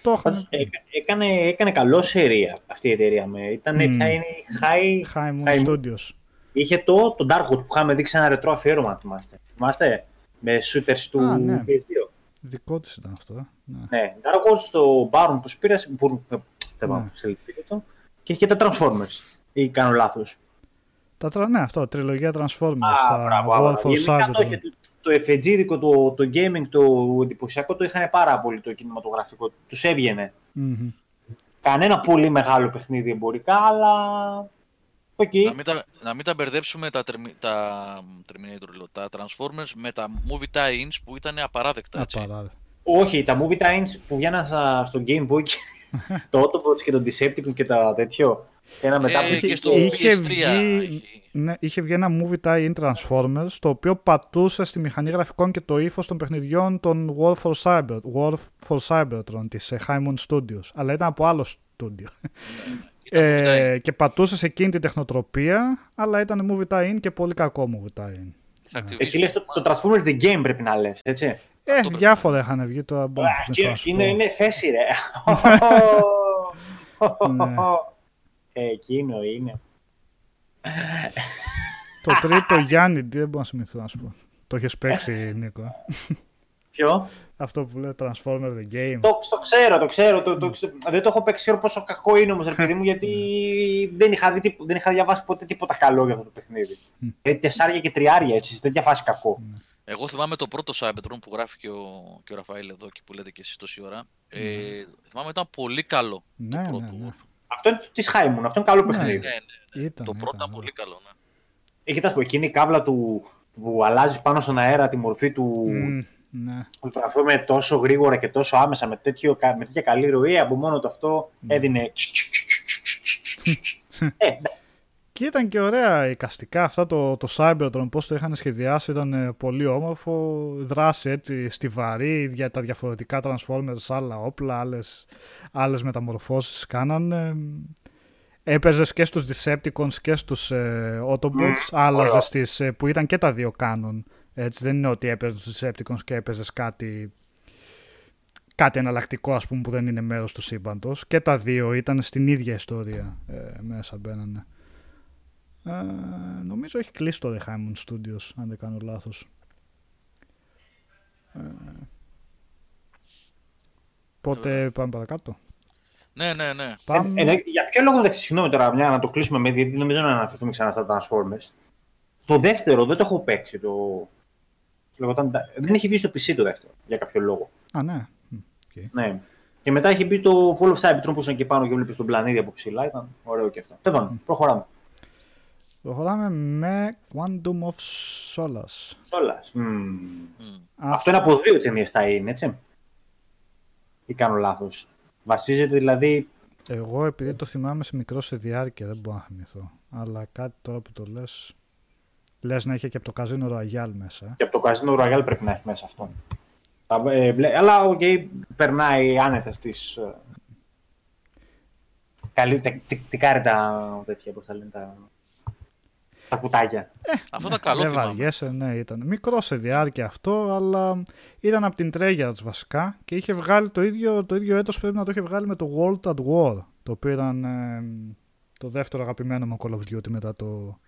Το είχαν Πάντως, ε, έκανε, έκανε καλό σερία αυτή η εταιρεία. Με. Ήταν, Μμμ. ποια είναι η High... High Moon High Moon. Studios. Είχε το, το Darkwood που είχαμε δείξει ένα ρετρό αφιέρωμα, αν θυμάστε. Θυμάστε, με shooters του Α, ναι. PS2. Δικό της ήταν αυτό. ε. Ναι. Ναι, Darkwood στο Baron που σπήρασε, που, ε, δεν Ναι. πάω σε λεπτό, και είχε και τα Transformers. Ή κάνω λάθος. Τα, τρα- ναι, αυτό, τριλογία Transformers, Α, τα μπράβο, War μπράβο. for Γενικά το, Cybertron. είχε, το εφετζίδικο, το, το gaming, το εντυπωσιακό το είχαν πάρα πολύ το κινηματογραφικό. Τους έβγαινε. Μμμ. Κανένα πολύ μεγάλο παιχνίδι εμπορικά, αλλά... Οκ. Να μην, τα, να μην τα μπερδέψουμε τα, Termi- τα Terminator, λέω, τα Transformers με τα movie tie-ins που ήταν απαράδεκτα. Έτσι. Απαράδεκτο. Όχι, τα movie tie-ins που βγαίναν στα- στο Game Boy και το Autobots και το Decepticon και τα τέτοιο. Ένα μετά Ε, που και στο είχε PS3 βγει- έχει. Ναι, είχε βγει ένα movie tie-in Transformers, το οποίο πατούσε στη μηχανή γραφικών και το ύφος των παιχνιδιών των War for, Cyber, War for Cybertron της ε, High Moon Studios, αλλά ήταν από άλλο στούντιο. Ήταν movie tie-in. Ε, και πατούσε σε εκείνη την τεχνοτροπία, αλλά ήταν movie tie-in και πολύ κακό movie tie-in. Της Activision. Εσύ λες το, το Transformers The Game πρέπει να λες, έτσι. Ε, πρέπει διάφορα είχαν βγει τώρα. μπορώ να Α, θυμηθώ και να σου είναι, πω. είναι θέση, ρε. Ναι. Ε, Εκείνο είναι. Το τρίτο Γιάννη, δεν μπορώ να θυμηθώ να σου πω. Το έχεις παίξει, Νίκο. ε. Ποιο; Αυτό που λέει Transformer the Game. Το, το ξέρω, το ξέρω. Το, το, ξε- δεν το έχω παίξει, ξέρω πόσο κακό είναι όμως, ρε παιδί μου, γιατί δεν είχα, δει, τίπο- δεν είχα διαβάσει ποτέ τίποτα καλό για αυτό το παιχνίδι. Μμ. Ε, τεσσάρια και τριάρια, έτσι, σε τέτοια φάση κακό. Εγώ θυμάμαι το πρώτο Cybertron που γράφει και ο, και ο Ραφαήλ εδώ και που λέτε και εσείς τόση ώρα. Ε, θυμάμαι ήταν πολύ καλό Ναι, το ναι, πρώτο. ναι. Αυτό είναι της Χάιμουν, αυτό είναι καλό Ναι. παιχνίδι. Ναι, ναι, Ήταν, το πρώτο ήταν, ήταν ναι. πολύ καλό. Ναι. Ε, κοιτάς που εκείνη η κάβλα του που αλλάζει πάνω στον αέρα τη μορφή του, Μμ, ναι. του Transformer τόσο γρήγορα και τόσο άμεσα με, τέτοιο, κα- με τέτοια καλή ροή, από μόνο το αυτό Ναι. έδινε. ε, ναι. Και ήταν και ωραία εικαστικά αυτά το, το Cybertron, πώς το είχαν σχεδιάσει, ήταν ε, πολύ όμορφο, δράση έτσι στιβαρή, για τα διαφορετικά Transformers, άλλα όπλα, άλλες, άλλες μεταμορφώσεις κάνανε. Έπαιζες και στους Decepticons και στους ε, Autobots, άλλαζες ωραίο. τις, ε, που ήταν και τα δύο κάνον. Έτσι, δεν είναι ότι έπαιζες στους Decepticons και έπαιζες κάτι, κάτι εναλλακτικό ας πούμε που δεν είναι μέρος του σύμπαντος. Και τα δύο ήταν στην ίδια ιστορία ε, μέσα μπαίνανε. Ε, νομίζω έχει κλείσει το το High Moon Studios, αν δεν κάνω λάθος. Ε, Οπότε πάμε παρακάτω; ναι, ναι, ναι. Πάμε. Ε, ε, για ποιο λόγο, εντάξει, συγγνώμη τώρα, μια να το κλείσουμε με, γιατί νομίζω να αναφερθούμε ξανά στα Transformers. Το δεύτερο δεν το έχω παίξει. Το... λεγόταν- δεν έχει βγει στο PC το δεύτερο, για κάποιο λόγο. Α, ναι. Μ, οκ. Ναι. Και μετά έχει μπει το Fall of Cybertron που ήσαν και πάνω και βλέπει τον πλανήτη από ψηλά. Ήταν ωραίο και αυτό. Τέλος πάντων, προχωράμε. Προχωράμε με Quantum of Solace. Όλα. Μμ. Αυτό είναι από δύο ταινίες θα είναι, έτσι. Ή κάνω λάθος. Βασίζεται δηλαδή. Εγώ επειδή το θυμάμαι σε μικρό σε διάρκεια δεν μπορώ να θυμηθώ. Αλλά κάτι τώρα που το λες... Λες να είχε και από το Casino Royale μέσα. ε. και από το Casino Royale πρέπει να έχει μέσα αυτό. Τα, ε, μπλε- αλλά οκ, περνάει άνετα στις. Ε, καλή, τε, τε, τικάρει τα τέτοια, πώς τα λένε, τα, τα κουτάκια. Αυτό ήταν καλό δεν θυμάμαι. βαριέσαι, ναι, ήταν. Μικρό σε διάρκεια αυτό, αλλά ήταν από την Treyarch βασικά και είχε βγάλει το ίδιο, το ίδιο έτος πρέπει να το είχε βγάλει με το World at War, το οποίο ήταν ε, το δεύτερο αγαπημένο μου Call of Duty μετά το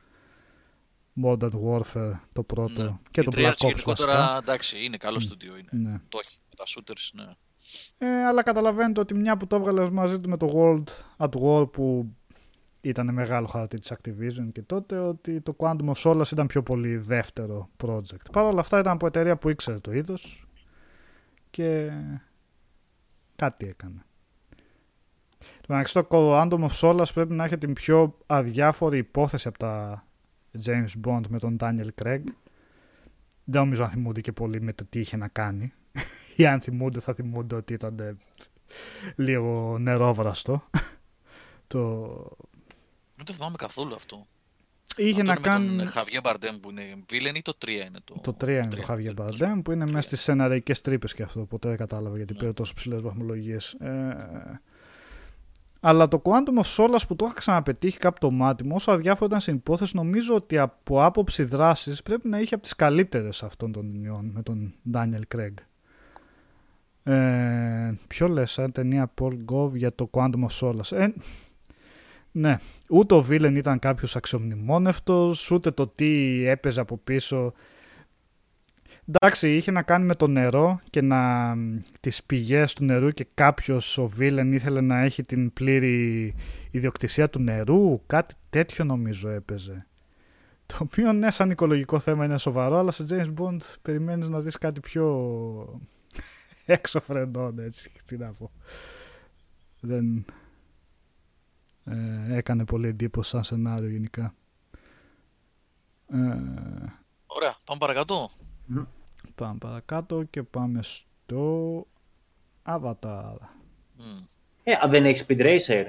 Modern Warfare, το πρώτο Ναι. και Η το Treyarch Black Ops γενικότερα, βασικά. εντάξει, είναι καλός στούντιο. Είναι. Ναι. Το έχει. Με τα shooters, ναι. Ε, αλλά καταλαβαίνετε ότι μια που το έβγαλες μαζί του με το World at War που ήταν μεγάλο χαρτί της Activision και τότε ότι το Quantum of Solace ήταν πιο πολύ δεύτερο project. Παρ' όλα αυτά ήταν από εταιρεία που ήξερε το είδος και κάτι έκανε. Εντάξει, το Quantum of Solace πρέπει να έχει την πιο αδιάφορη υπόθεση από τα James Bond με τον Daniel Craig. Δεν νομίζω να θυμούνται και πολύ με το τι είχε να κάνει. <laughs> Ή αν θυμούνται θα θυμούνται ότι ήταν λίγο νερόβραστο. <laughs> το... Δεν το θυμάμαι καθόλου αυτό. Είχε αυτό να είναι κάνει... Με τον Χαβιέ Μπαρντέμ που είναι villain ή το 3 είναι το. Το 3 είναι το Χαβιέ Μπαρντέμ που είναι μέσα στις σεναριακέ τρύπες και αυτό. Ποτέ δεν κατάλαβα γιατί Ναι. πήρε τόσο ψηλές βαθμολογίες. Ε, αλλά το Quantum of Solace που το είχα ξαναπετύχει κάπου το μάτι μου, όσο αδιάφορο ήταν στην υπόθεση, νομίζω ότι από άποψη δράσης πρέπει να είχε από τις καλύτερες αυτών των ταινιών με τον Daniel Craig. Ε, ποιο λες, σαν ταινία Paul Gove για το Quantum of Solace. Ε, ναι, ούτε ο Βίλεν ήταν κάποιος αξιομνημόνευτος, ούτε το τι έπαιζε από πίσω. Εντάξει, είχε να κάνει με το νερό και να, τις πηγές του νερού και κάποιος ο Βίλεν ήθελε να έχει την πλήρη ιδιοκτησία του νερού, κάτι τέτοιο νομίζω έπαιζε. Το οποίο ναι, σαν οικολογικό θέμα είναι σοβαρό, αλλά σε James Bond περιμένεις να δεις κάτι πιο <laughs> έξω φρενών, έτσι, τι να πω. Δεν ε, έκανε πολύ εντύπωση σαν σενάριο γενικά. Ε, Ωραία, πάμε παρακάτω. πάμε παρακάτω και πάμε στο Avatar. Μμ. Ε, α, δεν έχεις Speed Racer;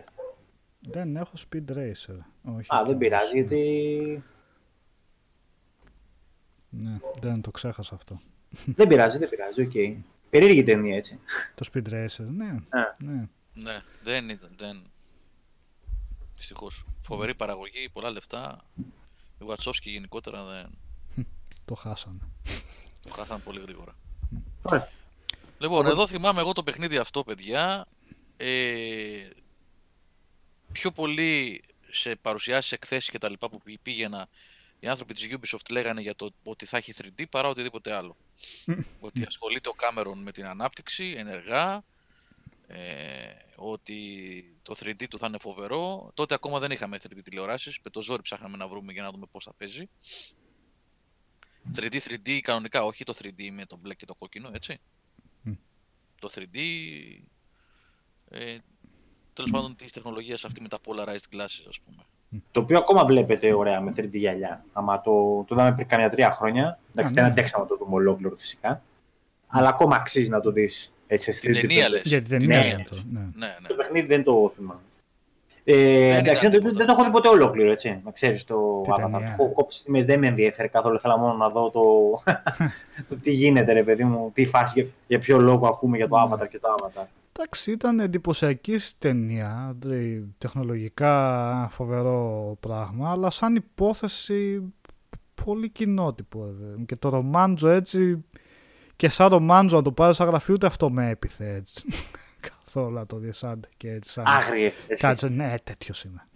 Δεν έχω Speed Racer. Όχι, Α, δεν πειράζει, ναι. γιατί... Ναι, δεν το ξέχασα αυτό. δεν πειράζει, δεν πειράζει, οκ. Περίεργη ταινία, έτσι. Το Speed Racer, ναι. Α. ναι. Ναι, δεν ήταν. Δεν... Δυστυχώς. Φοβερή παραγωγή, πολλά λεφτά. Οι Βατσόφσκι γενικότερα δεν Το χάσανε. το χάσαν πολύ γρήγορα. Ωραία. Λοιπόν, εδώ θυμάμαι εγώ το παιχνίδι αυτό, παιδιά. Ε, πιο πολύ σε παρουσιάσεις, εκθέσεις και τα λοιπά που πη- πήγαινα, οι άνθρωποι της Ubisoft λέγανε για το ότι θα έχει 3D παρά οτιδήποτε άλλο. ότι ασχολείται ο Κάμερον με την ανάπτυξη ενεργά, ε, ότι το 3D του θα είναι φοβερό. Τότε ακόμα δεν είχαμε 3D τηλεοράσεις, με το ζόρι ψάχναμε να βρούμε για να δούμε πώς θα παίζει. 3D, 3D κανονικά, όχι το 3D με το μπλε και το κόκκινο, έτσι. Μμ. Το 3D, ε, τέλος πάντων της τεχνολογίας αυτή με τα polarized glasses, ας πούμε. Το οποίο ακόμα βλέπετε ωραία με 3D γυαλιά. Άμα το, το δάμε πριν καμιά τρία χρόνια. Εντάξει, Α, δεν ναι. αντέξαμε να το δούμε ολόκληρο φυσικά. Αλλά ακόμα αξίζει να το δεις έτσι σε 3D. Την ταινία το- λες. Γιατί δεν Την είναι ταινία αυτό. λες. Ναι. Ναι, ναι. Το παιχνίδι δεν το θυμάμαι. Ε, εντάξει, ήταν δεν, τίποτα. δεν το έχω δει ποτέ ολόκληρο, έτσι. Να ξέρεις το Τι Avatar. ταινία. Το έχω κόψει στιγμές, δεν με ενδιαφέρει καθόλου. Θέλω μόνο να δω το, <laughs> το τι γίνεται, ρε παιδί μου, τι φάση, για, για ποιο λόγο ακούμε για το Ναι. Avatar και το Avatar. Εντάξει, ήταν εντυπωσιακή ταινία, δηλαδή, τεχνολογικά φοβερό πράγμα, αλλά σαν υπόθεση πολύ κοινότυπο. βέβαια. Και το ρομάντζο έτσι, και σαν ρομάντζο να το πάρεις σαν γραφείο, ούτε αυτό με έπιθε έτσι. <laughs> Καθόλου να το δεις σαν και έτσι. Σαν... Άγριε. εσύ. Κάτσε, ναι, τέτοιος είμαι.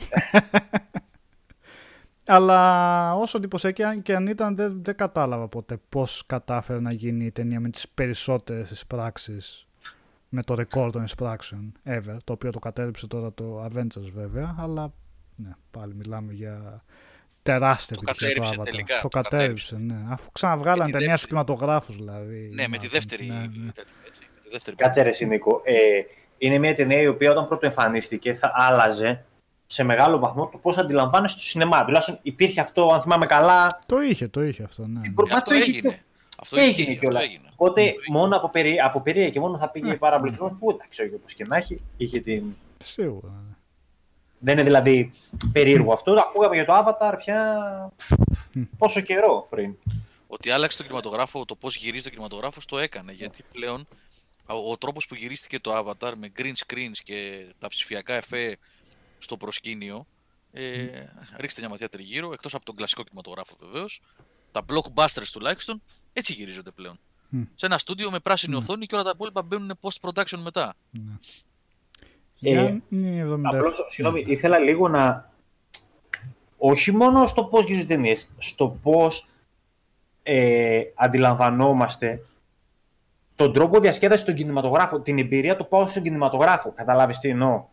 <laughs> Αλλά όσο εντυπωσιακή αν- και αν ήταν, δεν, δεν κατάλαβα ποτέ πώς κατάφερε να γίνει η ταινία με τις περισσότερες εισπράξεις με το ρεκόρ των εισπράξεων ever, το οποίο το κατέριψε τώρα το Avengers βέβαια, αλλά ναι, πάλι μιλάμε για τεράστια Το επιτυχία το κατέριψε Avatar. τελικά, Το το κατέριψε, ναι. Αφού ξαναβγάλαν Με τη ταινία στους δεύτερη. κινηματογράφους δηλαδή. Ναι, με τη μάλλον. δεύτερη. Ναι, ναι. τέτοια, έτσι, με τη δεύτερη Κάτσε ρε εσύ, Νίκο. Ε, είναι μια ταινία η οποία όταν πρώτο εμφανίστηκε θα άλλαζε σε μεγάλο βαθμό το πώς αντιλαμβάνεσαι το σινεμά. Τουλάχιστον υπήρχε αυτό, αν θυμάμαι καλά. Το είχε, το είχε αυτό, ναι. Ε, ναι. προ- Ε, Μα Αυτό το είχε έγινε. και- Αυτό έγινε ισχύει, αυτό κιόλας. έγινε. Οπότε Αυτό έγινε. μόνο από, περί, από περίεργα και μόνο θα πήγε πάρα πολύ κόσμο που εντάξει, όχι όπως και να έχει. Είχε την... Σίγουρα. Ναι. Δεν είναι δηλαδή περίεργο αυτό. Το ακούγαμε για το Avatar πια <laughs> πόσο καιρό πριν. Ότι άλλαξε το κινηματογράφο, το πώς γυρίζει το κινηματογράφος, το έκανε. Γιατί πλέον ο, ο τρόπος που γυρίστηκε το Avatar με green screens και τα ψηφιακά εφέ στο προσκήνιο. Ε, ρίξτε μια ματιά τριγύρω, εκτός από τον κλασικό κινηματογράφο βεβαίως. Τα blockbusters τουλάχιστον έτσι γυρίζονται πλέον. Μμ. Σε ένα στούντιο με πράσινη οθόνη και όλα τα υπόλοιπα μπαίνουν post-production μετά. Ναι. Ε, Γιάννη, 77. Απλώς, συγγνώμη, ήθελα λίγο να. Όχι μόνο στο πώς γίνονται ταινίες, στο πώς ε, αντιλαμβανόμαστε τον τρόπο διασκέδασης στον κινηματογράφο, την εμπειρία του πάω στον κινηματογράφο. Καταλάβεις τι εννοώ.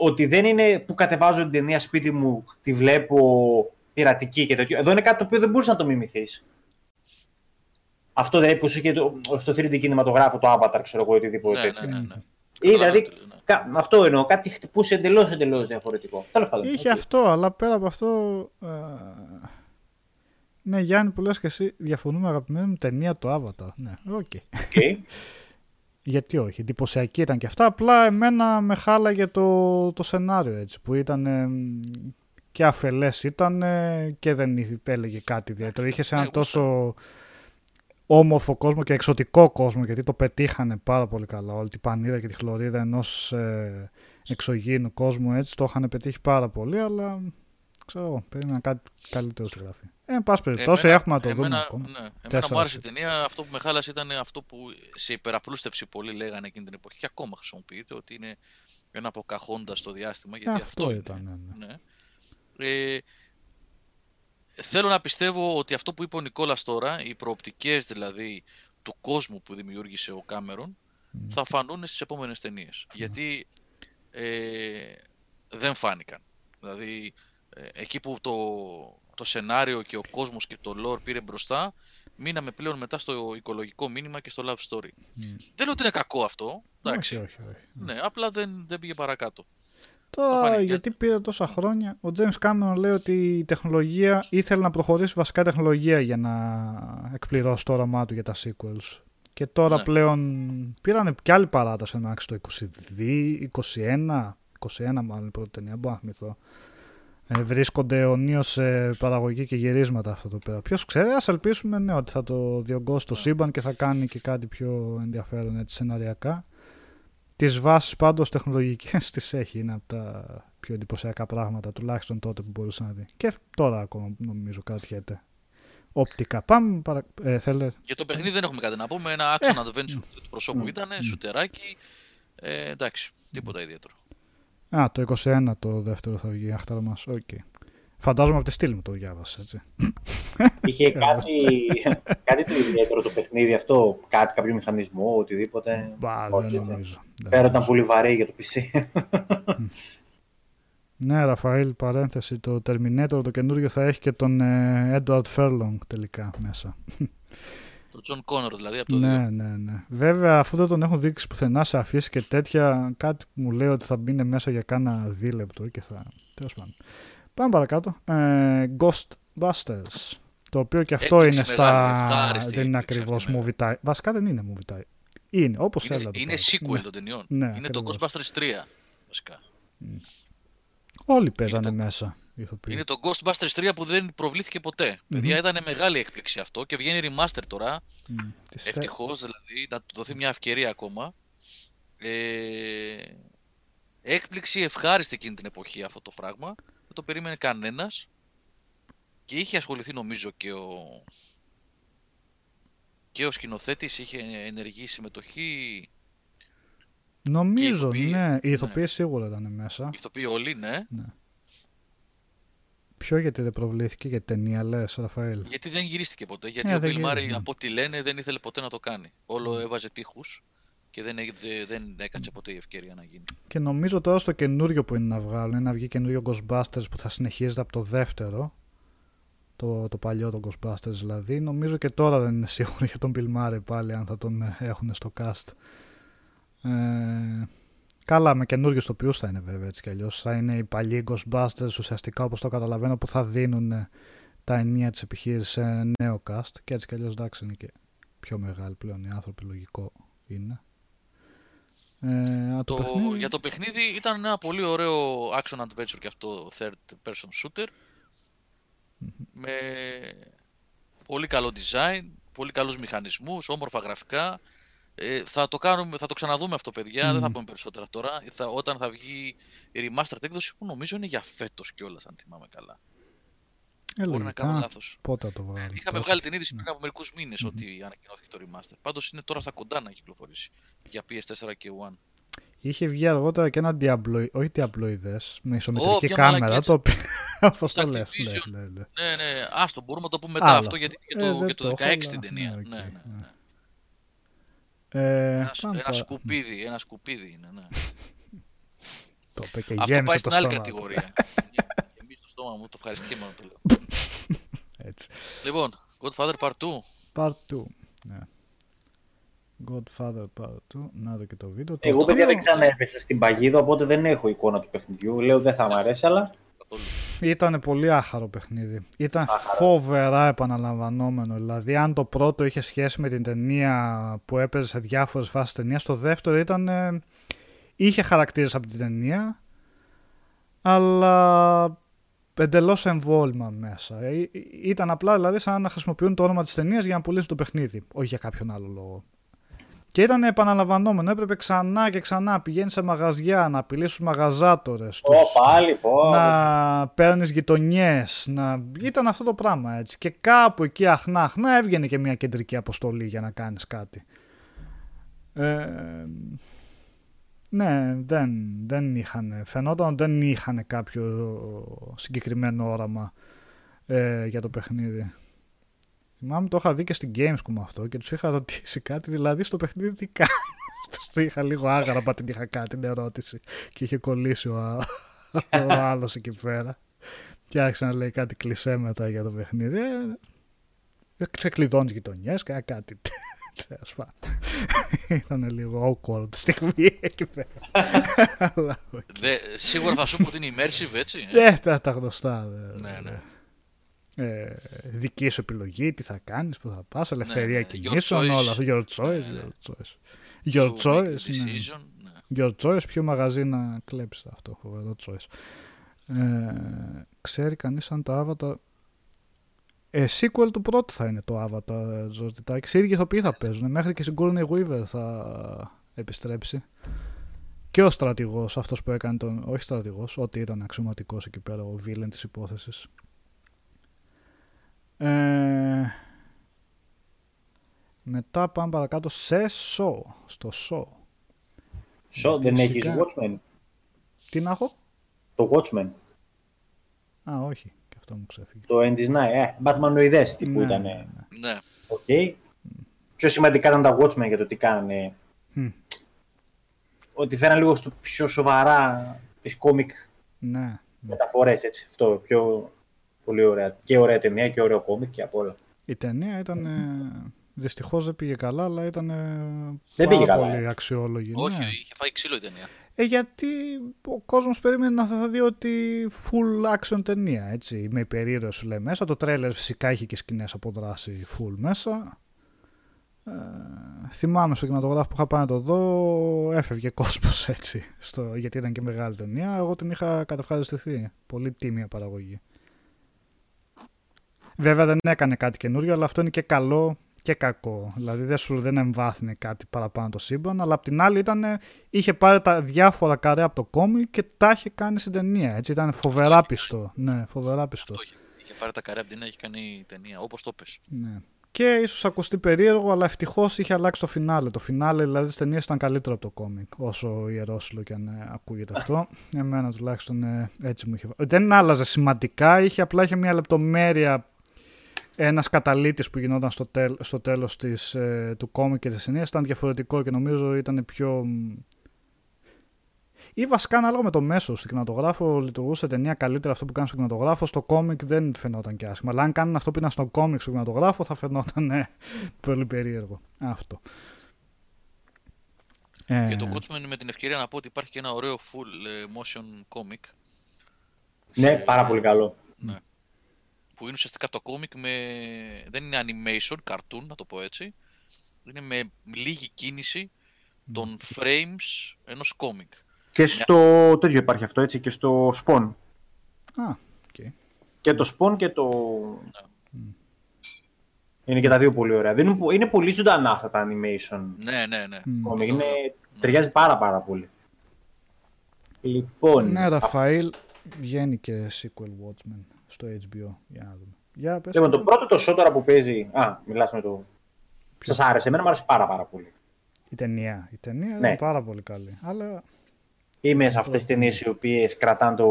ότι δεν είναι που κατεβάζω την ταινία σπίτι μου, τη βλέπω πειρατική και τέτοιο. Εδώ είναι κάτι το οποίο δεν μπορείς να το μιμηθείς. Αυτό δηλαδή που σου είχε το- στο 3D κινηματογράφο το Avatar, ξέρω εγώ, οτιδήποτε Ναι, τέτοιο. ναι, ναι. ναι. Ή δηλαδή, Καταλαβαίνω, ναι. κα- αυτό εννοώ, κάτι χτυπούσε εντελώς εντελώς διαφορετικό. Τέλος πάντων. Είχε οκ. αυτό, αλλά πέρα από αυτό. ε, ναι, Γιάννη, που λες και εσύ, διαφωνούμε αγαπημένη μου ταινία το Avatar. Ναι, οκ. Οκ. <laughs> Γιατί όχι, εντυπωσιακή ήταν και αυτά. Απλά εμένα με χάλαγε το, το σενάριο έτσι, που ήταν ε, και αφελές ήταν ε, και δεν ήθ- έλεγε κάτι ιδιαίτερο. Είχε σε Ναι, ένα ούτε. τόσο όμορφο κόσμο και εξωτικό κόσμο, γιατί το πετύχανε πάρα πολύ καλά. Όλη την πανίδα και τη χλωρίδα ενός ε, εξωγήινου κόσμου έτσι, το είχαν πετύχει πάρα πολύ, αλλά ξέρω εγώ, περίμενα κάτι καλύτερο στη γραφή. Ε, εν πάση περιπτώσει, Εμένα- έχουμε να το δούμε εμένα, ακόμα. Ναι, εμένα Τέσσερα μου άρεσε η σετ. ταινία. Αυτό που με χάλασε ήταν αυτό που σε υπεραπλούστευση πολλοί λέγανε εκείνη την εποχή και ακόμα χρησιμοποιείται, ότι είναι ένα αποκαχώντας στο διάστημα. Γιατί αυτό, αυτό είναι. ήταν, ναι, ναι. Ναι. Ε, θέλω να πιστεύω ότι αυτό που είπε ο Νικόλας τώρα, οι προοπτικές δηλαδή του κόσμου που δημιούργησε ο Κάμερον, Μμ. θα φανούν στις επόμενες ταινίες. Γιατί ε, δεν φάνηκαν. Δηλαδή, ε, εκεί που το, το σενάριο και ο κόσμος και το lore πήρε μπροστά, μείναμε πλέον μετά στο οικολογικό μήνυμα και στο love story. Μμ. Δεν λέω ότι είναι κακό αυτό, εντάξει. Όχι, όχι, όχι. Ναι, απλά δεν, δεν πήγε παρακάτω. Τώρα, φάνηκε. γιατί πήρε τόσα χρόνια, ο James Cameron λέει ότι η τεχνολογία ήθελε να προχωρήσει βασικά τεχνολογία για να εκπληρώσει το όραμά του για τα sequels. Και τώρα Ναι. πλέον πήρανε κι άλλη παράταση εντάξει το 22, 21, 21 μάλλον η πρώτη ταινία, μπορώ να θυμηθώ. Ε, βρίσκονται αιωνίως σε παραγωγή και γυρίσματα αυτό το πέρα. Ποιος ξέρει, ας ελπίσουμε ναι, ότι θα το διωγγώσει το Ναι. σύμπαν και θα κάνει και κάτι πιο ενδιαφέρον έτσι, σεναριακά. Τις βάσεις πάντως τεχνολογικές <laughs> τις έχει, είναι από τα πιο εντυπωσιακά πράγματα, τουλάχιστον τότε που μπορούσε να δει. Και τώρα ακόμα νομίζω κρατιέται. Οπτικά. Πάμε, παρα... ε, θέλε... Για το παιχνίδι δεν έχουμε κάτι να πούμε. Ένα action adventure του προσώπου Μμ. ήταν, σουτεράκι. Ε, εντάξει, τίποτα ιδιαίτερο. Α, το 21 το δεύτερο θα βγει, άχταρα μας. Οκ. Φαντάζομαι από τη στήλη μου το διάβασε, έτσι. Είχε <laughs> κάτι, κάτι το ιδιαίτερο το παιχνίδι αυτό, κάτι, κάποιο μηχανισμό, οτιδήποτε. Μπα, Όχι, δεν έτσι. νομίζω. Δεν Πέρα ήταν νομίζω. πολύ βαρύ για το PC. Ναι, Ραφαήλ, παρένθεση, το Terminator το καινούριο θα έχει και τον ε, Edward Furlong τελικά μέσα. Το John Connor δηλαδή από το ναι, 2. ναι, ναι. Βέβαια, αφού δεν τον έχουν δείξει πουθενά σε αφήσει και τέτοια, κάτι που μου λέει ότι θα μπει μέσα για κάνα δίλεπτο και θα. Τέλος πάντων. Πάμε παρακάτω. Ε, Ghostbusters. Το οποίο και αυτό Έκπληξη είναι στα. μεγάλη, ευχάριστη Δεν είναι έκπληξη ακριβώς αυτή, ναι. movie type. Βασικά δεν είναι movie type. Είναι, όπως Είναι, έλα το είναι πάρει. sequel Ναι. των ταινιών. Ναι, είναι το ακριβώς. Ghostbusters 3. Βασικά. Όλοι παίζανε το- μέσα. οι ηθοποιοί. Είναι το Ghostbusters 3 που δεν προβλήθηκε ποτέ. Παιδιά, ήταν μεγάλη έκπληξη αυτό και βγαίνει remaster τώρα. Μμ. Τις θε- Ευτυχώς δηλαδή, να του δοθεί μια ευκαιρία ακόμα. Ε, έκπληξη ευχάριστη εκείνη την εποχή αυτό το πράγμα. Δεν το περίμενε κανένας. Και είχε ασχοληθεί νομίζω και ο. Και ο σκηνοθέτης είχε ενεργή συμμετοχή. Νομίζω, ηθοποιοί. ναι. Οι Ναι. ηθοποιοί σίγουρα ήταν μέσα. Ηθοποιοί όλοι, ναι. Ποιο γιατί δεν προβλήθηκε για ταινία, λες, Ραφαήλ; Γιατί δεν γυρίστηκε ποτέ. Γιατί Ε, ο δεν Bill Murray, γυρίστηκε. από ό,τι λένε, δεν ήθελε ποτέ να το κάνει. Όλο έβαζε τείχους και δεν, έ- δε- δεν έκατσε ποτέ η ευκαιρία να γίνει. Και νομίζω τώρα στο καινούριο που είναι να βγάλουν, είναι να βγει καινούριο Ghostbusters που θα συνεχίζεται από το δεύτερο. Το, το παλιό το Ghostbusters δηλαδή. Νομίζω και τώρα δεν είναι σίγουρο για τον Bill Murray πάλι αν θα τον ε, έχουν στο cast. Ε, καλά, με καινούριους τοπιού θα είναι βέβαια έτσι κι αλλιώς. Θα είναι οι παλιοί Ghostbusters ουσιαστικά όπως το καταλαβαίνω που θα δίνουν ε, τα ενία της επιχείρησης σε νέο cast. Και έτσι κι αλλιώς εντάξει είναι και πιο μεγάλοι πλέον οι άνθρωποι, λογικό είναι. Ε, α, το Το, παιχνίδι- για το παιχνίδι ήταν ένα πολύ ωραίο action adventure και αυτό third person shooter με πολύ καλό design, πολύ καλούς μηχανισμούς, όμορφα γραφικά. Ε, θα, το κάνουμε, θα το ξαναδούμε αυτό παιδιά, δεν θα Μμμ. πούμε περισσότερα τώρα. Θα, όταν θα βγει η remastered έκδοση που νομίζω είναι για φέτος κιόλας αν θυμάμαι καλά. Ε, Μπορεί να λογικά, κάνω λάθος. Πότε θα το βγάλουν. Είχαμε τόσο. βγάλει την είδηση ναι. πριν από μερικούς μήνες ότι ανακοινώθηκε το remaster. Πάντως είναι τώρα στα κοντά να κυκλοφορήσει για PS4 και One. Είχε βγει αργότερα και ένα Diablo, όχι Diabloides, με ισομετρική ποια κάμερα. μαλακία Το οποίο. <laughs> Πώ Στα το λες. Activision. Ναι, ναι, ναι. Ναι, ναι, άστο, μπορούμε να το πούμε μετά Άλλο αυτό αυτό. γιατί Ε, για το, δεν για το το 16 έχω, την αλλά- ταινία. ναι, Ναι, οκ, ναι, ναι. ναι. Ε, Ένα, πάμε ένας παρα- σκουπίδι, ένας σκουπίδι είναι, ναι. Το είπε και Αυτό γέμισε πάει το στην άλλη στόμα του. κατηγορία. <laughs> Εμεί το στόμα μου, το ευχαριστήκαμε να το λέω. <laughs> Έτσι. Λοιπόν, Godfather Part 2. Part 2. Ναι. Godfather Part 2. Να δω και το βίντεο. Το Εγώ, παιδιά, οποίο δεν ξανέπεσα στην παγίδα, οπότε δεν έχω εικόνα του παιχνιδιού. Λέω δεν θα μου αρέσει, αλλά Καθόλου. Ήταν πολύ άχαρο παιχνίδι. Ήταν φοβερά επαναλαμβανόμενο. Δηλαδή, αν το πρώτο είχε σχέση με την ταινία που έπαιζε σε διάφορες φάσεις ταινίας, το δεύτερο ήταν. ε, είχε χαρακτήρες από την ταινία, αλλά εντελώ εμβόλυμα μέσα. Ε, ε, Ήταν απλά δηλαδή σαν να χρησιμοποιούν το όνομα της ταινίας για να πουλήσουν το παιχνίδι, όχι για κάποιον άλλο λόγο. Και ήταν επαναλαμβανόμενο. Έπρεπε ξανά και ξανά πηγαίνεις σε μαγαζιά, να απειλεί τους μαγαζάτορες. Ω, πάλι, πω. να παίρνεις γειτονιές. Να... Ήταν αυτό το πράγμα έτσι. Και κάπου εκεί αχνά αχνά έβγαινε και μια κεντρική αποστολή για να κάνεις κάτι. Ε, ναι, δεν, δεν είχαν. Φαινόταν ότι δεν είχαν κάποιο συγκεκριμένο όραμα ε, για το παιχνίδι. Θυμάμαι το είχα δει και στην Gamescom αυτό και τους είχα ρωτήσει κάτι, δηλαδή στο παιχνίδι τι κάνει. <laughs> Τους είχα λίγο άγαρμπα την είχα κάνει την ερώτηση και είχε κολλήσει ο, α- <laughs> ο άλλος εκεί πέρα. Και άρχισε να λέει κάτι κλεισέ μετά για το παιχνίδι. Ε, ξεκλειδώνεις γειτονιές και κάτι. Τέλος πάντων. Ήταν λίγο awkward στιγμή εκεί πέρα. Αλλά οκ. Δε, σίγουρα θα σου πω ότι είναι immersive, έτσι. Ε, τα, τα γνωστά. δε- Ναι, ναι. Ε, δική σου επιλογή, τι θα κάνεις, πού θα πας, ελευθερία ναι. κινήσεων, Your choice. όλα αυτά. Your choice, Ναι, ναι. your choice. Your To make a choice, ναι. decision, ναι. Your choice, ποιο μαγαζί να κλέψεις αυτό, φοβερό choice. Ε, ξέρει κανείς αν το Avatar... Ε, sequel του πρώτου θα είναι το Avatar, Ζορτιτάκης. Οι ίδιοι ηθοποιοί θα παίζουν. Μέχρι και η Sigourney Weaver θα επιστρέψει. Και ο στρατηγός, αυτός που έκανε τον... Όχι στρατηγός, ό,τι ήταν αξιωματικός εκεί πέρα, ο villain της υπόθεσης. Ε, μετά πάμε παρακάτω σε show. Στο show. Show, δεν έχεις Φυσικά. Watchmen. Τι να έχω; Το Watchmen. Α, όχι. Και αυτό μου ξέφυγε. Το End is Nigh. Ε, Batmanοειδές τύπου Ναι, ήταν. ναι, ναι. Ναι. Οκ. Πιο σημαντικά ήταν τα Watchmen για το τι κάνανε. Μμ. Ότι φέραν λίγο στο πιο σοβαρά τις κόμικ Ναι. μεταφορές έτσι. Αυτό πιο πολύ ωραία. Και ωραία ταινία και ωραίο κόμικ και απ' όλα. Η ταινία ήταν. Ε, Δυστυχώς δεν πήγε καλά, αλλά ήταν. ε, Δεν πάρα πήγε καλά, πολύ ε. αξιόλογη. Όχι, ναι. είχε φάει ξύλο η ταινία. Ε, γιατί ο κόσμος περίμενε να θα δει ότι full action ταινία. Έτσι, με υπερήρωες σου λέει μέσα. Το τρέλερ φυσικά είχε και σκηνές από δράση full μέσα. Ε, θυμάμαι στο κινηματογράφο που είχα πάει να το δω, έφευγε κόσμος <laughs> έτσι. Στο, γιατί ήταν και μεγάλη ταινία. Εγώ την είχα κατευχαριστηθεί. Πολύ τίμια παραγωγή. Βέβαια δεν έκανε κάτι καινούριο, αλλά αυτό είναι και καλό και κακό. Δηλαδή δεν σου δεν εμβάθυνε κάτι παραπάνω το σύμπαν, αλλά απ' την άλλη ήταν, είχε πάρει τα διάφορα καρέ από το κόμικ και τα είχε κάνει στην ταινία. Έτσι ήταν φοβερά πιστό. Ναι, φοβερά πιστό. Το είχε. Είχε πάρει τα καρέ από την ταινία, είχε κάνει ταινία, όπως το πες. Ναι. Και ίσως ακουστεί περίεργο, αλλά ευτυχώς είχε αλλάξει το φινάλε. Το φινάλε δηλαδή της ταινίας ήταν καλύτερο από το κόμικ. Όσο ιερόσιλο και αν ε, ακούγεται αυτό. <laughs> Εμένα τουλάχιστον ε, έτσι μου είχε. Δεν άλλαζε σημαντικά, είχε απλά είχε μια λεπτομέρεια. Ένας καταλήτης που γινόταν στο, τέλ, στο τέλος ε, του κόμικ και της ταινία ήταν διαφορετικό και νομίζω ήταν πιο. ή βασικά ανάλογα με το μέσο. Στην κινηματογράφο λειτουργούσε ταινία καλύτερα αυτό που κάνει στο κινηματογράφο. Στο κόμικ δεν φαινόταν και άσχημα. Αλλά αν κάνουν αυτό που ήταν στο κόμικ στο κινηματογράφο θα φαινόταν ε, πολύ περίεργο. Αυτό. Ε, Για το Watchmen με την ευκαιρία να πω ότι υπάρχει και ένα ωραίο full ε, motion comic. Ναι, Σε- πάρα πολύ καλό. Ναι. Που είναι ουσιαστικά το κόμικ με... Δεν είναι animation, cartoon, να το πω έτσι. Είναι με λίγη κίνηση των frames ενός κόμικ. Και στο τέτοιο υπάρχει αυτό έτσι και στο Spawn. Α, οκ. Και το Spawn και το... Είναι και τα δύο πολύ ωραία. Δεν είναι, πο- είναι πολύ ζωντανά αυτά τα animation. Ναι, ναι, ναι. Μμ. comic. Είναι, ταιριάζει πάρα πάρα πολύ. Λοιπόν, Ναι, Ραφαήλ, βγαίνει και sequel Watchmen στο HBO. Για να δούμε. Για πες. Λοιπόν, το πρώτο το show τώρα που παίζει. Α, μιλάς με το. Σας άρεσε. Εμένα μου άρεσε πάρα, πάρα πολύ. Η ταινία. Η ταινία Ναι. είναι πάρα πολύ καλή. Αλλά Είμαι σε αυτές τις ταινίες οι οποίες κρατάνε το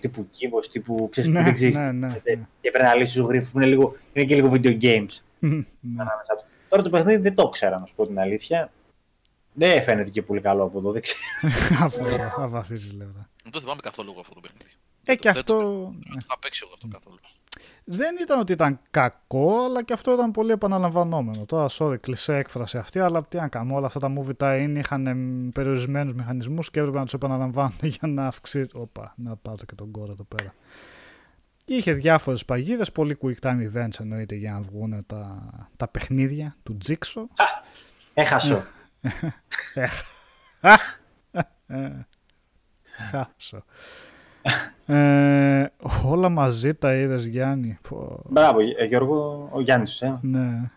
τύπου κύβος, τύπου ξέρεις που Ναι, δεν ξέρεις. ναι, ναι, ναι. Και πρέπει να λύσεις του γρήφου που είναι, λίγο, είναι και λίγο video games ναι. ανάμεσά τους. Τώρα το παιχνίδι δεν το ξέρα, να σου πω την αλήθεια. Δεν φαίνεται και πολύ καλό από εδώ, δεν ξέρω. <laughs> από, από αυτή τη πλευρά. Δεν το θυμάμαι καθόλου εγώ αυτό το παιχνίδι. Ε, και Δεν αυτό. το- ναι. Δεν το είχα παίξει εγώ αυτό καθόλου. Δεν ήταν ότι ήταν κακό, αλλά και αυτό ήταν πολύ επαναλαμβανόμενο. Τώρα, sorry, κλεισέ έκφραση αυτή, αλλά τι να κάνουμε. Όλα αυτά τα movie tie-in είχαν περιορισμένους μηχανισμούς και έπρεπε να τους επαναλαμβάνουν για να αυξήσει. Όπα, να πάρω και τον κόρο εδώ πέρα. Είχε διάφορες παγίδες, πολύ quick time events εννοείται για να βγουν τα, τα παιχνίδια του Jigsaw. Έχασο. <laughs> Ε, Χάσω. <laughs> Ε, όλα μαζί τα είδες Γιάννη. Πω. Μπράβο, ε, Γιώργο, ο Γιάννης, ε. Ναι.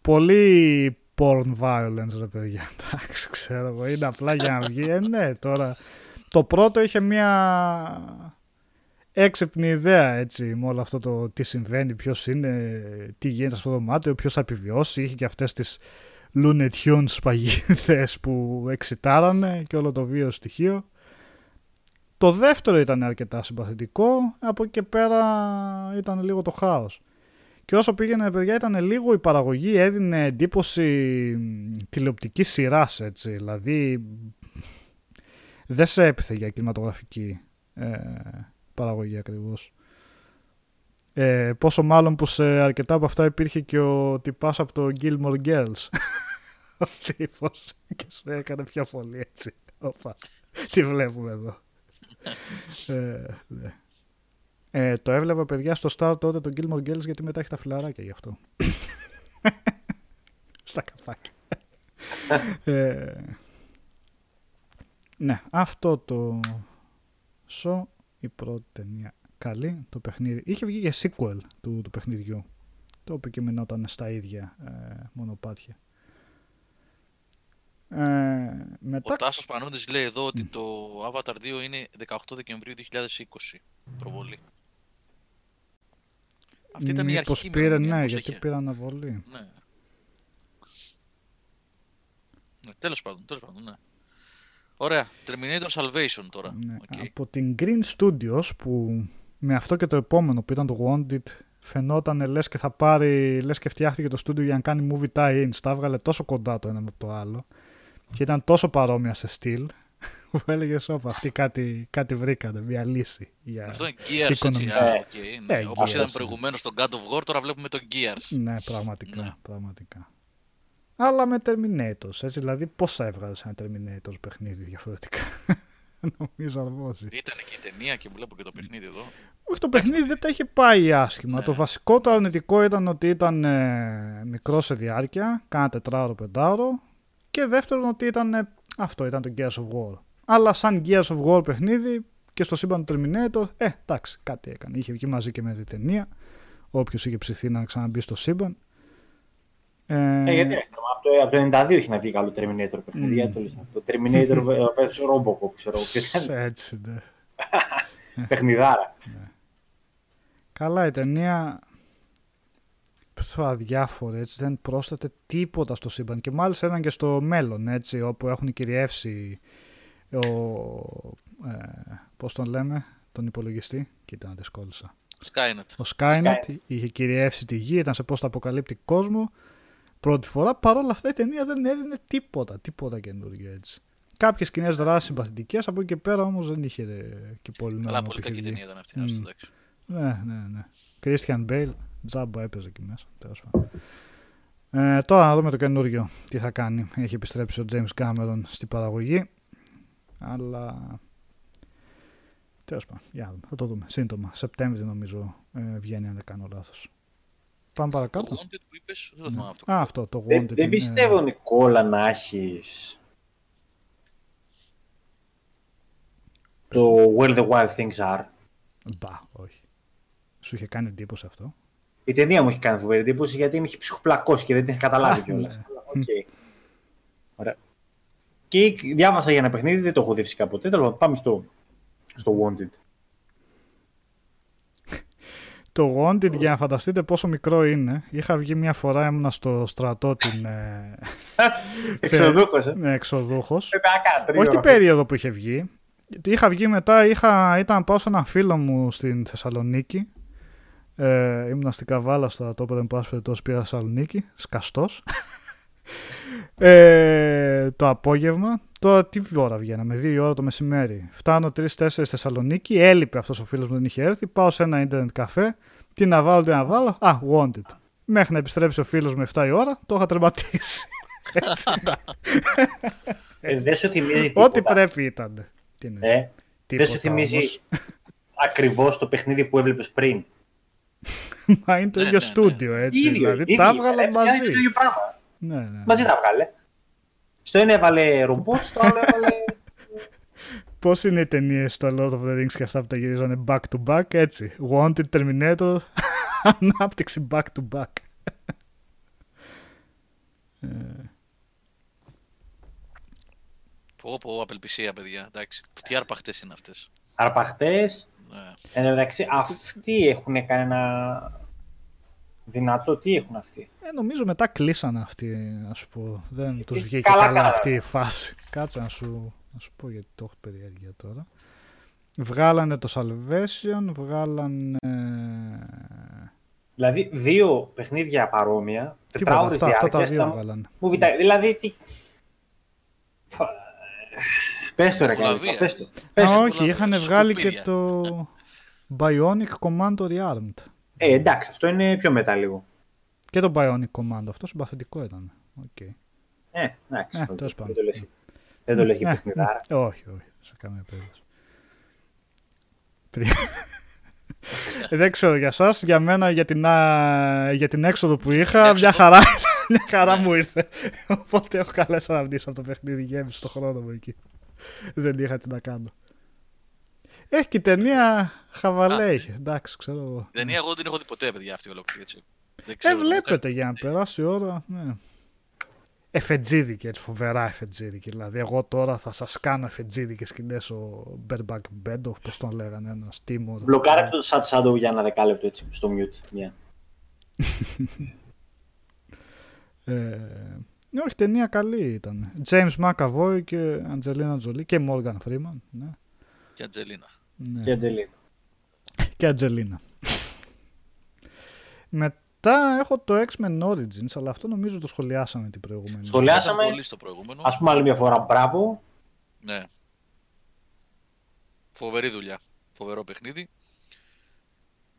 Πολύ porn violence, ρε παιδιά. <laughs> Εντάξει, ξέρω εγώ. Είναι απλά για να βγει. Ε, ναι, τώρα. Το πρώτο είχε μια έξυπνη ιδέα, έτσι, με όλο αυτό το τι συμβαίνει, ποιος είναι, τι γίνεται σε αυτό το δωμάτιο, ποιος θα επιβιώσει. Είχε και αυτές τις Looney Tunes παγίδες που εξητάρανε και όλο το βίο στοιχείο. Το δεύτερο ήταν αρκετά συμπαθητικό, από εκεί και πέρα ήταν λίγο το χάος. Και όσο πήγαινε, παιδιά, ήταν λίγο η παραγωγή, έδινε εντύπωση μ, τηλεοπτικής σειράς, έτσι. Δηλαδή, δεν σε έπιθε για κινηματογραφική ε, παραγωγή ακριβώς. Ε, πόσο μάλλον που σε αρκετά από αυτά υπήρχε και ο τυπάς από το Gilmore Girls. <laughs> ο τύπος και σου έκανε πιο πολύ έτσι. Οπα, τι βλέπουμε εδώ. Ε, ναι. Ε, το έβλεπα παιδιά στο Star τότε το Gilmore Girls γιατί μετά έχει τα φιλαράκια γι' αυτό. <laughs> Στα καφάκια. ε, ναι, αυτό το show, η πρώτη ταινία καλή, το παιχνίδι. Είχε βγει και sequel του, του παιχνιδιού, το οποίο και μεινόταν στα ίδια ε, μονοπάτια. Ε, μετά Ο Τάσος Πανούδης λέει εδώ ότι το Avatar 2 είναι 18 Δεκεμβρίου 2020 προβολή. Αυτή ήταν η μήπως αρχική πήρε, ημερομηνία, ναι, πώς γιατί είχε. πήρε αναβολή. Ναι. ναι. Τέλος πάντων, τέλος πάντων, ναι. Ωραία. Terminator Salvation τώρα. Ναι, Οκ. Από την GRIN Studios που με αυτό και το επόμενο που ήταν το Wanted φαινόταν λες και θα πάρει, λες και φτιάχτηκε το στούντιο για να κάνει movie tie-ins. Τα έβγαλε τόσο κοντά το ένα με το άλλο και ήταν τόσο παρόμοια σε στυλ <laughs> που έλεγε όπα αυτοί κάτι, κάτι βρήκανε, μια λύση. Για... Αυτό είναι Gears, έτσι. οικονομικά. Α, Ε, οκ, ναι. ε, Όπως Gears, είδαμε ναι. προηγουμένως στον God of War, τώρα βλέπουμε το Gears. Ναι, πραγματικά, Ναι. πραγματικά. Αλλά με Terminators, έτσι, δηλαδή πώς θα έβγαλες ένα Terminators παιχνίδι διαφορετικά. <laughs> Νομίζω αρμόζει. Ήταν και η ταινία και βλέπω και το παιχνίδι εδώ. Όχι, το παιχνίδι δεν τα είχε πάει άσχημα. Ναι. Το βασικό το αρνητικό ήταν ότι ήταν ε, μικρό σε διάρκεια, κάνα τετράωρο, πεντάωρο. Και δεύτερον ότι ήταν, ε, αυτό ήταν το Gears of War. Αλλά σαν Gears of War παιχνίδι και στο σύμπαν του Terminator, ε, εντάξει, κάτι έκανε. Είχε βγει μαζί και με την ταινία. Όποιος είχε ψηθεί να ξαναμπεί στο σύμπαν. Ε, Ε, γιατί ρε, από το, από το 92 έχει να βγει καλό Terminator παιχνίδι. Μμμ. γιατί το λες αυτό. Το Terminator <laughs> vs Robocop, ξέρω εγώ. ποιος ήταν. έτσι, ναι. <laughs> Παιχνιδάρα. Καλά, η ταινία πιο αδιάφορη, έτσι, δεν πρόσθεται τίποτα στο σύμπαν και μάλιστα ήταν και στο μέλλον, έτσι, όπου έχουν κυριεύσει ο, ε, πώς τον λέμε, τον υπολογιστή, κοίτα να δυσκόλυσα. Skynet. Ο Skynet, Skynet. είχε κυριεύσει τη γη, ήταν σε πώς αποκαλύπτει κόσμο πρώτη φορά, παρόλα αυτά η ταινία δεν έδινε τίποτα, τίποτα καινούργιο έτσι. Κάποιες σκηνές δράσεις συμπαθητικές, από εκεί και πέρα όμως δεν είχε ε, και πολύ νόημα. Καλά, που πολύ είχε κακή βγει. ταινία ήταν αυτή. Μμ. άστο, εντάξει. Ναι, ναι, ναι. Christian Bale, τζάμπα έπαιζε εκεί μέσα. Τέλος πάντων. Ε, τώρα να δούμε το καινούριο. Τι θα κάνει. Έχει επιστρέψει ο James Cameron στην παραγωγή. Αλλά. Τέλος πάντων. Για να δούμε. Θα το δούμε. Σύντομα. Σεπτέμβρη νομίζω ε, βγαίνει, αν δεν κάνω λάθος. Πάμε Το παρακάτω. Wanted που είπες, δεν το θυμάμαι αυτό. Α, αυτό. Το Wanted. Δεν, δεν είναι- πιστεύω, Νικόλα, να έχεις το Where the Wild Things Are. Μπα, όχι. Σου είχε κάνει εντύπωση αυτό. Η ταινία μου έχει κάνει φοβερή εντύπωση γιατί με έχει ψυχοπλακώσει και δεν την είχα καταλάβει Α, κιόλας. ναι. Οκ. Ωραία. Και διάβασα για ένα παιχνίδι, δεν το έχω δει φυσικά ποτέ. Τέλος πάντων, πάμε στο, στο Wanted. <laughs> Το Wanted, για να φανταστείτε πόσο μικρό είναι, είχα βγει μια φορά, ήμουνα στο στρατό την ε, <laughs> Εξοδούχος, ε. ναι, εξοδούχος. Πρέπει να κάνω τρίγωνο. Όχι την περίοδο που είχε βγει. Είχα βγει μετά, είχα, ήταν να πάω σε έναν φίλο μου στην Θεσσαλονίκη. Ε, ήμουνα στην Καβάλα στο τόπο δεν πας περιπτώσει πήγα Θεσσαλονίκη, σκαστός. <laughs> Ε, το απόγευμα, τώρα τι ώρα βγαίναμε, δύο η ώρα το μεσημέρι. Φτάνω 3-4 Θεσσαλονίκη, έλειπε αυτός ο φίλος μου δεν είχε έρθει. Πάω σε ένα ίντερνετ καφέ. Τι να βάλω, τι να βάλω; Α, wanted. Μέχρι να επιστρέψει ο φίλος με 7 η ώρα, το είχα τερματίσει. <laughs> Έτσι, Ε, δεν σου θυμίζει τίποτα. Ό,τι πρέπει ήταν. Τι είναι. Ε, δεν Τίποτα σου θυμίζει όμως. ακριβώς το παιχνίδι που έβλεπες πριν; <laughs> Μα είναι το Ναι, ίδιο ναι, ναι. στούντιο, έτσι. Ίδιο, δηλαδή ίδιο, τα ε, έβγαλαν είναι μαζί. το ίδιο πράγμα. Ναι, ναι. Μαζί τα βγάλε. Στο ένα έβαλε ρομπότ, στο άλλο έβαλε... <laughs> Πώς είναι οι ταινίες στο Lord of the Rings και αυτά που τα γυρίζανε back to back, έτσι; Wanted, Terminator, <laughs> ανάπτυξη back to back. Ε, Πω, πω, απελπισία, παιδιά. Εντάξει. Τι αρπαχτές είναι αυτές. Αρπαχτές. Ναι. Εν τω μεταξύ, αυτοί έχουν κανένα δυνατό. Τι έχουν αυτοί; ε, νομίζω μετά κλείσανε αυτοί, να σου πω. Δεν τους Ε, βγήκε καλά καλά, κάνανε. αυτή η φάση. Κάτσε να σου, να σου πω γιατί το έχω περιέργεια τώρα. Βγάλανε το Salvation, βγάλανε... Δηλαδή, δύο παιχνίδια παρόμοια, Τίποτα, τετράωρες αυτά, αυτά τα διάρκειας, δύο τα βγάλανε. movie time. Δηλαδή, τι... Πες το ρε Κολαβία. Καλύπα, πες το. Α, Πες το. όχι, πολλά είχαν βγάλει και σκουπίδια. το Bionic Commando Rearmed. Ε, εντάξει, αυτό είναι πιο μετά λίγο. Και το Bionic Commando, αυτό συμπαθητικό ήταν. Οκ. Ε, εντάξει, Ε, δεν τέλος το- πάντων. δεν το λες. Δεν το λες για Ε, παιχνιδάρα. ε, Όχι, όχι, σε καμία περίπτωση. Πριν- Ε, <laughs> Δεν ξέρω για σας, για μένα για την, α, για την έξοδο που είχα, Έξοδο. μια χαρά, <laughs> μια χαρά Ναι. μου ήρθε. Οπότε έχω καλές αναμνήσεις από το παιχνίδι, γέμισε το χρόνο μου εκεί. <laughs> Δεν είχα τι να κάνω. Έχει και η ταινία χαβαλέ Α, είχε, εντάξει, ξέρω εγώ. Ταινία εγώ δεν την έχω δει ποτέ, παιδιά, αυτή ολόκληρη. Έτσι. Δεν Ε, ξέρω, βλέπετε για να περάσει η ώρα. Ναι. Εφετζίδικη, έτσι φοβερά εφετζίδικη. Δηλαδή, εγώ τώρα θα σας κάνω εφετζίδικες σκηνές ο Μπέρμπακ Μπέντοφ, πώς τον λέγανε, ένας Τίμορ. Μπλοκάρε το Sad Shadow για ένα δεκάλεπτο έτσι στο mute. Μια. <laughs> Ε, ναι, όχι, ταινία καλή ήταν. James McAvoy και Αντζελίνα Τζολί και Morgan Freeman. Ναι, Και Αντζελίνα. ναι. Και Αντζελίνα. και Αντζελίνα. Μετά έχω το X-Men Origins, αλλά αυτό νομίζω το σχολιάσαμε την προηγούμενη. Σχολιάσαμε. Ήταν πολύ στο προηγούμενο. Ας πούμε άλλη μια φορά μπράβο. Ναι. Φοβερή δουλειά. Φοβερό παιχνίδι.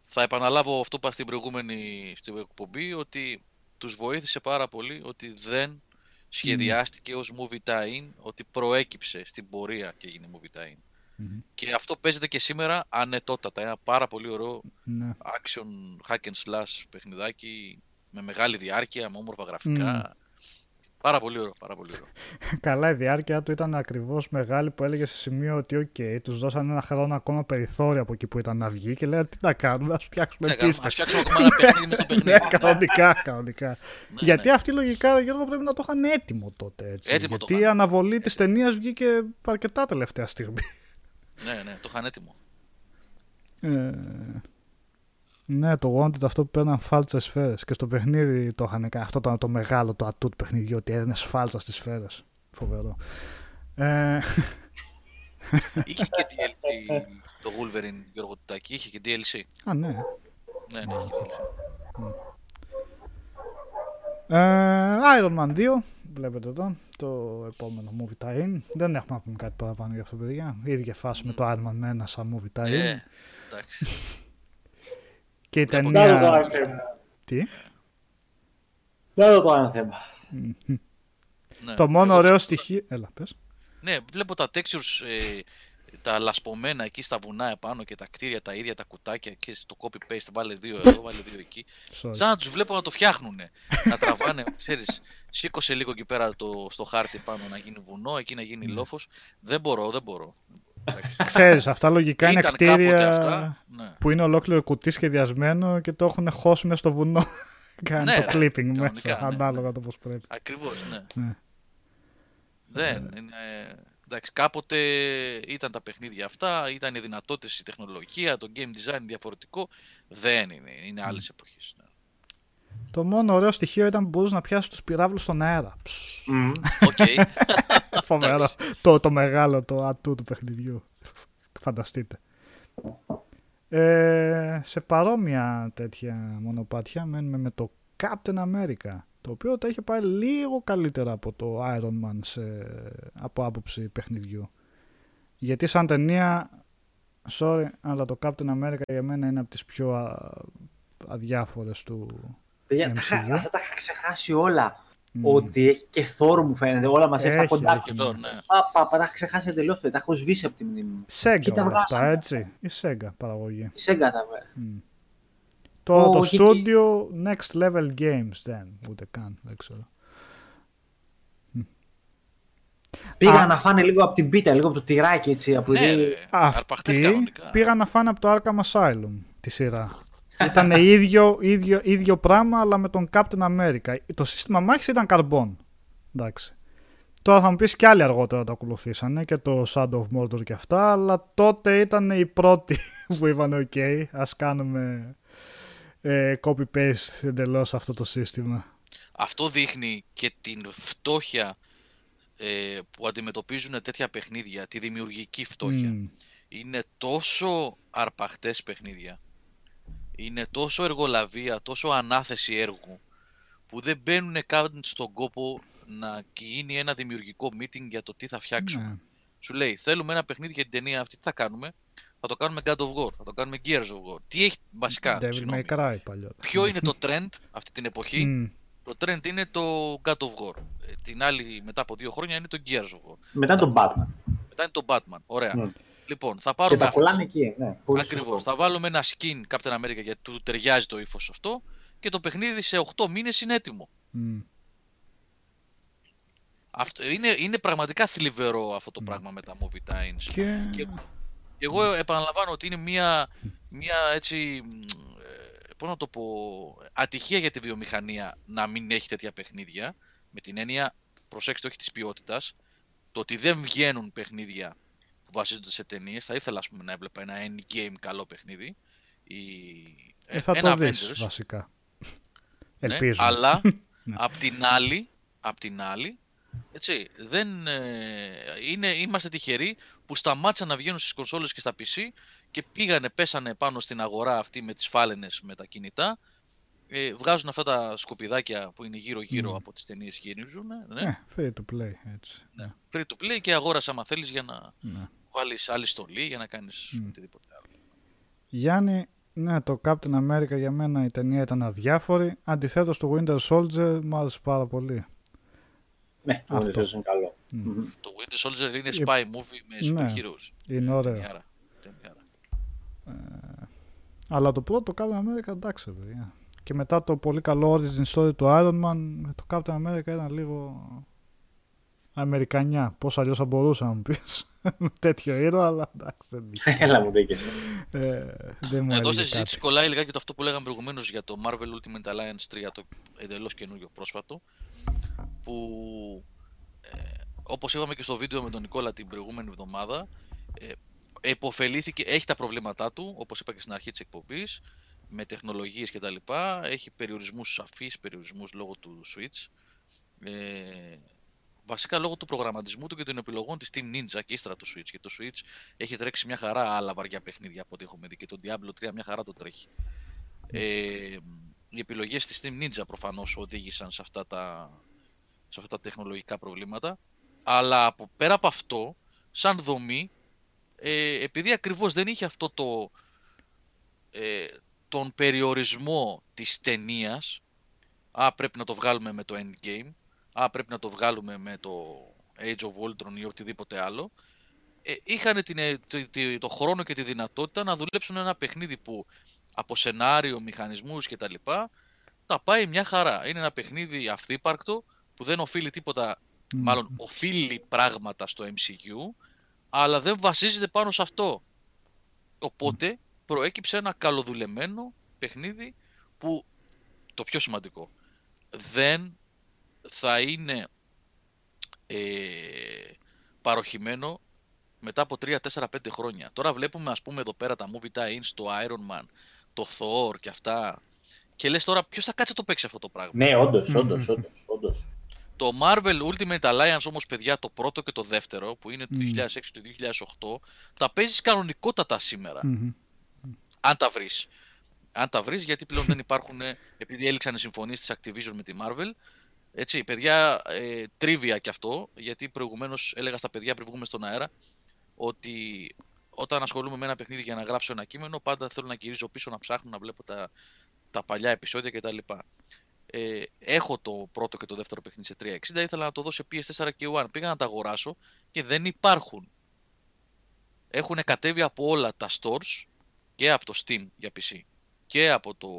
Θα επαναλάβω αυτό που είπα στην προηγούμενη στην εκπομπή ότι τους βοήθησε πάρα πολύ ότι δεν σχεδιάστηκε ως movie tie-in, ότι προέκυψε στην πορεία και έγινε movie tie-in. Μμμ. Και αυτό παίζεται και σήμερα ανετότατα. Ένα πάρα πολύ ωραίο Ναι. action hack and slash παιχνιδάκι με μεγάλη διάρκεια, με όμορφα γραφικά. Πάρα πολύ ωραίο, πάρα πολύ ωραίο. <laughs> Καλά, η διάρκεια του ήταν ακριβώς μεγάλη που έλεγε σε σημείο ότι, OK, τους δώσανε ένα χρόνο ακόμα περιθώριο από εκεί που ήταν να βγει και λέγανε τι να κάνουμε, ας φτιάξουμε Τι να κάνουμε, πίστες. ας φτιάξουμε ακόμα ένα παιχνίδι μες στο <laughs> παιχνίδι. Ναι, κανονικά, κανονικά. Ναι, Γιατί ναι. αυτοί λογικά, Γιώργο, πρέπει να το είχαν έτοιμο τότε. Έτσι. Έτοιμο το Γιατί η είχαν. αναβολή της ταινίας βγήκε αρκετά τελευταία στιγμή. Ναι, ναι, το είχαν έτοιμο. Ε, ναι, το Wanted αυτό που παίρναν φάλτσες σφαίρες. Και στο παιχνίδι το είχαν κάνει. Αυτό ήταν το μεγάλο το ατού του παιχνιδιού, ότι έδινε φάλτσα στις σφαίρες. Φοβερό. Ε, Είχε και DLC το Wolverine Γιώργο Τιτάκη, είχε και DLC. α, ναι. Ναι, ναι, είχε DLC. Ε, Iron Man 2, βλέπετε εδώ, το επόμενο movie tie-in. Δεν έχουμε να πούμε κάτι παραπάνω για αυτό, παιδιά. Η ίδια φάση με το Iron Man με ένα σαν movie tie-in. Ε, εντάξει. Και η βλέπω Να δω το ταινία... ένα θέμα. Τι; Να δω το ένα θέμα. Ναι. το μόνο Εγώ- ωραίο στοιχείο... Έλα, πες. Ναι, βλέπω τα textures, ε, τα λασπωμένα εκεί στα βουνά επάνω και τα κτίρια τα ίδια, τα κουτάκια και το copy-paste, βάλε δύο εδώ, βάλε δύο εκεί. Sorry. Σαν να τους βλέπω να το φτιάχνουνε. να τραβάνε, <laughs> ξέρεις, σήκωσε λίγο εκεί πέρα το, στο χάρτη πάνω να γίνει βουνό, εκεί να γίνει λόφος. Δεν μπορώ, δεν μπορώ. Εντάξει. <laughs> Ξέρεις, αυτά λογικά είναι Ήταν κάποτε κτίρια αυτά. Ναι. που είναι ολόκληρο κουτί σχεδιασμένο και το έχουν χώσει μέσα στο βουνό. <laughs> Κάνει Ναι, το ρε, clipping κανονικά, μέσα, ναι, ανάλογα ναι. το πώς πρέπει. Ακριβώς, ναι. Ναι. Δεν είναι... Εντάξει, κάποτε ήταν τα παιχνίδια αυτά, ήταν οι δυνατότητες, η τεχνολογία, το game design διαφορετικό. Δεν είναι, είναι άλλες εποχές. Ναι. Το μόνο ωραίο στοιχείο ήταν που μπορούσες να πιάσεις τους πυραύλους στον αέρα. Ψ, Μμμ. Οκ. <laughs> Φοβερό. Εντάξει. το, το μεγάλο, το ατού του παιχνιδιού. Φανταστείτε. Ε, σε παρόμοια τέτοια μονοπάτια μένουμε με το Captain America. Το οποίο τα είχε πάει λίγο καλύτερα από το Iron Man σε, από άποψη παιχνιδιού. Γιατί σαν ταινία, sorry, αλλά το Captain America για μένα είναι από τις πιο α, αδιάφορες του Παιδιά, MCU. τα είχα- αυτά τα είχα ξεχάσει όλα. Μμ. Ότι έχει και Thor μου φαίνεται, όλα μαζί αυτά Έχει, κοντά. έχει. Και τώρα, ναι. Πα, πα, πα, τα είχα ξεχάσει εντελώς. Τα έχω σβήσει από τη μνήμη μου. Sega Κοίτα, όλα αυτά, βγάζανε. έτσι. Η Sega παραγωγή. Η Sega τα βέβαια. Μμ. Το, Ο- το εκεί- studio Next Level Games δεν, ούτε καν, δεν ξέρω. Πήγαν Α. να φάνε λίγο από την πίτα, λίγο από το τυράκι έτσι. Από Ναι, εκεί. ρε, αρπαχτές Αυτοί κανονικά. πήγαν να φάνε από το Arkham Asylum τη σειρά. Ήταν ίδιο, ίδιο, ίδιο πράγμα, αλλά με τον Captain America. Το σύστημα μάχης ήταν καρμπών. Εντάξει. Τώρα θα μου πεις και άλλοι αργότερα το ακολουθήσανε και το Shadow of Mordor και αυτά, αλλά τότε ήταν οι πρώτοι <laughs> που είπαν ok, ας κάνουμε ε, copy-paste εντελώς αυτό το σύστημα. Αυτό δείχνει και την φτώχεια ε, που αντιμετωπίζουν τέτοια παιχνίδια, τη δημιουργική φτώχεια. Μμ. Είναι τόσο αρπαχτές παιχνίδια. Είναι τόσο εργολαβία, τόσο ανάθεση έργου που δεν μπαίνουν καν στον κόπο να γίνει ένα δημιουργικό meeting για το τι θα φτιάξουμε. Ναι. Σου λέει, θέλουμε ένα παιχνίδι για την ταινία αυτή, τι θα κάνουμε; Θα το κάνουμε God of War, θα το κάνουμε Gears of War. Τι έχει βασικά, Devil συγγνώμη. May Cry παλιότερα. Ποιο είναι το trend αυτή την εποχή; Μμ. Το trend είναι το God of War. Ε, Την άλλη, μετά από δύο χρόνια, είναι το Gears of War. Μετά τον Batman. Μετά είναι το Batman. Ωραία. Ναι. Λοιπόν, θα Και πάρουμε τα αυτό. κολλάνε εκεί. Ναι, πολύ Ακριβώς. σωστό. Θα βάλουμε ένα skin Captain America γιατί του ταιριάζει το ύφος αυτό και το παιχνίδι σε 8 μήνες είναι έτοιμο. Μμ. Αυτό, είναι, είναι πραγματικά θλιβερό αυτό το Μμ. πράγμα με τα movie times. Και... Και εγώ επαναλαμβάνω ότι είναι μια, μια έτσι, μ, ε, πώς να το πω, ατυχία για τη βιομηχανία να μην έχει τέτοια παιχνίδια. Με την έννοια, προσέξτε, όχι της ποιότητας, το ότι δεν βγαίνουν παιχνίδια που βασίζονται σε ταινίες. Θα ήθελα ας πούμε, να έβλεπα ένα endgame καλό παιχνίδι. Ή, Ε, θα ένα το δεις Avengers. βασικά. Ναι, Ελπίζω. αλλά <laughs> Ναι. απ' την άλλη, απ' την άλλη έτσι, δεν, ε, είναι, είμαστε τυχεροί που σταμάτησαν να βγαίνουν στις κονσόλες και στα PC και πήγανε, πέσανε πάνω στην αγορά αυτή με τις φάλαινες με τα κινητά ε, βγάζουν αυτά τα σκουπιδάκια που είναι γύρω-γύρω Μμ. από τις ταινίες γυρίζουν ναι, Ναι, free to play, έτσι. ναι. free to play και αγόρασε άμα θέλεις για να Ναι. Βάλεις άλλη στολή για να κάνεις Μμ. οτιδήποτε άλλο. Γιάννη, ναι, το Captain America για μένα η ταινία ήταν αδιάφορη. Αντιθέτως το Winter Soldier μου άρεσε πάρα πολύ. Ναι, το Αυτό. Winter είναι καλό. Μμ. Μμμ. Το Winter Soldier είναι Ε, spy movie με super ναι. heroes. Είναι ωραίο. Ταινιάρα. Ταινιάρα. Αλλά το πρώτο Captain America εντάξει, ρε παιδιά. Και μετά το πολύ καλό origin story του Iron Man, με το Captain America ήταν λίγο Αμερικανιά. Πώς αλλιώς θα μπορούσα να μου πεις. Με <laughs> τέτοιο ήρωα, αλλά εντάξει, δεν, είχε. <laughs> Έλα μου δίκαιο. ε, δεν μου Εδώ στη έλεγε συζήτηση κάτι. κολλάει λιγάκι το αυτό που λέγαμε προηγουμένως για το Marvel Ultimate Alliance 3, το εντελώς καινούριο πρόσφατο. Που ε, όπως είπαμε και στο βίντεο με τον Νικόλα την προηγούμενη εβδομάδα, ε, εποφελήθηκε, έχει τα προβλήματά του, όπως είπα και στην αρχή της εκπομπής, με τεχνολογίες κτλ. Έχει περιορισμούς σαφείς, περιορισμούς λόγω του Switch. Ε, βασικά λόγω του προγραμματισμού του και των επιλογών της Team Ninja και ύστερα του Switch. Και το Switch έχει τρέξει μια χαρά άλλα βαριά παιχνίδια από ό,τι έχουμε δει και το Diablo 3 μια χαρά το τρέχει. Ε, οι επιλογές της Team Ninja προφανώς οδήγησαν σε αυτά τα, σε αυτά τα τεχνολογικά προβλήματα. Αλλά από, πέρα από αυτό, σαν δομή, ε, επειδή ακριβώς δεν είχε αυτό το, ε, τον περιορισμό της ταινίας, α, πρέπει να το βγάλουμε με το Endgame, α, πρέπει να το βγάλουμε με το Age of Ultron ή οτιδήποτε άλλο, ε, είχαν την, ε, το, το- το χρόνο και τη δυνατότητα να δουλέψουν ένα παιχνίδι που από σενάριο, μηχανισμούς και τα λοιπά, τα πάει μια χαρά. Είναι ένα παιχνίδι αυθύπαρκτο που δεν οφείλει τίποτα, Μμ. μάλλον οφείλει πράγματα στο MCU, αλλά δεν βασίζεται πάνω σε αυτό. Οπότε προέκυψε ένα καλοδουλεμένο παιχνίδι που, το πιο σημαντικό, δεν θα είναι ε, παροχημένο μετά από 3, 4, 5 χρόνια. Τώρα βλέπουμε ας πούμε εδώ πέρα τα movie tie-ins, το Iron Man, το Thor και αυτά και λες τώρα ποιος θα κάτσει να το παίξει αυτό το πράγμα; Ναι, όντως, Μμμ. όντως, όντως. όντως. Το Marvel Ultimate Alliance όμως παιδιά το πρώτο και το δεύτερο που είναι το Μμμ. 2006 και το 2008 τα παίζεις κανονικότατα σήμερα Μμμ. αν τα βρεις. Αν τα βρεις, γιατί πλέον δεν υπάρχουν, ε, επειδή έληξαν οι συμφωνίες της Activision με τη Marvel. Έτσι, παιδιά, ε, τρίβια κι αυτό, γιατί προηγουμένως έλεγα στα παιδιά πριν βγούμε στον αέρα ότι όταν ασχολούμαι με ένα παιχνίδι για να γράψω ένα κείμενο, πάντα θέλω να γυρίζω πίσω να ψάχνω να βλέπω τα, τα παλιά επεισόδια κτλ. Ε, έχω το πρώτο και το δεύτερο παιχνίδι σε 360, ήθελα να το δω σε PS4 και One. Πήγα να τα αγοράσω και δεν υπάρχουν. Έχουν κατέβει από όλα τα stores και από το Steam για PC και από το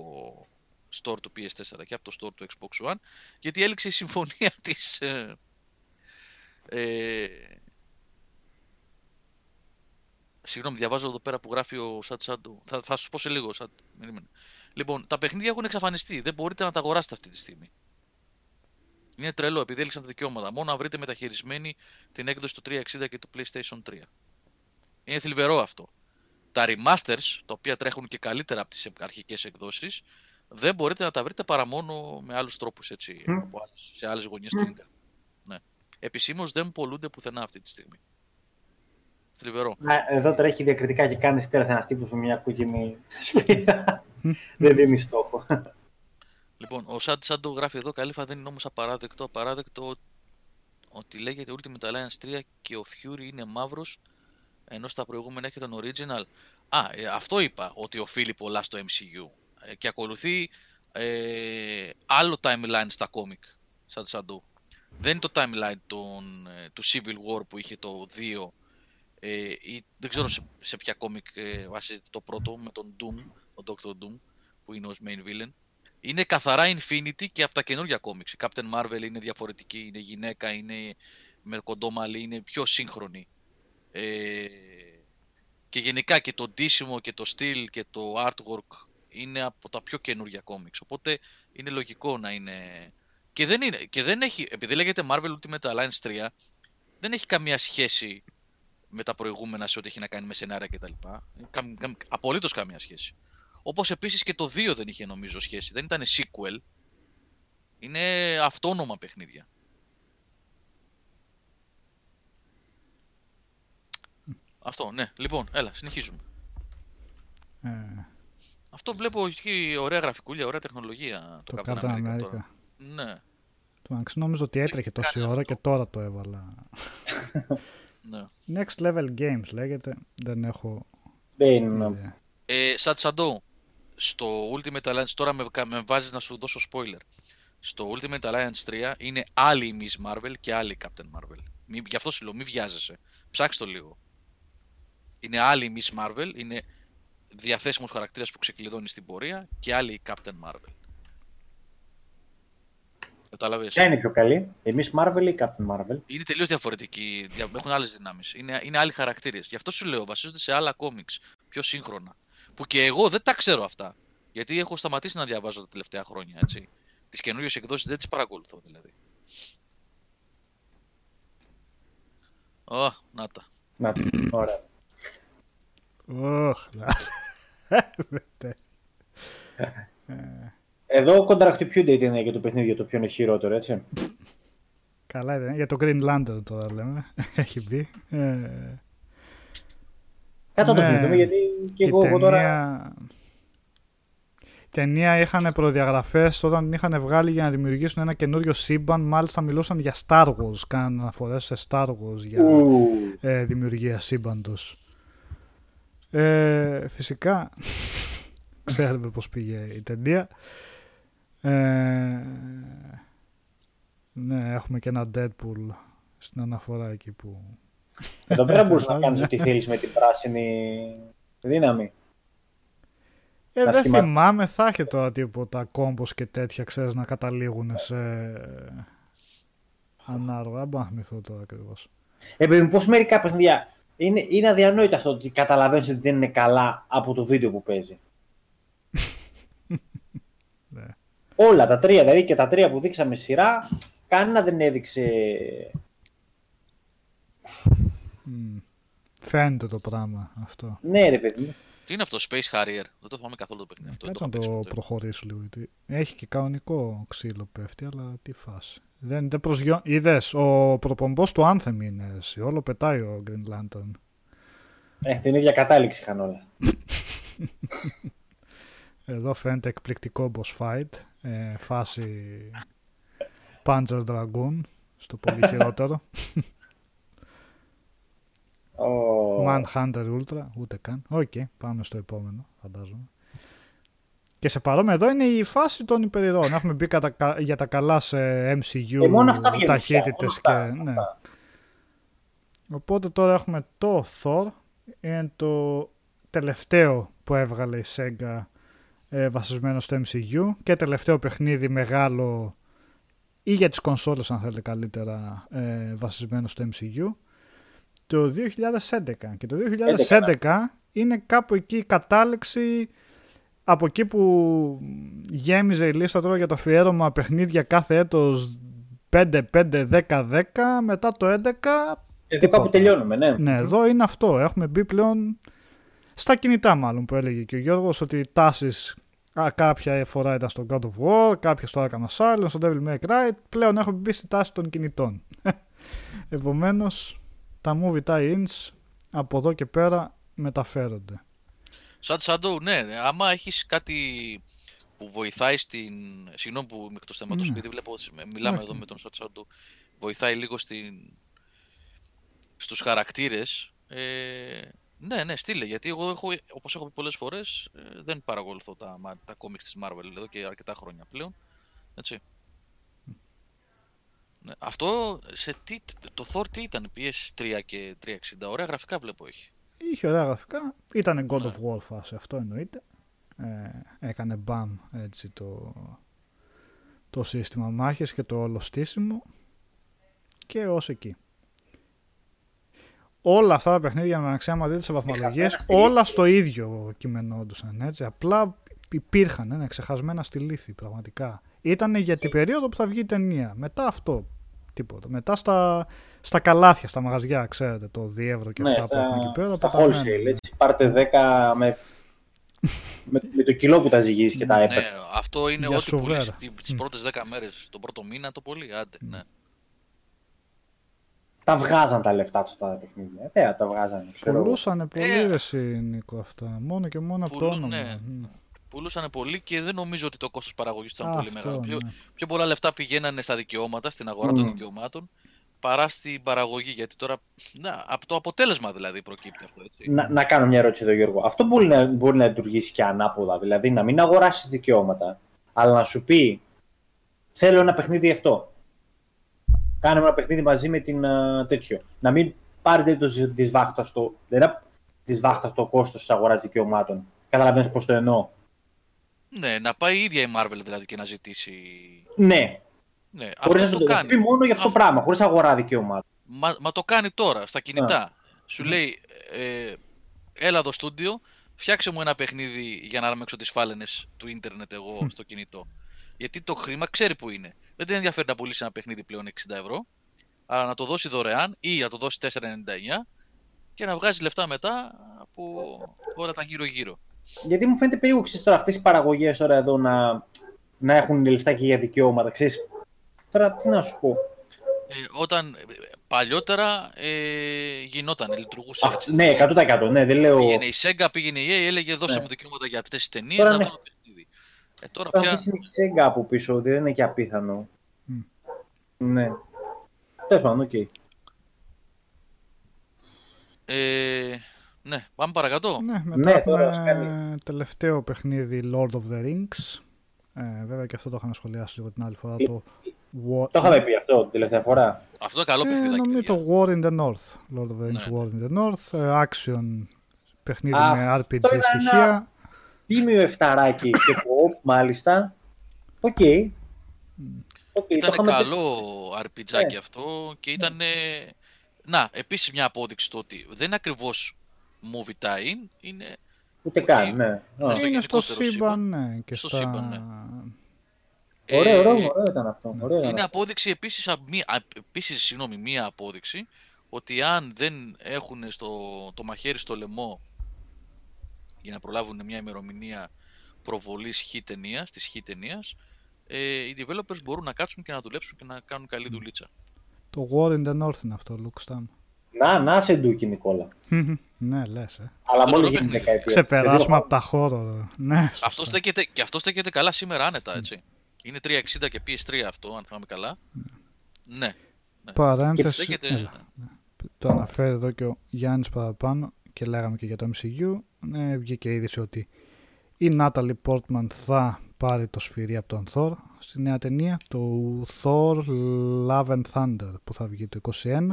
store του PS4 και από το store του Xbox One γιατί έληξε η συμφωνία <laughs> της ε, ε, Συγγνώμη, διαβάζω εδώ πέρα που γράφει ο Σατ Σάντου. Θα, θα σου πω σε λίγο. Σατ... Λοιπόν, τα παιχνίδια έχουν εξαφανιστεί. Δεν μπορείτε να τα αγοράσετε αυτή τη στιγμή. Είναι τρελό επειδή έλειξαν τα δικαιώματα. Μόνο να βρείτε μεταχειρισμένη την έκδοση του 360 και του PlayStation 3. Είναι θλιβερό αυτό. Τα remasters, τα οποία τρέχουν και καλύτερα από τις αρχικές εκδόσεις, δεν μπορείτε να τα βρείτε παρά μόνο με άλλους τρόπους έτσι, mm. σε άλλες γωνιέ mm. του Ιντερνετ. Ναι. Επισήμως δεν πολλούνται πουθενά αυτή τη στιγμή. Θλιβερό. Εδώ τρέχει διακριτικά και κάνει τέλο ένα τύπο με μια κόκκινη σπίρα. δεν δίνει στόχο. Λοιπόν, ο Σαντ Σάντο γράφει εδώ, καλύφα δεν είναι όμως απαράδεκτο. Απαράδεκτο ότι λέγεται Ultimate Alliance 3 και ο Fury είναι μαύρος, ενώ στα προηγούμενα έχει τον Original. Α, ε, αυτό είπα, ότι οφείλει πολλά στο MCU. Ε, και ακολουθεί ε, άλλο timeline στα κόμικ, σαν Σαντού. Δεν είναι το timeline τον, ε, του Civil War που είχε το 2 ε, ή, δεν ξέρω σε, σε ποια κόμικ ε, βασίζεται το πρώτο με τον Doom, τον Dr. Doom, που είναι ως main villain. Είναι καθαρά Infinity και από τα καινούργια κόμικς. Η Captain Marvel είναι διαφορετική, είναι γυναίκα, είναι με κοντό είναι πιο σύγχρονη. Ε, και γενικά και το ντύσιμο και το στυλ και το artwork είναι από τα πιο καινούργια κόμικς. Οπότε είναι λογικό να είναι... Και δεν, είναι, και δεν έχει, επειδή λέγεται Marvel Ultimate Alliance 3, δεν έχει καμία σχέση με τα προηγούμενα σε ό,τι έχει να κάνει με σενάρια κτλ. Απολύτως καμία σχέση. Όπως επίσης και το 2 δεν είχε νομίζω σχέση. Δεν ήταν sequel. Είναι αυτόνομα παιχνίδια. Αυτό, ναι. Λοιπόν, έλα, συνεχίζουμε. Ε. Αυτό βλέπω έχει ωραία γραφικούλια, ωραία τεχνολογία. Το, το Captain America. Τώρα. Ναι. Το νόμιζα ότι έτρεχε τόση ώρα και τώρα το έβαλα. <laughs> Ναι. Next Level Games λέγεται. Δεν έχω... Δεν είναι. Ε, Σαντό, στο Ultimate Alliance, τώρα με, με βάζεις να σου δώσω spoiler. Στο Ultimate Alliance 3 είναι άλλη η Miss Marvel και άλλη η Captain Marvel. Μη, γι' αυτό σου λέω, μην βιάζεσαι. Ψάξτε το λίγο. Είναι άλλη η Miss Marvel, είναι διαθέσιμος χαρακτήρας που ξεκλειδώνει στην πορεία και άλλη η Captain Marvel. Κατάλαβες; Ποια είναι πιο καλή, εμείς Marvel ή Captain Marvel; Είναι τελείως διαφορετικοί. Έχουν άλλες δυνάμεις. Είναι, είναι άλλοι χαρακτήρες. Γι' αυτό σου λέω, βασίζονται σε άλλα κόμιξ. Πιο σύγχρονα. Που και εγώ δεν τα ξέρω αυτά. Γιατί έχω σταματήσει να διαβάζω τα τελευταία χρόνια. Έτσι. Τις καινούριες εκδόσεις δεν τις παρακολουθώ δηλαδή. Ω, oh, να τα. Να τα. Ωραία. Ωχ, Εδώ κοντραχτυπιούνται ήταν για το παιχνίδι για το πιο είναι χειρότερο, έτσι. Καλά ήταν. Για το Green Lantern τώρα λέμε. Έχει μπει. Ε... Κάτω το θυμηθούμε γιατί και εγώ, ταινία... τώρα... Η ταινία είχαν προδιαγραφές όταν είχαν βγάλει για να δημιουργήσουν ένα καινούριο σύμπαν. Μάλιστα μιλούσαν για Star Wars. Κάναν αναφορές σε Star Wars για ε, δημιουργία σύμπαντος. Ε, φυσικά <laughs> ξέρουμε πώς πήγε η ταινία. Ε, ναι, έχουμε και ένα Deadpool στην αναφορά εκεί που... Εδώ πέρα <laughs> μπορείς να κάνεις ό,τι θέλεις με την πράσινη δύναμη. Ε, δεν θυμάμαι, θα έχει τώρα τίποτα κόμπος και τέτοια, ξέρεις, να καταλήγουν σε ανάλογα. Δεν μπορώ να θυμηθώ τώρα ακριβώς. Ε, παιδί πώς μερικά παιχνίδια είναι, είναι αδιανόητο αυτό ότι καταλαβαίνεις ότι δεν είναι καλά από το βίντεο που παίζει. <laughs> Όλα τα τρία, δηλαδή και τα τρία που δείξαμε σειρά, κανένα δεν έδειξε. Φαίνεται το πράγμα αυτό. Ναι, ρε παιδί. Τι είναι αυτό, Space Harrier; Δεν το θυμάμαι καθόλου το παιχνίδι αυτό. Έτσι να το προχωρήσω λίγο. Έχει και κανονικό ξύλο πέφτει, αλλά τι φάση. Δεν, δεν προσγειώ... Είδες, ο προπομπός του Anthem είναι εσύ. Όλο πετάει ο Green Lantern. Ε, την ίδια κατάληξη είχαν όλα. <laughs> Εδώ φαίνεται εκπληκτικό boss fight. Ε, φάση Panzer Dragoon στο πολύ <laughs> χειρότερο. Ο... Manhunter Ultra, ούτε καν. Οκ, πάμε στο επόμενο, φαντάζομαι. Και σε παρόμοιο εδώ είναι η φάση των υπερηρώων. Έχουμε μπει κατα- για τα καλά σε MCU Ε, μόνο αυτά βγαίνουν ταχύτητες πια, και... μόνο αυτά, ναι. αυτά. Οπότε τώρα έχουμε το Thor. Είναι το τελευταίο που έβγαλε η Sega ε, βασισμένο στο MCU και τελευταίο παιχνίδι μεγάλο ή για τις κονσόλες αν θέλετε καλύτερα ε, βασισμένο στο MCU το 2011 και το 2011 είναι κάπου εκεί η κατάληξη από εκεί που γέμιζε η λίστα τώρα για το αφιέρωμα παιχνίδια κάθε έτος 5, 5, 10, 10 μετά το 11 Εδώ κάπου τελειώνουμε, ναι. ναι, εδώ είναι αυτό. Έχουμε μπει πλέον στα κινητά μάλλον που έλεγε και ο Γιώργος ότι οι τάσεις α, κάποια φορά ήταν στο God of War, κάποια στο Arkham Asylum, στο Devil May Cry. Πλέον έχουμε μπει στη τάση των κινητών. <laughs> Επομένως, τα movie tie-ins από εδώ και πέρα μεταφέρονται. Σαν Shadow, ναι, ναι, άμα έχεις κάτι που βοηθάει στην... Συγγνώμη που είμαι εκτός θέματος, Ναι. γιατί βλέπω, μιλάμε Όχι. εδώ με τον Σαν Shadow, βοηθάει λίγο στην... στους χαρακτήρες. Ε, ναι, ναι, στείλε, γιατί εγώ έχω, όπως έχω πει πολλές φορές, ε, δεν παρακολουθώ τα, μα- τα κόμιξ της Marvel εδώ και αρκετά χρόνια πλέον. Έτσι. Ναι, αυτό σε τι, το Thor τι ήταν, PS3 και 360, ωραία γραφικά βλέπω έχει. Είχε ωραία γραφικά. Ήταν God Ναι. of War φάση, αυτό εννοείται. Ε, έκανε μπαμ έτσι το, το σύστημα μάχες και το όλο στήσιμο και ως εκεί. Όλα αυτά τα παιχνίδια με άμα δείτε σε βαθμολογίες, στη λύθη. όλα στο ίδιο κειμενόντουσαν έτσι. Απλά υπήρχαν, είναι ξεχασμένα στη λύθη πραγματικά. Ήταν για την περίοδο που θα βγει η ταινία. Μετά αυτό, τίποτα. Μετά στα, στα καλάθια, στα μαγαζιά, ξέρετε, το διεύρο και Ναι, αυτά που έχουν στα, εκεί πέρα. στα πεταμένα. wholesale, έτσι. Πάρτε 10 με, με, με το κιλό που τα ζυγίζει και τα Ναι, έπαιρνε. αυτό είναι Για ό,τι σοβαρά. πουλήσει τι- τις Μμ. πρώτες 10 μέρες, τον πρώτο μήνα, το πολύ, άντε, ναι. Τα βγάζαν τα λεφτά τους τα παιχνίδια. Ε, τα βγάζαν, ξέρω εγώ. Πουλούσανε πολύ Ε, ρε εσύ, Νίκο αυτά. Μόνο και μόνο από το πουλούν, όνομα. ναι. Μμ. Πουλούσαν πολύ και δεν νομίζω ότι το κόστος παραγωγής ήταν πολύ Αυτό, μεγάλο. Πιο, ναι. πιο πολλά λεφτά πηγαίνανε στα δικαιώματα, στην αγορά Μμ. των δικαιωμάτων, παρά στην παραγωγή. Γιατί τώρα, να, από το αποτέλεσμα δηλαδή προκύπτει αυτό, έτσι. Να, να κάνω μια ερώτηση εδώ, Γιώργο. Αυτό μπορεί να, μπορεί να λειτουργήσει και ανάποδα. Δηλαδή να μην αγοράσεις δικαιώματα, αλλά να σου πει Θέλω ένα παιχνίδι αυτό. Κάνε μου ένα παιχνίδι μαζί με την α, τέτοιο. Να μην πάρετε το τη βάχτα στο. Δεν τη βάχτα το κόστος της αγοράς δικαιωμάτων. Καταλαβαίνεις πώς το εννοώ. Ναι, να πάει η ίδια η Marvel δηλαδή και να ζητήσει. Ναι, Ναι, χωρίς να αυτό σου το το πει κάνει. μόνο για αυτό το Αυτό- πράγμα, χωρίς αγορά δικαιωμάτων. Μα, μα το κάνει τώρα στα κινητά. Σου λέει, ε, έλα εδώ στούντιο, φτιάξε μου ένα παιχνίδι για να ράμεξω τις φάλαινες του ίντερνετ εγώ στο κινητό. Γιατί το χρήμα ξέρει που είναι. Δεν την ενδιαφέρει να πουλήσει ένα παιχνίδι πλέον 60 ευρώ, αλλά να το δώσει δωρεάν ή να το δώσει 4,99 και να βγάζει λεφτά μετά από όλα τα γύρω-γύρω. Γιατί μου φαίνεται περίεργο ξέρεις, τώρα αυτές οι παραγωγές τώρα εδώ να, να έχουν λεφτά και για δικαιώματα. Ξέρεις, τώρα τι να σου πω. Ε, όταν ε, παλιότερα ε, γινόταν, λειτουργούσε Αυ- έτσι. ναι, 100%. Ναι, δεν λέω. Πήγαινε η Sega, πήγαινε η EA, έλεγε δώσε Ναι. μου δικαιώματα για αυτές τις ταινίες, Τώρα να ναι. βάλω παιχνίδι. Ε, τώρα Τώρα πια... αυτή είναι η Sega από πίσω, ότι δεν είναι και απίθανο. Μμ. Ναι. Τέλος πάντων, οκ. Ε, ναι, πάμε παρακάτω. Ναι, μετά Ναι, τώρα ας έχουμε τελευταίο παιχνίδι Lord of the Rings. Ε, βέβαια και αυτό το είχαμε σχολιάσει λίγο την άλλη φορά. Ε, Το, War... Το είχαμε πει αυτό την τελευταία φορά. Αυτό είναι καλό ε, παιχνιδάκι. νομίζω παιδιά. το War in the North. Lord of the Rings Ναι. War in the North. ε, action παιχνίδι Αυτό με RPG ήταν ένα- στοιχεία. Τίμιο εφταράκι <coughs> και co-op μάλιστα. Οκ. Οκ, το Ήταν είχαμε πει. καλό RPG Ναι. αυτό και ήταν. Να, επίσης μια απόδειξη το ότι δεν είναι ακριβώς movie tie-in, είναι Ούτε οκ. καν, ναι. Α. Είναι στο είναι στο γενικότερο σύμπαν, ναι. Και Στο στα... σύμπαν, ναι. Ωραίο, ε, ωραίο, ωραίο ήταν αυτό. Ωραίο ήταν Είναι αυτό. απόδειξη επίσης, α- μία- α- επίσης συγγνώμη, μία απόδειξη ότι αν δεν έχουν στο, το μαχαίρι στο λαιμό για να προλάβουν μια ημερομηνία προβολής χ ταινίας, της χ ταινίας, ε, οι developers μπορούν να κάτσουν και να δουλέψουν και να κάνουν καλή δουλίτσα. Το War in the North είναι αυτό, Luke Stam. Να, να σε ντούκι, Νικόλα. ναι, λες, ε. Αλλά Αυτό μόλι το γίνει παιχνίδι. δεκαετία. Ξεπεράσουμε Σε δύο από τα χώρο. Ναι, σωστά. Αυτός στέκεται, και αυτός στέκεται καλά σήμερα άνετα, έτσι. Είναι 360 και PS3 αυτό, αν θυμάμαι καλά. Ναι. Και Παρένθεση. στέκεται... έλα. Το αναφέρει εδώ και ο Γιάννης παραπάνω και λέγαμε και για το MCU. Ναι, βγήκε η είδηση ότι η Natalie Portman θα πάρει το σφυρί από τον Thor στη νέα ταινία, το Thor Love and Thunder που θα βγει το 21.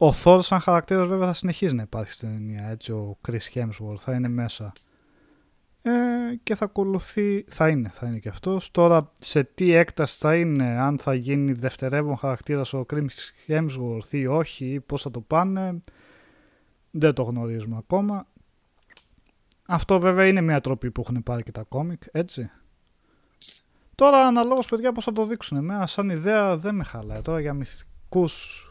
Ο Thor σαν χαρακτήρας βέβαια θα συνεχίζει να υπάρχει στην ταινία, έτσι ο Chris Hemsworth θα είναι μέσα ε, και θα ακολουθεί, θα είναι, θα είναι και αυτός. Τώρα σε τι έκταση θα είναι, αν θα γίνει δευτερεύον χαρακτήρας ο Chris Hemsworth ή όχι, ή πώς θα το πάνε, δεν το γνωρίζουμε ακόμα. Αυτό βέβαια είναι μια τροπή που έχουν πάρει και τα κόμικ, έτσι. Τώρα αναλόγως παιδιά πώς θα το δείξουν. Εμένα σαν ιδέα δεν με χαλάει. Τώρα για μυθικούς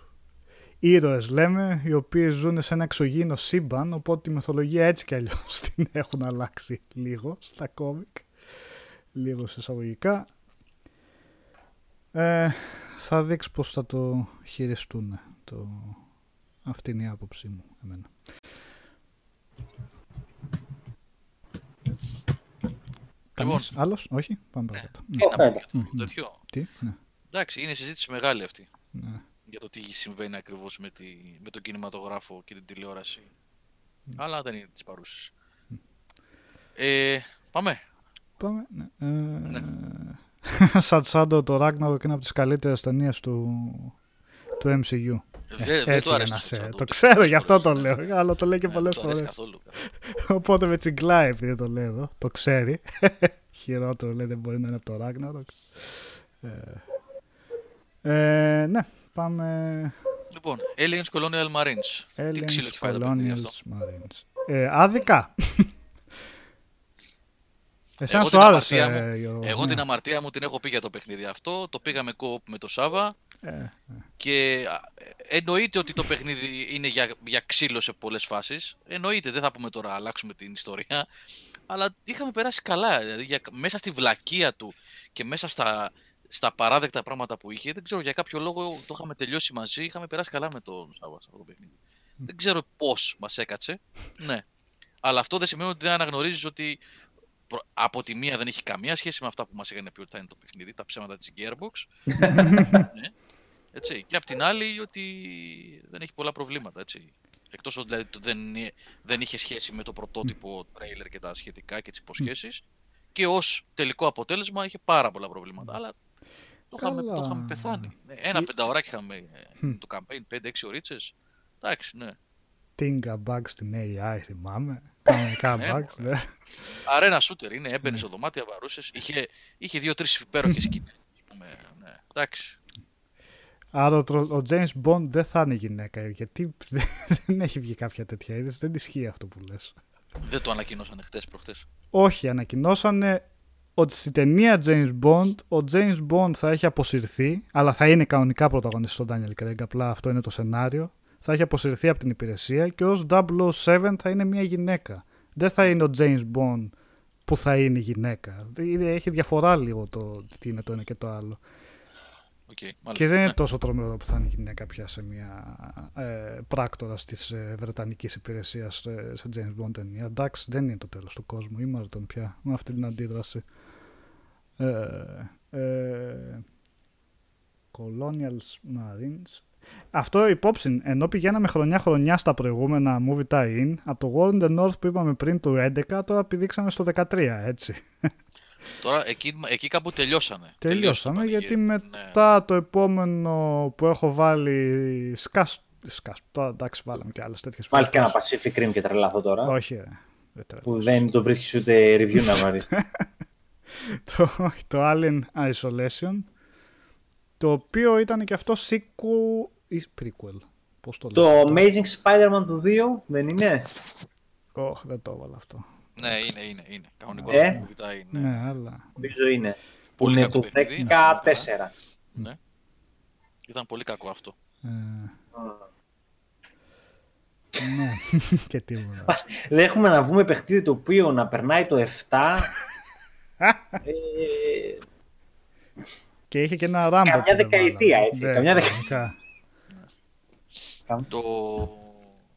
ήρωες λέμε, οι οποίοι ζουν σε ένα εξωγήινο σύμπαν, οπότε τη μυθολογία έτσι κι αλλιώς <laughs> την έχουν αλλάξει λίγο στα κόμικ. Λίγο σε εισαγωγικά. Ε, θα δείξει πώς θα το χειριστούν. Το... Αυτή είναι η άποψή μου εμένα. Κανείς άλλος, όχι, πάμε παρακάτω. Τι να Ωραία. πω για το τέτοιο. Τι, ναι, Εντάξει, είναι συζήτηση μεγάλη αυτή. ναι. Για το τι συμβαίνει ακριβώς με, τη, με τον κινηματογράφο και την τηλεόραση. Αλλά δεν είναι τις παρούσες. Ε, πάμε. Πάμε, ναι. Ε, <laughs> Σαν Σάντο το Ragnarok είναι από τις καλύτερες ταινίες του, του MCU. Δε- δεν Έτσι του αρέσει να το σε- Σάντο, Το ούτε ξέρω, πολλές γι' αυτό το φορές. λέω. Αλλά το λέει και Ναι, πολλές δεν του αρέσει φορές. καθόλου. Οπότε με τσιγκλάει επειδή το λέει εδώ. Το ξέρει. <laughs> Χειρότερο λέει δεν μπορεί να είναι από το Ragnarok. Ε, ε, ναι, πάμε. Λοιπόν, Aliens Colonial Marines. τι ξύλο Aliens έχει φάει το παιχνίδι αυτό; Colonials Marines. Ε, άδικα. Εσένα Εγώ σου την άρεσε, αμαρτία μου- Γιώργο, Εγώ ναι. την αμαρτία μου την έχω πει για το παιχνίδι αυτό. Το πήγαμε co με το Σάβα. Ε, Και α, εννοείται ότι το παιχνίδι είναι για, για ξύλο σε πολλές φάσεις. Εννοείται, δεν θα πούμε τώρα αλλάξουμε την ιστορία. Αλλά είχαμε περάσει καλά. Δηλαδή, για, μέσα στη βλακεία του και μέσα στα, στα παράδεκτα πράγματα που είχε, δεν ξέρω για κάποιο λόγο το είχαμε τελειώσει μαζί. Είχαμε περάσει καλά με τον Σάβα σε αυτό το παιχνίδι. Δεν ξέρω πώς μας έκατσε. Ναι. Αλλά αυτό δεν σημαίνει ότι δεν αναγνωρίζεις ότι προ- από τη μία δεν έχει καμία σχέση με αυτά που μας είχαν πει ότι θα είναι το παιχνίδι, τα ψέματα της Gearbox. <laughs> ναι. Έτσι. Και απ' την άλλη ότι δεν έχει πολλά προβλήματα. Έτσι. Εκτός ότι δηλαδή, το δεν, είναι- δεν είχε σχέση με το πρωτότυπο τρέιλερ και τα σχετικά και τις υποσχέσεις. Και ως τελικό αποτέλεσμα είχε πάρα πολλά προβλήματα. Αλλά το είχαμε, το Καλά. είχαμε πεθάνει. Ναι, Ένα Ή- πενταωράκι είχαμε ε, Μμ. το campaign, 5-6 ωρίτσες. Εντάξει, ναι. Tinga bug στην AI, θυμάμαι. <laughs> Κανονικά Ναι, bug, μωρέ. ναι. Αρένα shooter είναι, έμπαινε στο δωμάτιο, βαρούσες. Είχε, είχε δύο-τρει υπέροχες <laughs> σκηνές. Ναι, εντάξει. Άρα ο, τρο- ο James Bond δεν θα είναι γυναίκα, γιατί <laughs> δεν έχει βγει κάποια τέτοια είδηση, δεν ισχύει αυτό που λες. Δεν το ανακοινώσανε χτες προχτές. Όχι, ανακοινώσανε ότι στη ταινία James Bond, ο James Bond θα έχει αποσυρθεί, αλλά θα είναι κανονικά πρωταγωνιστής ο Daniel Craig, απλά αυτό είναι το σενάριο. Θα έχει αποσυρθεί από την υπηρεσία και ως 007 θα είναι μια γυναίκα. Δεν θα είναι ο James Bond που θα είναι γυναίκα. Είναι- Έχει διαφορά λίγο το τι είναι το ένα και το άλλο. Okay, μάλιστα. Και δεν είναι Ναι. τόσο τρομερό που θα είναι γυναίκα πια σε μια ε, πράκτορα της ε, Βρετανικής υπηρεσίας ε, σε James Bond ταινία. Εντάξει, δεν είναι το τέλος του κόσμου. Ήμαρτον πια με αυτή την αντίδραση. Ε, ε, Colonials Marines. Αυτό υπόψη, ενώ πηγαίναμε χρονιά-χρονιά στα προηγούμενα movie tie-in, από το War in the North που είπαμε πριν του 11, τώρα πηδήξαμε στο 13, έτσι. Τώρα εκεί, εκεί κάπου τελειώσανε. Τελειώσαμε το γιατί πανηγύρι. μετά το επόμενο που έχω βάλει σκάς, σκάς τώρα εντάξει βάλαμε και άλλες τέτοιες Βάλεις και ένα φορές. Pacific Rim και τρελάθω τώρα. Όχι ρε. Δεν τρέλα. Που δεν το βρίσκεις ούτε review να βάλεις. <laughs> το, όχι, το Alien Isolation το οποίο ήταν και αυτό sequel ή prequel. Πώς το λέω. το Amazing Spider-Man του 2 δεν είναι; Ωχ, δεν το έβαλα αυτό. Ναι, είναι, είναι. είναι. Κανονικό Ε; το movie tie-in, ναι. Ναι, αλλά... Νομίζω είναι. Που Πολύ είναι κακό του παιχνίδι, 14. ναι. Ήταν πολύ κακό αυτό. Ε, ναι, <laughs> και τίποτα. Δεν έχουμε να βγούμε παιχνίδι το οποίο να περνάει το 7. ε, <laughs> και είχε και ένα ράμπο. Καμιά που δεν δεκαετία, βάλαμε. έτσι, Ναι, καμιά δεκα- κανονικά. Το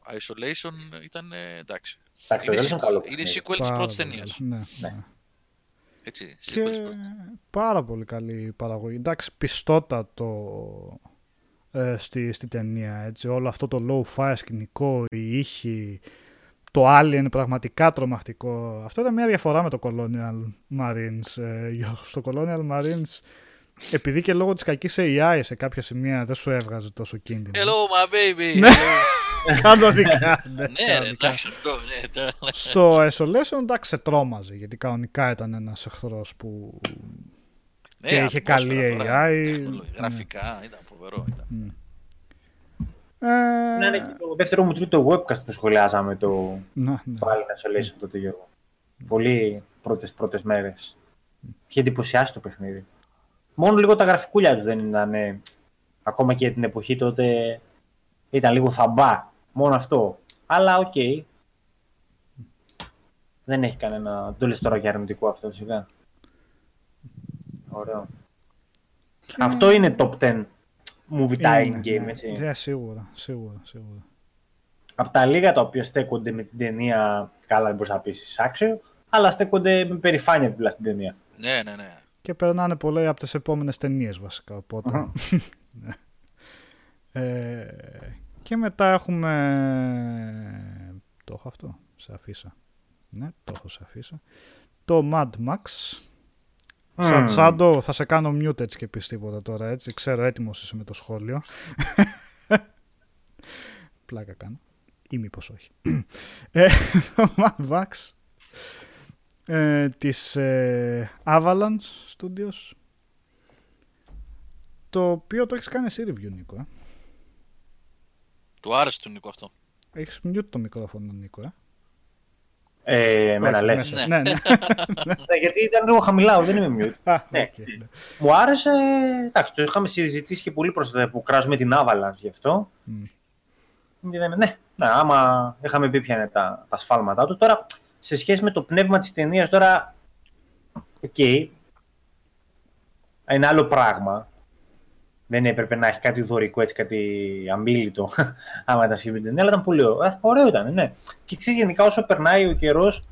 Isolation ήταν ε, εντάξει. Εντάξει, το Είναι Isolation sequel, καλό είναι παιχνίδι. sequel της Πάρα πρώτης πολύ ταινίας. καλό. Ναι, Ναι. ναι. Έτσι, sequel Και της πρώτης. πάρα πολύ καλή παραγωγή. Εντάξει, πιστότατο ε, στη, στη ταινία. Έτσι. Όλο αυτό το low-fi σκηνικό, η ήχη, το Alien είναι πραγματικά τρομακτικό. Αυτό ήταν μια διαφορά με το Colonial Marines. Ε, Γιώργο. στο Colonial Marines, επειδή και λόγω της κακής AI σε κάποια σημεία δεν σου έβγαζε τόσο κίνδυνο. Hello my baby! Ναι. Hello. Κανονικά. ναι, Ναι, ρε, κανονικά. εντάξει αυτό. ναι, τώρα. Στο Isolation εντάξει σε τρόμαζε γιατί κανονικά ήταν ένας εχθρός που Ναι, Και είχε ατμόσφαιρα καλή τώρα, AI, τεχνολογία, ναι. Γραφικά, ήταν φοβερό. Ήταν. Ε, Να είναι και το δεύτερο μου τρίτο webcast που σχολιάζαμε το, να, ναι. το Alien Isolation τότε Γιώργο. Πολύ πρώτες, πρώτες μέρες. Είχε εντυπωσιάσει το παιχνίδι. Μόνο λίγο τα γραφικούλια του δεν ήταν. ε, ακόμα και την εποχή τότε ήταν λίγο θαμπά. Μόνο αυτό. Αλλά οκ. Δεν έχει κανένα. Δεν το λες τώρα για αρνητικό αυτό φυσικά. Ωραίο. Αυτό είναι top 10 movie tie-in Είναι, game, ναι. έτσι. Ναι, σίγουρα, σίγουρα, σίγουρα. από τα λίγα τα οποία στέκονται με την ταινία, καλά δεν μπορείς να πεις άξιο, αλλά στέκονται με περηφάνεια δίπλα στην ταινία. Ναι, ναι, ναι. Και περνάνε πολλά από τις επόμενες ταινίες βασικά, οπότε... Αχα. <laughs> Ναι. ε, και μετά έχουμε... Το έχω αυτό, σε αφήσα. Ναι, το έχω σε αφήσα. Το Mad Max. Σαν Μμμ. Σάντο, θα σε κάνω mute έτσι και πεις τίποτα τώρα, έτσι. Ξέρω, έτοιμος είσαι με το σχόλιο. <laughs> Πλάκα κάνω. Ή μήπως όχι. <clears throat> ε, το Mad Max ε, της ε, Avalanche Studios το οποίο το έχεις κάνει εσύ review Νίκο ε. Του άρεσε του Νίκο αυτό. έχεις mute το μικρόφωνο Νίκο ε. Ε, εμένα Όχι, λες. μέσα. Ναι. ναι, ναι. Ναι, γιατί ήταν λίγο χαμηλά, δεν είμαι mute. Α, Ναι. οκ, ναι. Μου άρεσε, εντάξει, το είχαμε συζητήσει και πολύ πρόσφατα που κράζουμε την Avalanche γι' αυτό. Μμ. Και λέμε, Ναι, ναι, άμα είχαμε πει ποια είναι τα, τα σφάλματά του. Τώρα, σε σχέση με το πνεύμα της ταινίας, τώρα, οκ, είναι άλλο πράγμα. Δεν έπρεπε να έχει κάτι δωρικό, έτσι, κάτι αμήλυτο, <laughs> άμα ήταν σχέση με την ταινία, αλλά ήταν πολύ ωραίο. Ε, ωραίο ήταν, ναι. Και ξέρεις, γενικά όσο περνάει ο καιρός,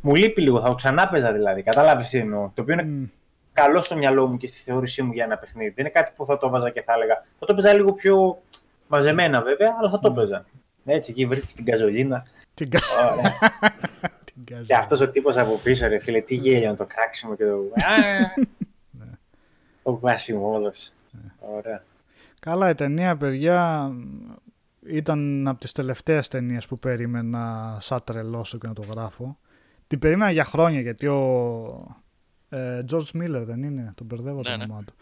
μου λείπει λίγο, θα το ξανά παίζα δηλαδή. Κατάλαβες τι εννοώ. Το οποίο είναι Μμ. καλό στο μυαλό μου και στη θεώρησή μου για ένα παιχνίδι. Δεν είναι κάτι που θα το βάζα και θα έλεγα. Θα το παίζα λίγο πιο μαζεμένα βέβαια, αλλά θα το παίζα. Έτσι, εκεί βρίσκεις την καζολίνα. Την κα- Ωραία. <laughs> την κάζω. και αυτός ο τύπος από πίσω, ρε φίλε, τι γέλιο με το κράξιμο και το. <laughs> Ναι. Ο κλάσιμο όλο. Ωραία. Καλά, η ταινία, παιδιά, ήταν από τις τελευταίες ταινίες που περίμενα σαν τρελός στο κινηματογράφο. Την περίμενα για χρόνια, γιατί ο ε, George Miller δεν είναι, τον μπερδεύω το Ναι, ναι. όνομά του.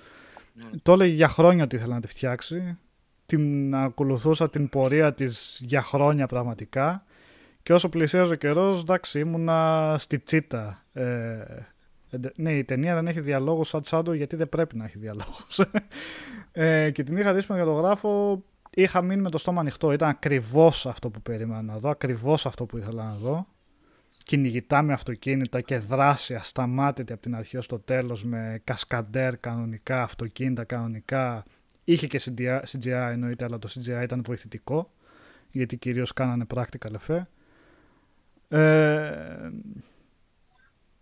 Ναι. Το έλεγε για χρόνια ότι ήθελε να τη φτιάξει. Την ακολουθούσα την πορεία της για χρόνια πραγματικά. Και όσο πλησίαζε ο καιρός, εντάξει, ήμουνα στη τσίτα. Ε, εντε- ναι, η ταινία δεν έχει διαλόγους σαν Τσάντο γιατί δεν πρέπει να έχει διαλόγους. <laughs> ε, και την είχα δει στον γραφό, είχα μείνει με το στόμα ανοιχτό. Ήταν ακριβώς αυτό που περίμενα να δω, ακριβώς αυτό που ήθελα να δω. Κυνηγητά με αυτοκίνητα και δράση ασταμάτητη από την αρχή ως το τέλος με κασκαντέρ κανονικά, αυτοκίνητα κανονικά. Είχε και CGI, CGI εννοείται, αλλά το CGI ήταν βοηθητικό, γιατί κυρίως κάνανε practical effect. Ε,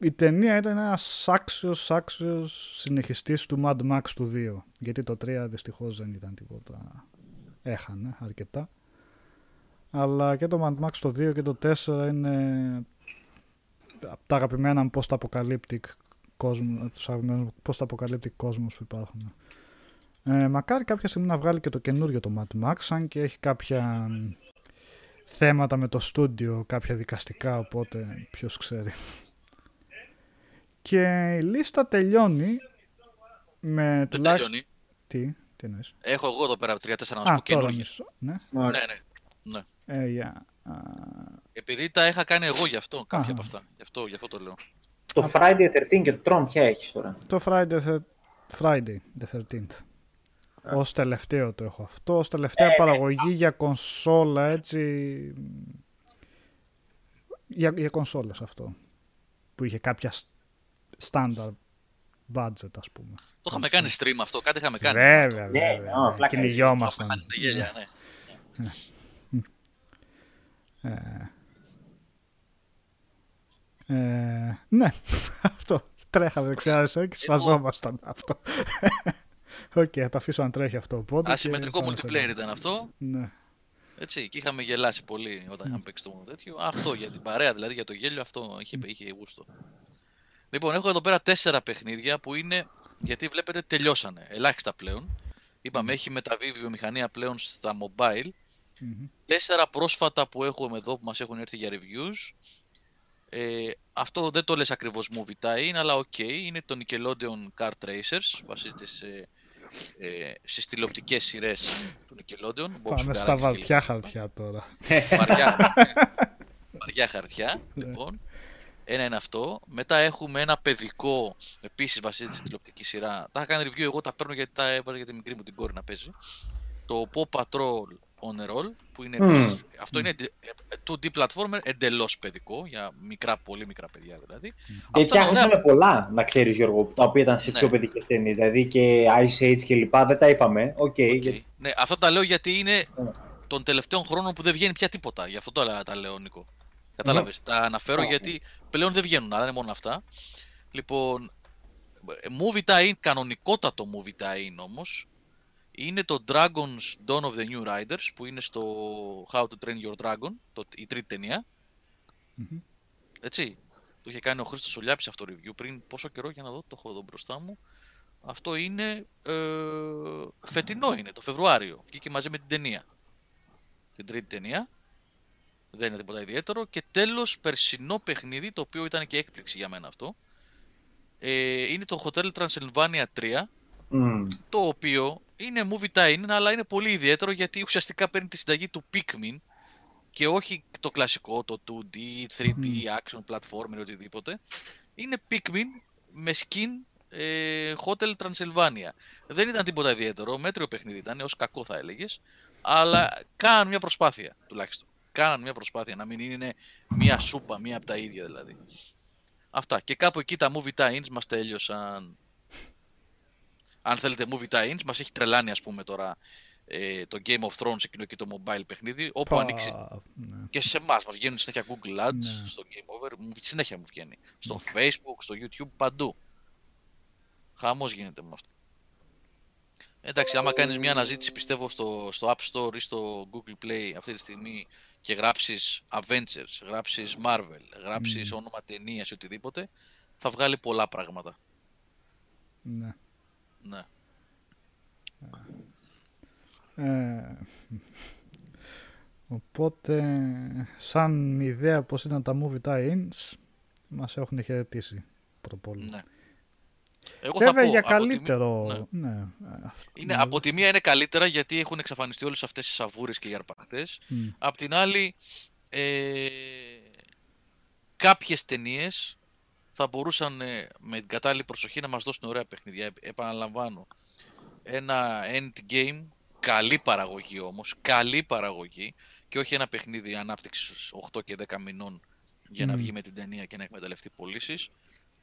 η ταινία ήταν ένας άξιος, άξιος συνεχιστής του Mad Max του 2, γιατί το 3 δυστυχώς δεν ήταν τίποτα, έχανε αρκετά. Αλλά και το Mad Max το 2 και το 4 είναι από τα αγαπημένα μου post-apocalyptic κόσμο, από τους αγαπημένους post-apocalyptic κόσμους που υπάρχουν. Ε, μακάρι κάποια στιγμή να βγάλει και το καινούριο το Mad Max, αν και έχει κάποια μ, θέματα με το στούντιο, κάποια δικαστικά, οπότε ποιος ξέρει. Και η λίστα τελειώνει με Δεν τουλάχιστον... τελειώνει. Τι, τι εννοείς; Έχω εγώ εδώ πέρα 3-4 να σου Α, πω τώρα καινούργια. μισό. Ναι. Ναι, ναι. ναι. Ε, για, α, Επειδή τα είχα κάνει εγώ γι' αυτό, κάποια Αχα. από αυτά. Γι' αυτό, γι' αυτό το λέω. Το Friday 13 και το Tron, ποια έχεις τώρα; Το Friday, the- Friday the 13th. Ως τελευταίο το έχω αυτό. Ως τελευταία παραγωγή για κονσόλα έτσι... Για, για κονσόλες αυτό. Που είχε κάποια standard budget ας πούμε. Το είχαμε κάνει stream αυτό, κάτι είχαμε κάνει. Βέβαια, Ναι, βέβαια. α, πλάκα Κυνηγιόμασταν. Είχαμε χάσει τα γέλια, ναι. Ε, ε, ναι, <laughs> αυτό. Τρέχαμε δεξιά και σφαζόμασταν αυτό. OK, okay, θα τα αφήσω αν τρέχει αυτό. Οπότε Ασυμμετρικό multiplayer ήταν αυτό. Ναι. Έτσι, και είχαμε γελάσει πολύ όταν είχαμε παίξει το μόνο τέτοιο. Αυτό για την παρέα, δηλαδή για το γέλιο, αυτό είχε, είχε γούστο. Λοιπόν, έχω εδώ πέρα τέσσερα παιχνίδια που είναι, γιατί βλέπετε τελειώσανε, ελάχιστα πλέον. Είπαμε, έχει μεταβεί η βιομηχανία πλέον στα mobile. Τέσσερα πρόσφατα που έχουμε εδώ που μας έχουν έρθει για reviews. Ε, αυτό δεν το λες ακριβώς movie tie-in αλλά OK, okay, είναι το Nickelodeon Kart Racers, βασίζεται σε, ε, στις τηλεοπτικές σειρές του Nickelodeon. Πάμε στα βαριά χαρτιά τώρα. Βαριά, <laughs> βαριά χαρτιά, ναι. λοιπόν. Ένα είναι αυτό. Μετά έχουμε ένα παιδικό, επίσης βασίζεται σε τηλεοπτική σειρά. Τα είχα κάνει review, εγώ τα παίρνω γιατί τα έβαζα για τη μικρή μου την κόρη να παίζει. Το Pop Patrol on a Roll, που είναι mm. αυτό είναι 2D platformer εντελώς παιδικό, για μικρά, πολύ μικρά παιδιά δηλαδή. Mm. Και άκουσαμε πολλά, να ξέρεις Γιώργο, τα οποία ήταν σε ναι. πιο παιδικές ταινίες, δηλαδή και Ice Age και λοιπά, δεν τα είπαμε. Okay, okay. Για... Ναι, αυτά τα λέω γιατί είναι mm. των τελευταίων χρόνων που δεν βγαίνει πια τίποτα, γι' αυτό το τα λέω Νίκο. Κατάλαβες. Τα αναφέρω γιατί πλέον δεν βγαίνουν, αλλά είναι μόνο αυτά. Λοιπόν, movie tie-in, κανονικότατο movie tie-in όμως, είναι το Dragon's Dawn of the New Riders, που είναι στο How to Train Your Dragon, το, η τρίτη ταινία. Mm-hmm. Έτσι. Το είχε κάνει ο Χρήστος Ολιάπης αυτό το review πριν πόσο καιρό για να δω, το έχω εδώ μπροστά μου. Αυτό είναι ε, φετινό είναι, το Φεβρουάριο. Βγήκε μαζί με την ταινία. Την τρίτη ταινία. Δεν είναι τίποτα ιδιαίτερο. Και τέλος, περσινό παιχνίδι, το οποίο ήταν και έκπληξη για μένα αυτό. Ε, είναι το Hotel Transylvania 3, mm. το οποίο είναι movie time, αλλά είναι πολύ ιδιαίτερο γιατί ουσιαστικά παίρνει τη συνταγή του Pikmin και όχι το κλασικό, το 2D, 3D, action, platform ή οτιδήποτε. Είναι Pikmin με skin ε, Hotel Transylvania. Δεν ήταν τίποτα ιδιαίτερο, μέτριο παιχνίδι ήταν, ως κακό θα έλεγες, αλλά κάνουν μια προσπάθεια τουλάχιστον κάναν μια προσπάθεια να μην είναι μια σούπα, μια από τα ίδια δηλαδή. Αυτά. Και κάπου εκεί τα movie tie-ins μας τέλειωσαν. Αν θέλετε movie tie-ins, μας έχει τρελάνει ας πούμε τώρα ε, το Game of Thrones εκείνο και το mobile παιχνίδι, όπου Πα, ανοίξει ναι. και σε εμάς μας βγαίνουν συνέχεια Google Ads, ναι. στο Game Over, συνέχεια μου βγαίνει. Στο ναι. Facebook, στο YouTube, παντού. Χαμός γίνεται με αυτό. Εντάξει, άμα κάνεις μια αναζήτηση πιστεύω στο, στο App Store ή στο Google Play αυτή τη στιγμή και γράψεις Avengers, γράψεις Marvel, γράψεις όνομα ταινίας ή οτιδήποτε, θα βγάλει πολλά πράγματα. Ναι. Ναι. Ε, οπότε, σαν ιδέα πώς ήταν τα movie tie-ins, μας έχουν χαιρετήσει πρώτα Ναι. Εγώ Βέβαια θα πω, για καλύτερο. Τη... Ναι. ναι. Είναι, από τη μία είναι καλύτερα γιατί έχουν εξαφανιστεί όλες αυτές οι σαβούρες και οι αρπακτές. Mm. Απ' την άλλη, ε, κάποιες ταινίες θα μπορούσαν ε, με την κατάλληλη προσοχή να μας δώσουν ωραία παιχνίδια. Επαναλαμβάνω, ένα endgame, καλή παραγωγή όμως, καλή παραγωγή και όχι ένα παιχνίδι ανάπτυξης 8 και 10 μηνών για να βγει με την ταινία και να εκμεταλλευτεί πωλήσεις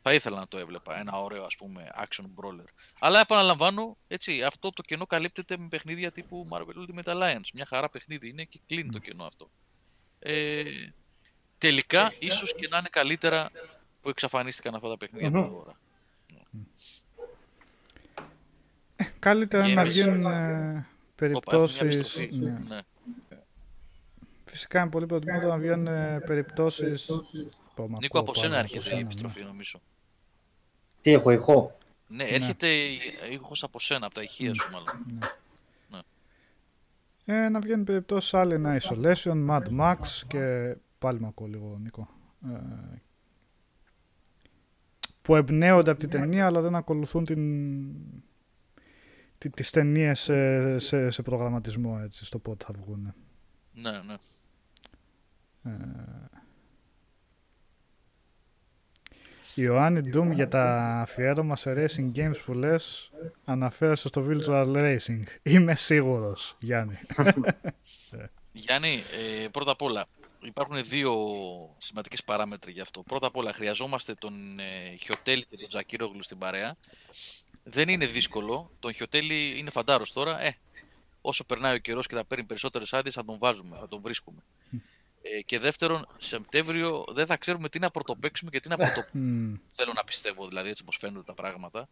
θα ήθελα να το έβλεπα. Ένα ωραίο ας πούμε action brawler. Αλλά επαναλαμβάνω, έτσι, αυτό το κενό καλύπτεται με παιχνίδια τύπου Marvel Ultimate Alliance. Μια χαρά παιχνίδι είναι και κλείνει το κενό αυτό. Ε, τελικά, ίσως και να είναι καλύτερα που εξαφανίστηκαν αυτά τα παιχνίδια από τώρα. Ε, καλύτερα να βγαίνουν ε, περιπτώσεις... Ναι. ναι. Φυσικά είναι πολύ προτιμότερο να βγαίνουν ε, περιπτώσεις... Νίκο, από σένα έρχεται η επιστροφή νομίζω. Τι έχω, ηχό. Ναι, ναι. έρχεται ήχος από σένα, από τα ηχεία σου μάλλον. Ναι. ναι. Ε, να βγαίνει περιπτώσεις άλλη ένα Isolation, Mad Max και πάλι με ακούω λίγο Νίκο. Ε, που εμπνέονται από την ταινία αλλά δεν ακολουθούν την, τι, τις ταινίες σε, σε, σε, προγραμματισμό έτσι, στο πότε θα βγουν. Ναι, ναι. Ε, Ιωάννη Ντούμ για τα αφιέρωμα σε racing games που λες αναφέρεσαι στο virtual racing. Είμαι σίγουρος, Γιάννη. <laughs> Γιάννη, ε, πρώτα απ' όλα, υπάρχουν δύο σημαντικές παράμετροι γι' αυτό. Πρώτα απ' όλα, χρειαζόμαστε τον ε, Χιωτέλη και τον Τζακίρογλου στην παρέα. Δεν είναι δύσκολο. Τον Χιωτέλη είναι φαντάρος τώρα. Ε, όσο περνάει ο καιρός και θα παίρνει περισσότερες άδειες, θα τον βάζουμε, θα τον βρίσκουμε. Ε, και δεύτερον, Σεπτέμβριο δεν θα ξέρουμε τι να πρωτοπαίξουμε και τι να πρωτο... Μμ. Θέλω να πιστεύω, δηλαδή έτσι όπως φαίνονται τα πράγματα.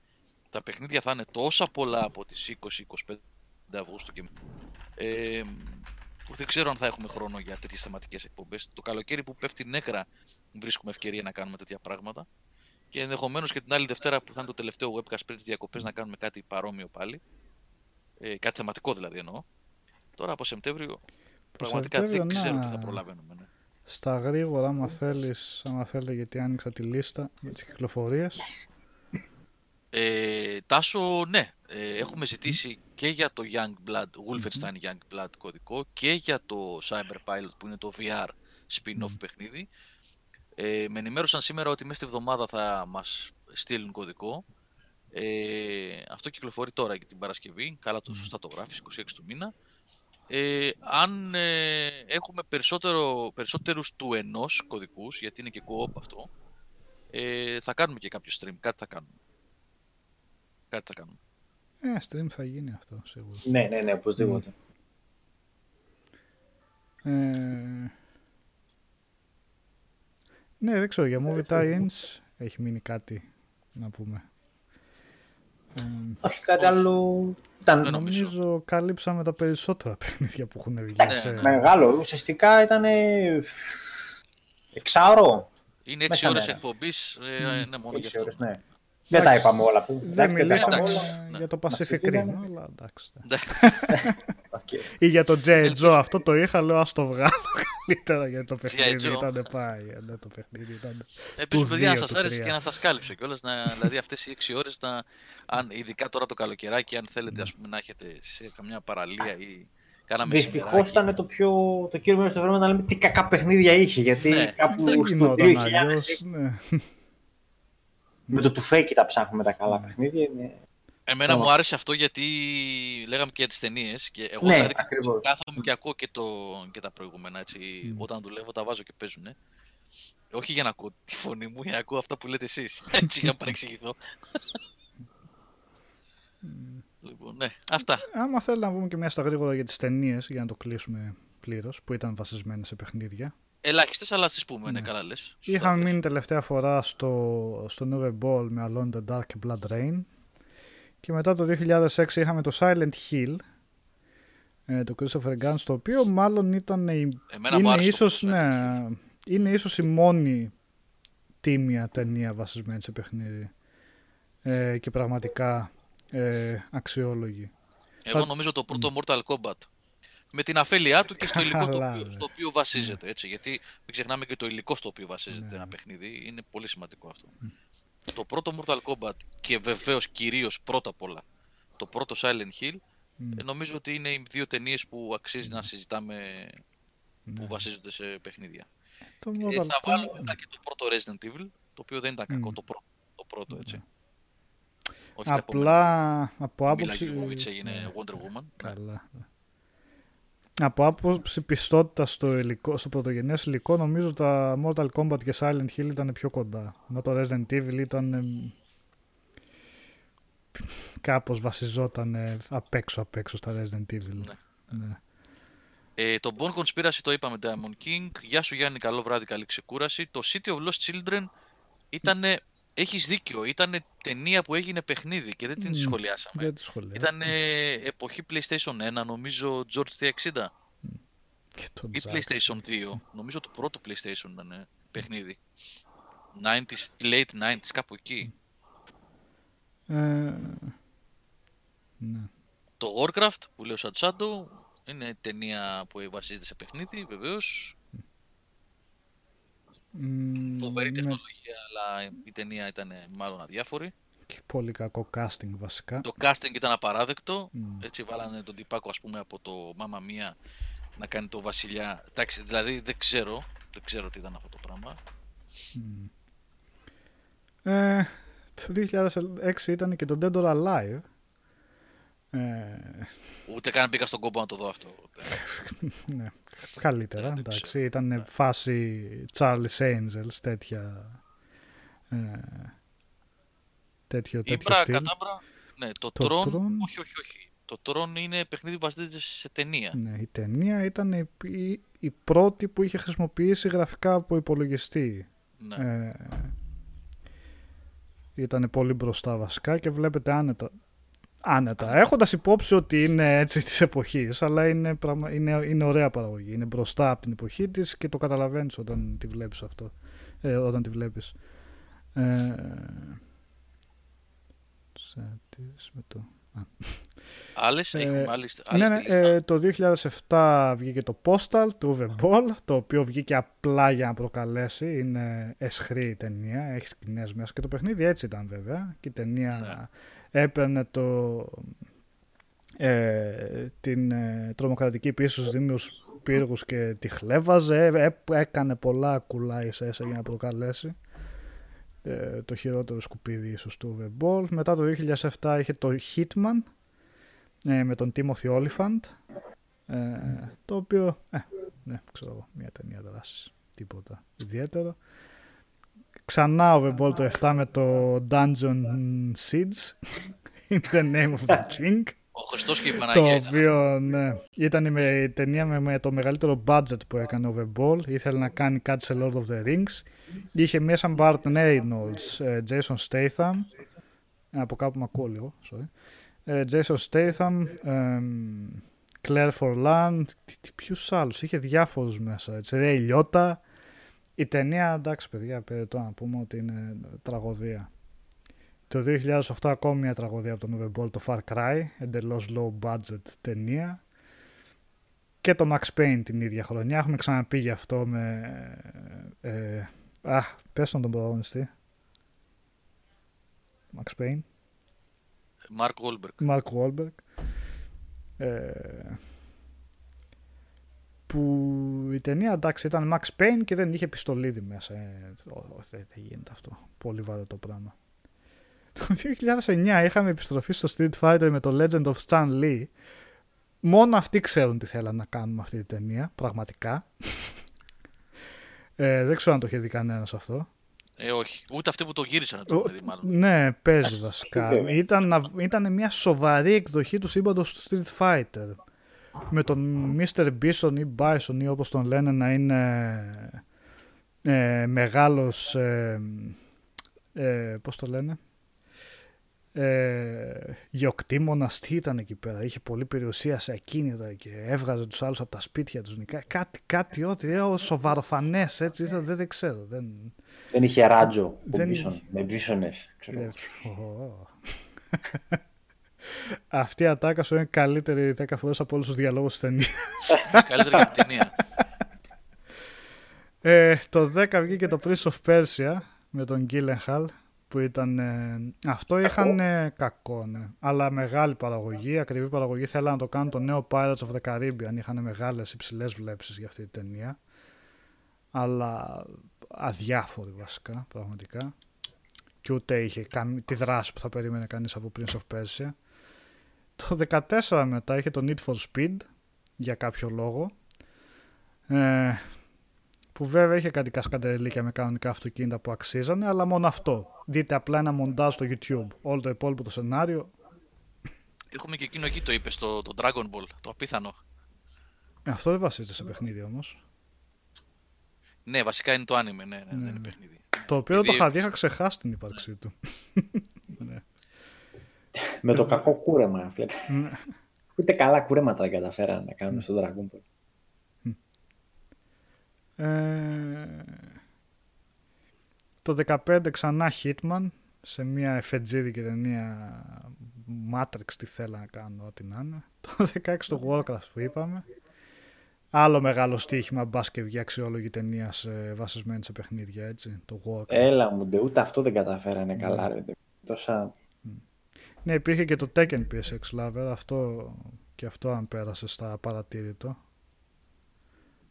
Τα παιχνίδια θα είναι τόσα πολλά από τις 20-25 Αυγούστου και ε, που δεν ξέρω αν θα έχουμε χρόνο για τέτοιες θεματικές εκπομπές. Το καλοκαίρι που πέφτει νέκρα βρίσκουμε ευκαιρία να κάνουμε τέτοια πράγματα. Και ενδεχομένως και την άλλη Δευτέρα που θα είναι το τελευταίο webcast πριν τις διακοπές να κάνουμε κάτι παρόμοιο πάλι. Ε, κάτι θεματικό δηλαδή εννοώ. Τώρα από Σεπτέμβριο πραγματικά δεν Σεπτέμβριο, ξέρω να. τι θα προλαβαίνουμε. Ναι. Στα γρήγορα, άμα θέλεις, άμα θέλετε, γιατί άνοιξα τη λίστα με τις κυκλοφορίες. Ε, Τάσο, ναι. Ε, έχουμε ζητήσει και για το Young Blood, Wolfenstein Young Blood κωδικό και για το Cyber Pilot που είναι το VR spin-off παιχνίδι. Ε, με ενημέρωσαν σήμερα ότι μέσα στη εβδομάδα θα μας στείλουν κωδικό. Ε, αυτό κυκλοφορεί τώρα για την Παρασκευή. Καλά το σωστά το γράφεις, 26 του μήνα. Ε, αν ε, έχουμε περισσότερο, περισσότερους του ενός κωδικούς, γιατί είναι και co-op αυτό, ε, θα κάνουμε και κάποιο stream. Κάτι θα κάνουμε. Κάτι θα κάνουμε. Ε, stream θα γίνει αυτό, σίγουρα. Ναι, ναι, ναι, οπωσδήποτε. Ε, ναι, δεν ξέρω, για movie tie-ins έχει μείνει κάτι να πούμε. Ε, Όχι, κάτι άλλο. Ήταν Δεν νομίζω. νομίζω καλύψαμε τα περισσότερα <laughs> παιχνίδια που έχουν βγει. Ναι, σε- ναι. μεγάλο. Ουσιαστικά ήταν εξάωρο. Είναι 6 Μέσα ώρες μέρα. εκπομπής, ε, ναι, μόνο γι' Έξι αυτό. ώρες, ναι. Δεν τα είπαμε όλα. Που, Δεν εντάξει, δεν τα είπαμε μιλήσαμε εντάξει, ναι. για το Pacific Μας Rim, φύγανε. αλλά εντάξει. <laughs> Ναι. Οκ. Ή για το J. Ελπίζω. Joe, αυτό το είχα, λέω ας το βγάλω <laughs> καλύτερα γιατί το παιχνίδι Joe. ήταν πάει. Ναι, το παιχνίδι ήταν. Επίσης, Του παιδιά, να δύο, σας του άρεσε τρία. και να σας κάλυψε κιόλας. Να, δηλαδή, αυτές οι 6 ώρες, να, αν, ειδικά τώρα το καλοκαιράκι, αν θέλετε ας πούμε, να έχετε σε καμιά παραλία ή κάναμε Δυστυχώς ήταν το πιο. Το κύριο μέρος του βρέμα να λέμε τι κακά παιχνίδια είχε. Γιατί Ναι. κάπου Δεν στο γινόταν 2000 αλλιώς. Ναι. με το του fake τα ψάχνουμε τα καλά παιχνίδια. Είναι... Εμένα Ω. μου άρεσε αυτό γιατί λέγαμε και για τις ταινίες και εγώ Ναι, δηλαδή ακριβώς. κάθομαι και ακούω και, το, και τα προηγούμενα έτσι, Μμ. όταν δουλεύω τα βάζω και παίζουν. Όχι για να ακούω τη φωνή μου, για να ακούω αυτά που λέτε εσείς. <laughs> Έτσι για να παρεξηγηθώ. λοιπόν, ναι, αυτά. Άμα θέλει να πούμε και μια στα γρήγορα για τις ταινίες για να το κλείσουμε πλήρως, που ήταν βασισμένες σε παιχνίδια. Ελάχιστες, αλλά στις πούμε, ναι, Ναι. καλά λες. Σωστά Είχαμε λες. μείνει τελευταία φορά στο, στο New Ball με Alone in the Dark και Blood Rain. Και μετά το 2006 είχαμε το Silent Hill, ε, το Christopher Guns, το οποίο μάλλον ήταν η, Εμένα μου είναι, άρεσε το ίσως, Silent ναι, Hill. είναι ίσως η μόνη τίμια ταινία βασισμένη σε παιχνίδι ε, και πραγματικά ε, αξιόλογη. Εγώ θα- νομίζω το πρώτο Mortal Kombat. Με την αφέλειά του και στο <laughs> υλικό το Καλά, οποίο, ναι. στο οποίο βασίζεται. Έτσι, γιατί μην ξεχνάμε και το υλικό στο οποίο βασίζεται Ναι. ένα παιχνίδι. Είναι πολύ σημαντικό αυτό. Το πρώτο Mortal Kombat και βεβαίως κυρίως πρώτα απ' όλα το πρώτο Silent Hill Μμ. ε, νομίζω ότι είναι οι δύο ταινίες που αξίζει να συζητάμε που Ναι. βασίζονται σε παιχνίδια. Το Ε, Mortal θα βάλω Kombat- μετά και το πρώτο Resident Evil, το οποίο δεν ήταν κακό, Μμ. το, πρώτο, το πρώτο έτσι. Όχι τα επόμενα. Απλά από Μίλα άποψη... Γιωβόβιτς έγινε Ναι, Wonder Woman. Ναι. Καλά. Από άποψη πιστότητας στο, υλικό, στο πρωτογενές υλικό νομίζω τα Mortal Kombat και Silent Hill ήταν πιο κοντά. Ενώ το Resident Evil ήταν εμ, κάπως βασιζόταν ε, απ' έξω απ' έξω στα Resident Evil. Ναι. Ναι. Ε, το Bone Conspiracy το είπαμε Diamond King. Γεια σου Γιάννη, καλό βράδυ, καλή ξεκούραση. Το City of Lost Children ήταν. Έχεις δίκιο, ήταν ταινία που έγινε παιχνίδι και δεν την Μμ, σχολιάσαμε. Για τη σχολεία. Ήταν εποχή PlayStation 1, νομίζω George 360 Και το ή Jack. PlayStation 2. Νομίζω το πρώτο PlayStation ήταν ε, παιχνίδι. 90s, late 90s, κάπου εκεί. Ε, ναι. Το Warcraft που λέει ο Σατσάντο είναι ταινία που βασίζεται σε παιχνίδι, βεβαίως. Μ, Φοβερή με τεχνολογία, αλλά η ταινία ήταν μάλλον αδιάφορη. και πολύ κακό casting βασικά. Το casting ήταν απαράδεκτο. Μμ. Έτσι βάλανε τον τυπάκο ας πούμε από το Μάμα Μία να κάνει το βασιλιά. Εντάξει, δηλαδή δεν ξέρω. Δεν ξέρω τι ήταν αυτό το πράγμα. Μμ. Ε, το 2006 ήταν και το Dead or Alive. Ε, Ούτε καν μπήκα στον κόμπο να το δω αυτό. ναι, καλύτερα, Ε, δεν εντάξει. ξέρω. Ήταν φάση Charlie's Angels, τέτοια... Ε, τέτοιο, τέτοιο Ήμπρα, στυλ. κατάμπρα. Ναι, το, Το Tron. Tron. Όχι, όχι, όχι. Το Tron είναι παιχνίδι που βασίζεται σε ταινία. Ναι, η ταινία ήταν η, η, η πρώτη που είχε χρησιμοποιήσει γραφικά από υπολογιστή. Ναι. Ε, ήταν πολύ μπροστά βασικά και βλέπετε άνετα. Άνετα. Έχοντας υπόψη ότι είναι έτσι της εποχής, αλλά είναι, πραγμα... είναι, είναι ωραία παραγωγή. Είναι μπροστά από την εποχή της και το καταλαβαίνεις όταν τη βλέπεις αυτό. Ε, όταν τη βλέπεις. Ε, σε- με το... Α. Άλλες, Ε, έχουμε άλλες, Ναι, άλλες ναι, στη λίστα. ε, το 2007 βγήκε το Postal του Uwe Boll, το οποίο βγήκε απλά για να προκαλέσει. Είναι εσχρή η ταινία, έχει σκηνές μέσα και το παιχνίδι έτσι ήταν βέβαια. Και η ταινία έπαιρνε το, ε, την ε, τρομοκρατική πίσω στους Δήμιους Πύργους και τη χλέβαζε. Ε, ε, έκανε πολλά κουλά ίσα ίσα για να προκαλέσει. Ε, το χειρότερο σκουπίδι ίσως του Uwe Boll. Μετά το 2007 είχε το Hitman, ε, με τον Timothy Olyphant ε, το οποίο ε, ναι, ξέρω εγώ, μια ταινία δράσης τίποτα ιδιαίτερο ξανά ο Βεμπόλ το 7 με το Dungeon Siege In the name of the king Ο Χριστός και η το Παναγία ήταν. οποίο ναι, ήταν με, η ταινία με, με το μεγαλύτερο budget που έκανε ο Βεμπόλ ήθελε να κάνει κάτι σε Lord of the Rings είχε μέσα Bart Reynolds, ε, Jason Statham ε, από κάπου μ' ακούω λίγο, sorry. Ε, Jason Statham, εμ, Claire Forlan, τι, τι, ποιους άλλους, είχε διάφορους μέσα, έτσι, Ray Liotta. Η ταινία, εντάξει παιδιά, περιττό να πούμε ότι είναι τραγωδία. Το 2008 ακόμη μια τραγωδία από τον Uwe Boll, το Far Cry, εντελώς low budget ταινία. Και το Max Payne την ίδια χρονιά, έχουμε ξαναπεί γι' αυτό με... Ε, α, πες τον τον πρωταγωνιστή. Max Payne. Μάρκ Γόλμπεργκ. Mark Wahlberg ε, που η ταινία εντάξει ήταν Max Payne και δεν είχε πιστολίδι μέσα ε, ο- ο- δεν, δεν γίνεται αυτό πολύ βαρύ το πράγμα το 2009 είχαμε επιστροφή στο Street Fighter με το Legend of Stan Lee μόνο αυτοί ξέρουν τι θέλαν να κάνουν με αυτή τη ταινία πραγματικά ε, δεν ξέρω αν το είχε δει κανένας αυτό Ε, όχι. Ούτε αυτοί που το γύρισαν το ο- παιδί, μάλλον. Ναι, παίζει βασικά. βέβαια. ήταν, να- ήταν μια σοβαρή εκδοχή του σύμπαντος του Street Fighter. Με τον Mr. Bison ή Bison ή όπως τον λένε να είναι ε, μεγάλος, ε, ε, πώς το λένε, ε, γεωκτήμονας, τι ήταν εκεί πέρα. Είχε πολύ περιουσία σε ακίνητα και έβγαζε τους άλλους από τα σπίτια τους. νικά. Κάτι, κάτι, ό,τι, ε, σοβαροφανές έτσι, ήταν, δεν, δεν ξέρω. Δεν, Δεν είχε ράτζο ο Δεν Bison, είχε. με βίσονες. ξέρω. <laughs> <laughs> Ε, ω. Αυτή η ατάκα σου είναι καλύτερη 10 φορές από όλους τους διαλόγους της ταινίας. Καλύτερη και την ταινία. Ε, το 10 βγήκε το Prince of Persia με τον Gyllenhaal που ήταν... ε, αυτό είχαν ε, κακό, ναι. Αλλά μεγάλη παραγωγή, ακριβή παραγωγή. Θέλανε να το κάνουν το νέο Pirates of the Caribbean. Είχαν μεγάλες υψηλές βλέψεις για αυτή τη ταινία. Αλλά αδιάφορη βασικά, πραγματικά. Και ούτε είχε κάνει τη δράση που θα περίμενε κανείς από Prince of Persia. Το 14 μετά είχε το Need for Speed για κάποιο λόγο. Ε, που βέβαια είχε κάτι κασκαντερελίκια με κανονικά αυτοκίνητα που αξίζανε, αλλά μόνο αυτό. Δείτε απλά ένα μοντάζ στο YouTube. Όλο το υπόλοιπο το σενάριο. Έχουμε και εκείνο εκεί το είπες στο το Dragon Ball, το απίθανο. Ε, Αυτό δεν βασίζεται σε παιχνίδι όμως. Ναι, βασικά είναι το άνιμε, ναι, ναι, δεν Ναι, είναι ναι. παιχνίδι. Το οποίο το Επειδή- είχα δει, είχα ξεχάσει την ύπαρξή του. ναι. <laughs> Με το κακό κούρεμα. βλέπετε. Ναι. Ούτε καλά κούρεματα δεν καταφέρανε να κάνουν στον Dragon Ball. Ε, το 15 ξανά Hitman σε μια εφετζίδικη ταινία Matrix τι θέλα να κάνω ό,τι να είναι. Το 16 το Warcraft που είπαμε. Άλλο μεγάλο στοίχημα μπας και βγει αξιόλογη ταινία σε, βασισμένη σε παιχνίδια έτσι. Το Warcraft. Έλα μου, ντε, ούτε αυτό δεν καταφέρανε καλά. Ρε. Τόσα... Ναι, υπήρχε και το Tekken PSX Lover, αυτό και αυτό αν πέρασε στα παρατήρητο.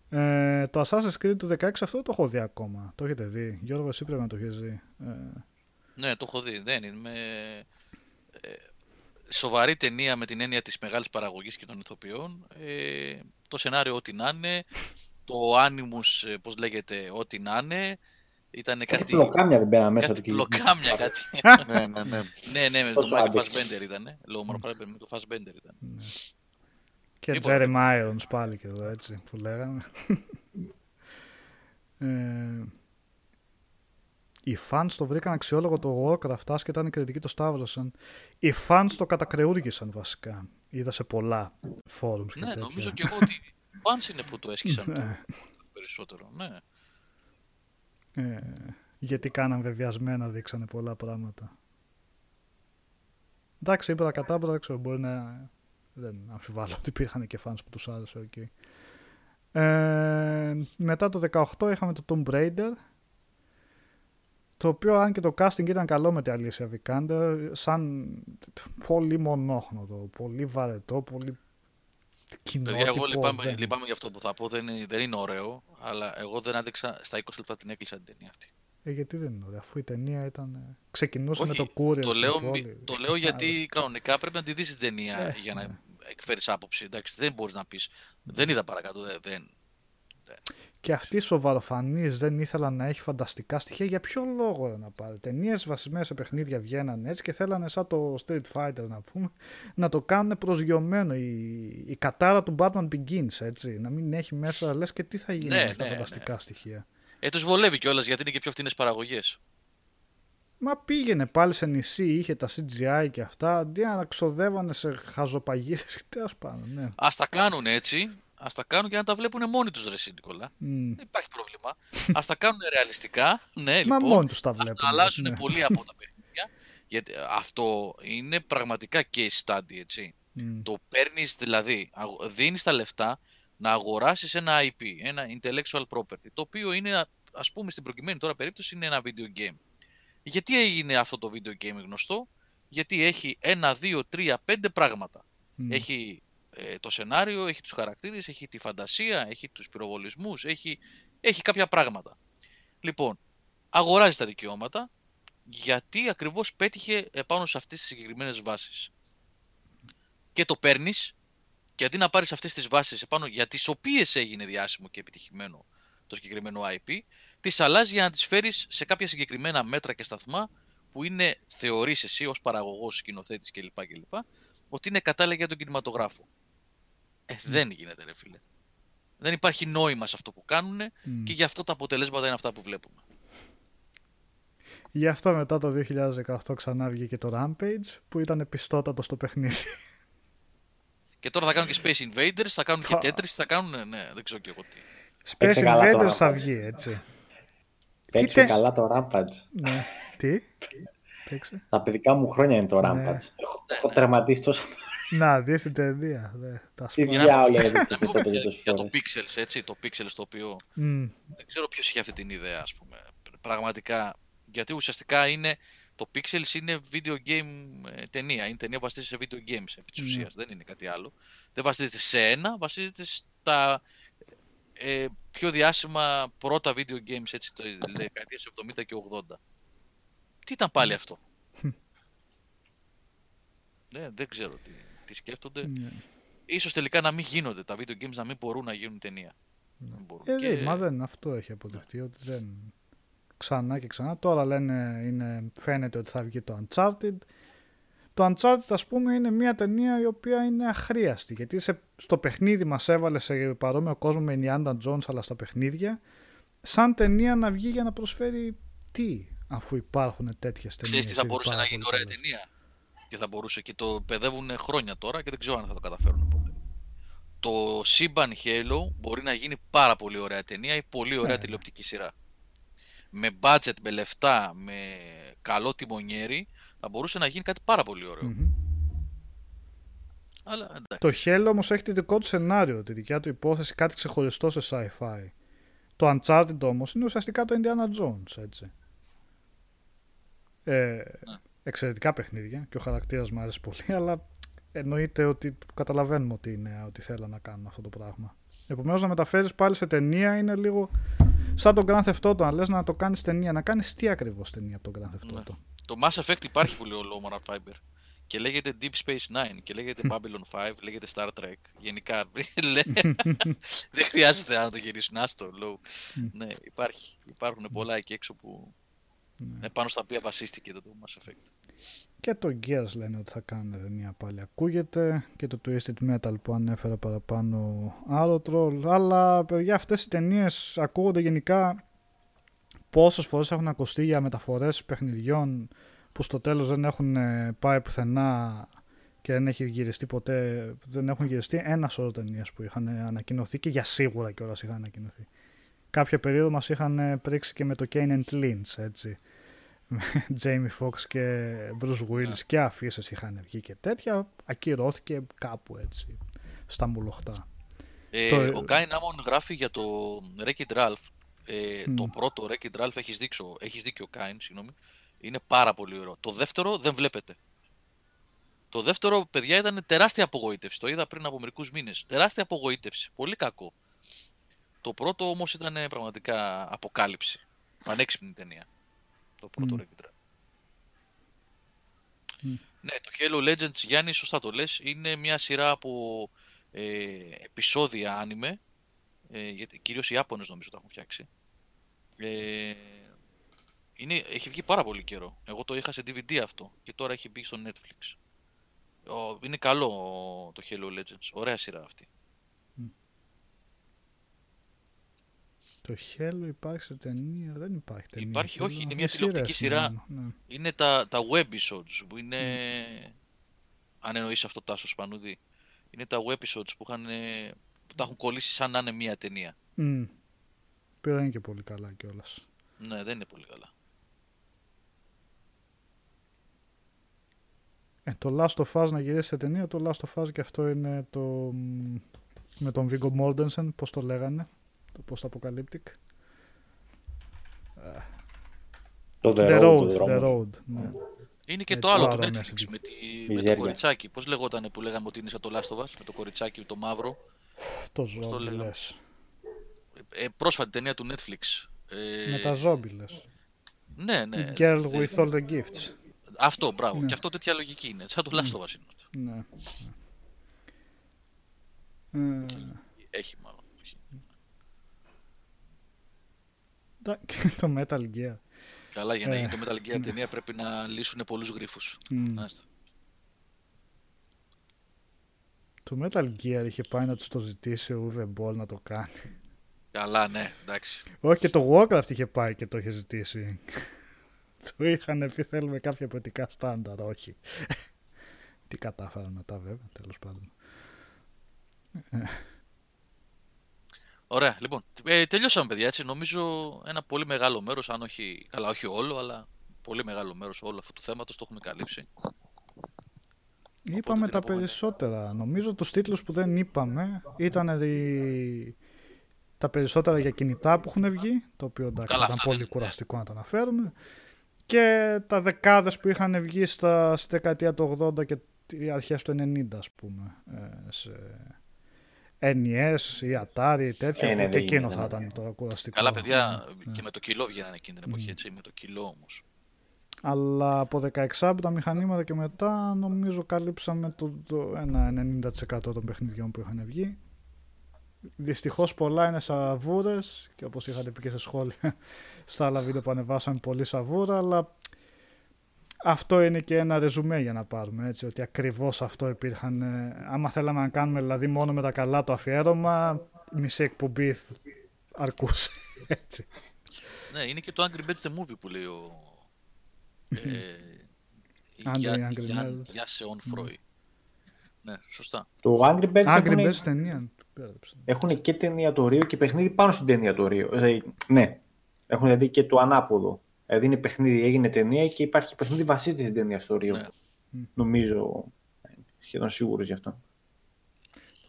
Ε, το Assassin's Creed του 16 αυτό το έχω δει ακόμα. Το έχετε δει; Γιώργο, εσύ πρέπει να το έχεις δει. Ε, Ναι, το έχω δει. Δεν είναι. Με... Ε, σοβαρή ταινία με την έννοια της μεγάλης παραγωγής και των ηθοποιών. Ε, το σενάριο ό,τι να είναι. Το Animus, ε, πώς λέγεται, ό,τι να είναι. Ήταν Κάτι κάτι. πλοκάμια δεν μπαίνανε μέσα κάτι του πλοκάμια, κάτι. <laughs> ναι, ναι, ναι. ναι, ναι, με τον Τόσο Μάικλ άντεξε. Φασμπέντερ ήταν. Λόγω μόνο Φασμπέντερ, με τον Φασμπέντερ ήταν. Και Τίποτα. Jeremy Irons πάλι και εδώ έτσι που λέγαμε. <laughs> ε, οι fans το βρήκαν αξιόλογο το Warcraft, άσχετα αν η κριτική το σταύρωσαν. Οι fans το κατακρεούργησαν βασικά. Είδα σε πολλά forums και Ναι, τέτοια. νομίζω και εγώ ότι οι fans είναι που το <laughs> έσκισαν το Ναι. περισσότερο. Ναι. Ε, γιατί κάναν βεβιασμένα, δείξανε πολλά πράγματα. Εντάξει, είπα κατάμπρα, δεν ξέρω, μπορεί να... Δεν αμφιβάλλω ότι υπήρχαν και fans που τους άρεσε, οκ. Ε, μετά το 18 είχαμε το Tomb Raider, το οποίο αν και το casting ήταν καλό με τη Alicia Vikander, σαν πολύ μονόχνοτο, πολύ βαρετό, πολύ κοινότυπο. Παιδιά, εγώ λυπάμαι, δεν- λυπάμαι για αυτό που θα πω. Δεν είναι, δεν είναι ωραίο, αλλά εγώ δεν άντεξα στα 20 λεπτά την έκλεισα την ταινία αυτή. Ε, γιατί δεν είναι ωραία, αφού η ταινία ήταν... ε, Ξεκινούσε με Όχι, το κούριο Το στην λέω, πόλη. το λέω γιατί κανονικά πρέπει να τη δεις την ταινία Ε, για να ναι. εκφέρεις άποψη. Εντάξει, δεν μπορείς να πεις. Δεν είδα παρακάτω. Δεν, δεν. Και αυτή η σοβαροφανής δεν ήθελα να έχει φανταστικά στοιχεία. Για ποιο λόγο ρε, να πάρει. Ταινίες βασισμένες σε παιχνίδια βγαίνανε έτσι και θέλανε σαν το Street Fighter να πούμε να το κάνουν προσγειωμένο. Η, η κατάρα του Batman Begins έτσι. Να μην έχει μέσα λες και τι θα γίνει Ναι, με τα ναι, φανταστικά στοιχεία. Ε, τους βολεύει κιόλας γιατί είναι και πιο φθηνές παραγωγές. Μα πήγαινε πάλι σε νησί, είχε τα CGI και αυτά, αντί να ξοδεύανε σε χαζοπαγίδες. Τέλος πάντων, ναι. Ας τα κάνουν έτσι, ας τα κάνουν και να τα βλέπουν μόνοι τους ρε εσύ, Νικόλα. Μμ. Δεν υπάρχει πρόβλημα. ας τα κάνουν ρεαλιστικά. Ναι, Μα λοιπόν. μόνοι τους τα Ας βλέπουν. τα αλλάζουν ναι. πολύ από τα παιχνίδια. Γιατί αυτό είναι πραγματικά case study, έτσι. Μμ. Το παίρνεις δηλαδή, δίνεις τα λεφτά να αγοράσεις ένα IP, ένα intellectual property, το οποίο είναι, ας πούμε, στην προκειμένη τώρα περίπτωση είναι ένα video game. Γιατί έγινε αυτό το video game γνωστό, Γιατί έχει ένα, δύο, τρία, πέντε πράγματα. Μμ. Έχει ε, το σενάριο, έχει τους χαρακτήρες, έχει τη φαντασία, έχει τους πυροβολισμούς, έχει, έχει κάποια πράγματα. Λοιπόν, αγοράζει τα δικαιώματα γιατί ακριβώς πέτυχε επάνω σε αυτές τις συγκεκριμένες βάσεις. Και το παίρνεις και αντί να πάρεις αυτές τις βάσεις επάνω για τις οποίες έγινε διάσημο και επιτυχημένο το συγκεκριμένο IP, τις αλλάζεις για να τις φέρεις σε κάποια συγκεκριμένα μέτρα και σταθμά που είναι, θεωρείς εσύ ως παραγωγός, σκηνοθέτης κλπ. κλπ ότι είναι κατάλληλα για τον κινηματογράφο. Ε, δεν γίνεται ρε φίλε. Δεν υπάρχει νόημα σε αυτό που κάνουν Μμ. και γι' αυτό τα αποτελέσματα είναι αυτά που βλέπουμε. Γι' αυτό μετά το 2018 ξανά βγήκε το Rampage που ήταν πιστότατο στο παιχνίδι. Και τώρα θα κάνουν και Space Invaders, θα κάνουν και Φα- Tetris, θα κάνουν. Ναι, δεν ξέρω και εγώ τι. Space Παίξε καλά το Invaders θα Rampage. βγει, έτσι. Παίξε τε- καλά το Rampage. ναι. Τι; <laughs> Παίξε. Τα παιδικά μου χρόνια είναι το Ναι. Rampage. Έχω, έχω τερματίσει τόσο. Να, δεις την ταινία. Δε, τα Τι σπα- διάολο Να έδειξε και πούμε το για, τόσες για το φορές. Pixels, έτσι, το Pixels το οποίο Μμ. δεν ξέρω ποιος είχε αυτή την ιδέα, ας πούμε. Πραγματικά, γιατί ουσιαστικά είναι, το Pixels είναι video game ε, ταινία, είναι ταινία που βασίζεται σε video games, επί της Ναι. ουσίας, δεν είναι κάτι άλλο. Δεν βασίζεται σε ένα, βασίζεται στα ε, πιο διάσημα πρώτα video games, έτσι, το δεκαετίες 70 και 80. Τι ήταν πάλι αυτό; ναι, δεν ξέρω τι, τι σκέφτονται. Ναι. Ίσως τελικά να μην γίνονται τα video games, να μην μπορούν να γίνουν ταινία. Δεν μπορούν. Ε, Και- δε, μα δεν, αυτό έχει αποδειχτεί ότι δεν... Ξανά και ξανά. Τώρα λένε, είναι, φαίνεται ότι θα βγει το Uncharted. Το Uncharted, ας πούμε, είναι μια ταινία η οποία είναι αχρίαστη. Γιατί σε, στο παιχνίδι μας έβαλε σε παρόμοιο κόσμο με Indiana Jones, αλλά στα παιχνίδια, σαν ταινία να βγει για να προσφέρει τι, αφού υπάρχουν τέτοιες ταινίες. Ξέρεις τι θα ήδη μπορούσε πάρα να γίνει πολύ ωραία καλές. ταινία; Και θα μπορούσε και το παιδεύουν χρόνια τώρα και δεν ξέρω αν θα το καταφέρουν ποτέ. Το σύμπαν Halo μπορεί να γίνει πάρα πολύ ωραία ταινία ή πολύ ωραία Ναι. τηλεοπτική σειρά. Με budget, με λεφτά, με καλό τιμονιέρι θα μπορούσε να γίνει κάτι πάρα πολύ ωραίο. Μμμ. Αλλά εντάξει. Το Halo όμως έχει τη δικό του σενάριο, τη δικιά του υπόθεση, κάτι ξεχωριστό σε sci-fi. Το Uncharted όμως είναι ουσιαστικά το Indiana Jones, έτσι. Ε, εξαιρετικά παιχνίδια και ο χαρακτήρας μου άρεσε πολύ, αλλά εννοείται ότι καταλαβαίνουμε ότι είναι ότι θέλουν να κάνουν αυτό το πράγμα. Επομένως να μεταφέρεις πάλι σε ταινία είναι λίγο σαν τον Grand Theft Auto, αν λες να το κάνεις ταινία. Να κάνεις τι ακριβώς ταινία από τον Grand Theft Ναι. Auto. Το Mass Effect υπάρχει που λέει ο Low Fiber. και λέγεται Deep Space Nine και λέγεται Babylon 5, λέγεται Star Trek. Γενικά <laughs> δεν χρειάζεται να το γυρίσουν. Άστο, low. ναι, υπάρχει. Υπάρχουν πολλά εκεί έξω που ναι. πάνω στα οποία βασίστηκε το Mass Effect. Και το Gears λένε ότι θα κάνουν μια πάλι ακούγεται και το Twisted Metal που ανέφερα παραπάνω άλλο τρόλ. Αλλά παιδιά αυτές οι ταινίες ακούγονται γενικά πόσες φορές έχουν ακουστεί για μεταφορές παιχνιδιών που στο τέλος δεν έχουν ε, πάει πουθενά και δεν έχει γυριστεί ποτέ, δεν έχουν γυριστεί ένα σώρο ταινίες που είχαν ανακοινωθεί και για σίγουρα κιόλας είχαν ανακοινωθεί. Κάποια περίοδο μας είχαν πρίξει και με το Kane and Lynch, έτσι. <laughs> Με Jamie Foxx και Bruce Willis yeah. και αφήσεις είχαν βγει και τέτοια. Ακυρώθηκε κάπου έτσι, στα μουλοχτά. Ε, το... Ο Γκάιν Άμον γράφει για το Wreck-It Ralph. Ε, mm. Το πρώτο Wreck-It Ralph έχεις, δείξω, έχεις δίκιο Κάιν, συγγνώμη. Είναι πάρα πολύ ωραίο. Το δεύτερο δεν βλέπετε. Το δεύτερο, παιδιά, ήταν τεράστια απογοήτευση. Το είδα πριν από μερικούς μήνες. Τεράστια απογοήτευση. Πολύ κακό. Το πρώτο όμως ήταν πραγματικά αποκάλυψη. Πανέξυπνη ταινία. Το πρώτο mm. Ναι, το Halo Legends, Γιάννη, σωστά το λες, είναι μια σειρά από ε, επεισόδια άνιμε, ε, γιατί κυρίως οι Ιάπωνες νομίζω τα έχουν φτιάξει. Ε, είναι, έχει βγει πάρα πολύ καιρό. Εγώ το είχα σε DVD αυτό και τώρα έχει μπει στο Netflix. Είναι καλό το Halo Legends. Ωραία σειρά αυτή. Το Halo υπάρχει σε ταινία, δεν υπάρχει ταινία. Υπάρχει, όχι, είναι μια τηλεοπτική σειρά. Ναι. Είναι τα, τα web episodes που είναι... Mm. Αν εννοείς αυτό Τάσος Σπανούδη. Είναι τα web episodes που, είχαν, που τα έχουν κολλήσει σαν να είναι μια ταινία. Mm. Που δεν είναι και πολύ καλά κιόλας. Ναι, δεν είναι πολύ καλά. Ε, το Last of Us να γυρίσει σε ταινία, το Last of Us και αυτό είναι το με τον Viggo Mortensen, πώς το λέγανε, το post-apocalyptic. Το The, The Road, The Road, ναι. Είναι και το άλλο του Netflix με, τη, με το κοριτσάκι. Πώς λεγόταν που λέγαμε ότι είναι σαν το Last of Us, με το κοριτσάκι το μαύρο; Το ζόμπι λες. Ε, πρόσφατη ταινία του Netflix. Ε, με τα ζόμπι λες. Ναι, ναι. Girl with all the gifts. Αυτό, μπράβο. Ναι. Και αυτό τέτοια λογική είναι. Σαν το Last of Us είναι αυτό. Ναι. ναι. Έχει μάλλον. Και <laughs> το Metal Gear. Καλά, για να γίνει το Metal Gear ταινία πρέπει να λύσουν πολλούς γρίφους. Το Metal Gear είχε πάει να τους το ζητήσει ο Uwe Boll να το κάνει. Καλά, ναι, εντάξει. Όχι, και το Warcraft είχε πάει και το είχε ζητήσει. <laughs> το είχαν πει θέλουμε κάποια ποιοτικά στάνταρ, όχι. <laughs> Τι κατάφεραν μετά βέβαια, τέλος πάντων. Ωραία, λοιπόν. Ε, τελειώσαμε, παιδιά. Έτσι. Νομίζω ένα πολύ μεγάλο μέρος, αν όχι, καλά, όχι όλο, αλλά πολύ μεγάλο μέρος όλου αυτού του θέματος το έχουμε καλύψει. Είπαμε τα περισσότερα. Νομίζω τους τίτλους που δεν είπαμε ήταν τα περισσότερα για κινητά που έχουν βγει, το οποίο εντάξει ήταν πολύ κουραστικό να τα αναφέρουμε και τα δεκάδες που είχαν βγει στα, στη δεκαετία του 80 και αρχές του 90 ας πούμε ε, σε NES ή Atari ή τέτοια ε, ναι, και εκείνο θα ήταν το κουραστικό. Καλά παιδιά ναι. και με το κιλό βγαίνανε εκείνη την εποχή έτσι, με το κιλό όμως. Αλλά από 16 από τα μηχανήματα και μετά νομίζω καλύψαμε το, το ένα 90% των παιχνιδιών που είχαν βγει. Δυστυχώς πολλά είναι σαβούρες και όπως είχατε πει και σε σχόλια <laughs> στα άλλα βίντεο που ανεβάσαμε πολύ σαβούρα αλλά αυτό είναι και ένα ρεζουμέ για να πάρουμε έτσι ότι ακριβώς αυτό υπήρχαν ε, άμα θέλαμε να κάνουμε δηλαδή μόνο με τα καλά το αφιέρωμα μισή εκπομπή αρκούσε <laughs> έτσι. Ναι είναι και το Angry Birds the Movie που λέει ο ε, Γεια σε on Freud. Ναι, σωστά. Το Angry Birds Angry Birds ταινία. Έχουν και ταινία το Ρίο και παιχνίδι πάνω στην ταινία το Ρίο. Ε, ναι, έχουν δηλαδή και το ανάποδο. Δηλαδή είναι παιχνίδι, έγινε ταινία και υπάρχει παιχνίδι βασίζεται στην ταινία στο Ρίο. Ναι. Νομίζω, σχεδόν σίγουρος γι' αυτό.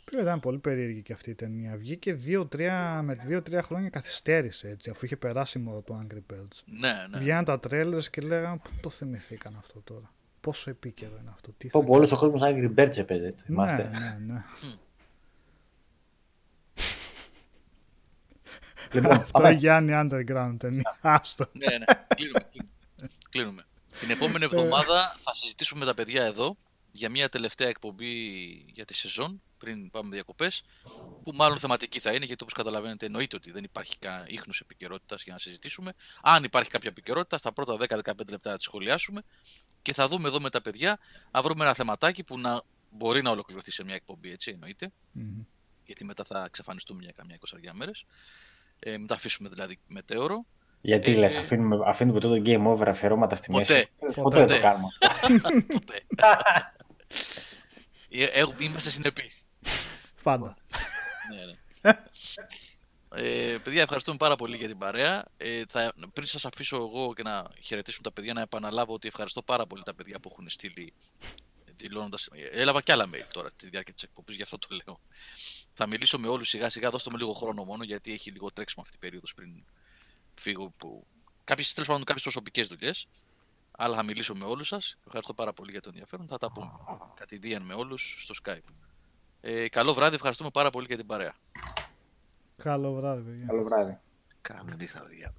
Που ήταν πολύ περίεργη και αυτή η ταινία. Βγήκε 2-3, με 2-3 χρόνια καθυστέρησε έτσι, αφού είχε περάσει μόνο το Angry Birds. Ναι, ναι. Βγαίναν τα τρέλερ και λέγανε Πού το θυμηθήκαν αυτό τώρα; Πόσο επίκαιρο είναι αυτό; Τι Πω, όλο ο κόσμος Angry Birds έπαιζε. Ναι, ναι, ναι. Λοιπόν, <laughs> Αυτό Γιάννη Underground ταινία. Άστο. ναι, ναι. Κλείνουμε. Κλείνουμε. Την επόμενη εβδομάδα θα συζητήσουμε με τα παιδιά εδώ για μια τελευταία εκπομπή για τη σεζόν πριν πάμε διακοπές. Που μάλλον θεματική θα είναι, γιατί όπως καταλαβαίνετε, εννοείται ότι δεν υπάρχει ίχνος επικαιρότητας για να συζητήσουμε. Αν υπάρχει κάποια επικαιρότητα, στα πρώτα 10-15 λεπτά θα τη σχολιάσουμε και θα δούμε εδώ με τα παιδιά να βρούμε ένα θεματάκι που να μπορεί να ολοκληρωθεί σε μια εκπομπή, έτσι εννοείται. Mm-hmm. Γιατί μετά θα εξαφανιστούμε για καμιά 20 μέρες. Ε, μετά αφήσουμε δηλαδή μετέωρο. Γιατί ε, λες, αφήνουμε, αφήνουμε το game over αφιερώματα στη ποτέ, μέση. Ποτέ, ποτέ, δεν το κάνουμε. <laughs> ποτέ. ε, είμαστε συνεπείς. Πάντα. ναι, ναι. Ε, παιδιά, ευχαριστούμε πάρα πολύ για την παρέα. Ε, θα, πριν σας αφήσω εγώ και να χαιρετήσουν τα παιδιά, να επαναλάβω ότι ευχαριστώ πάρα πολύ τα παιδιά που έχουν στείλει δηλώνοντα. Έλαβα κι άλλα mail τώρα τη διάρκεια της εκπομπής, γι' αυτό το λέω. Θα μιλήσω με όλους σιγά σιγά, δώστε μου λίγο χρόνο μόνο, γιατί έχει λίγο τρέξιμο αυτή η περίοδος πριν φύγω. Που... Κάποιες, τέλος πάντων, κάποιες προσωπικές δουλειές. Αλλά θα μιλήσω με όλους σας. Ευχαριστώ πάρα πολύ για το ενδιαφέρον. Θα τα πούμε κατηδίαν με όλους στο Skype. Ε, καλό βράδυ, ευχαριστούμε πάρα πολύ για την παρέα. Καλό βράδυ, παιδιά. Καλό βράδυ. Καλή νύχτα, παιδιά.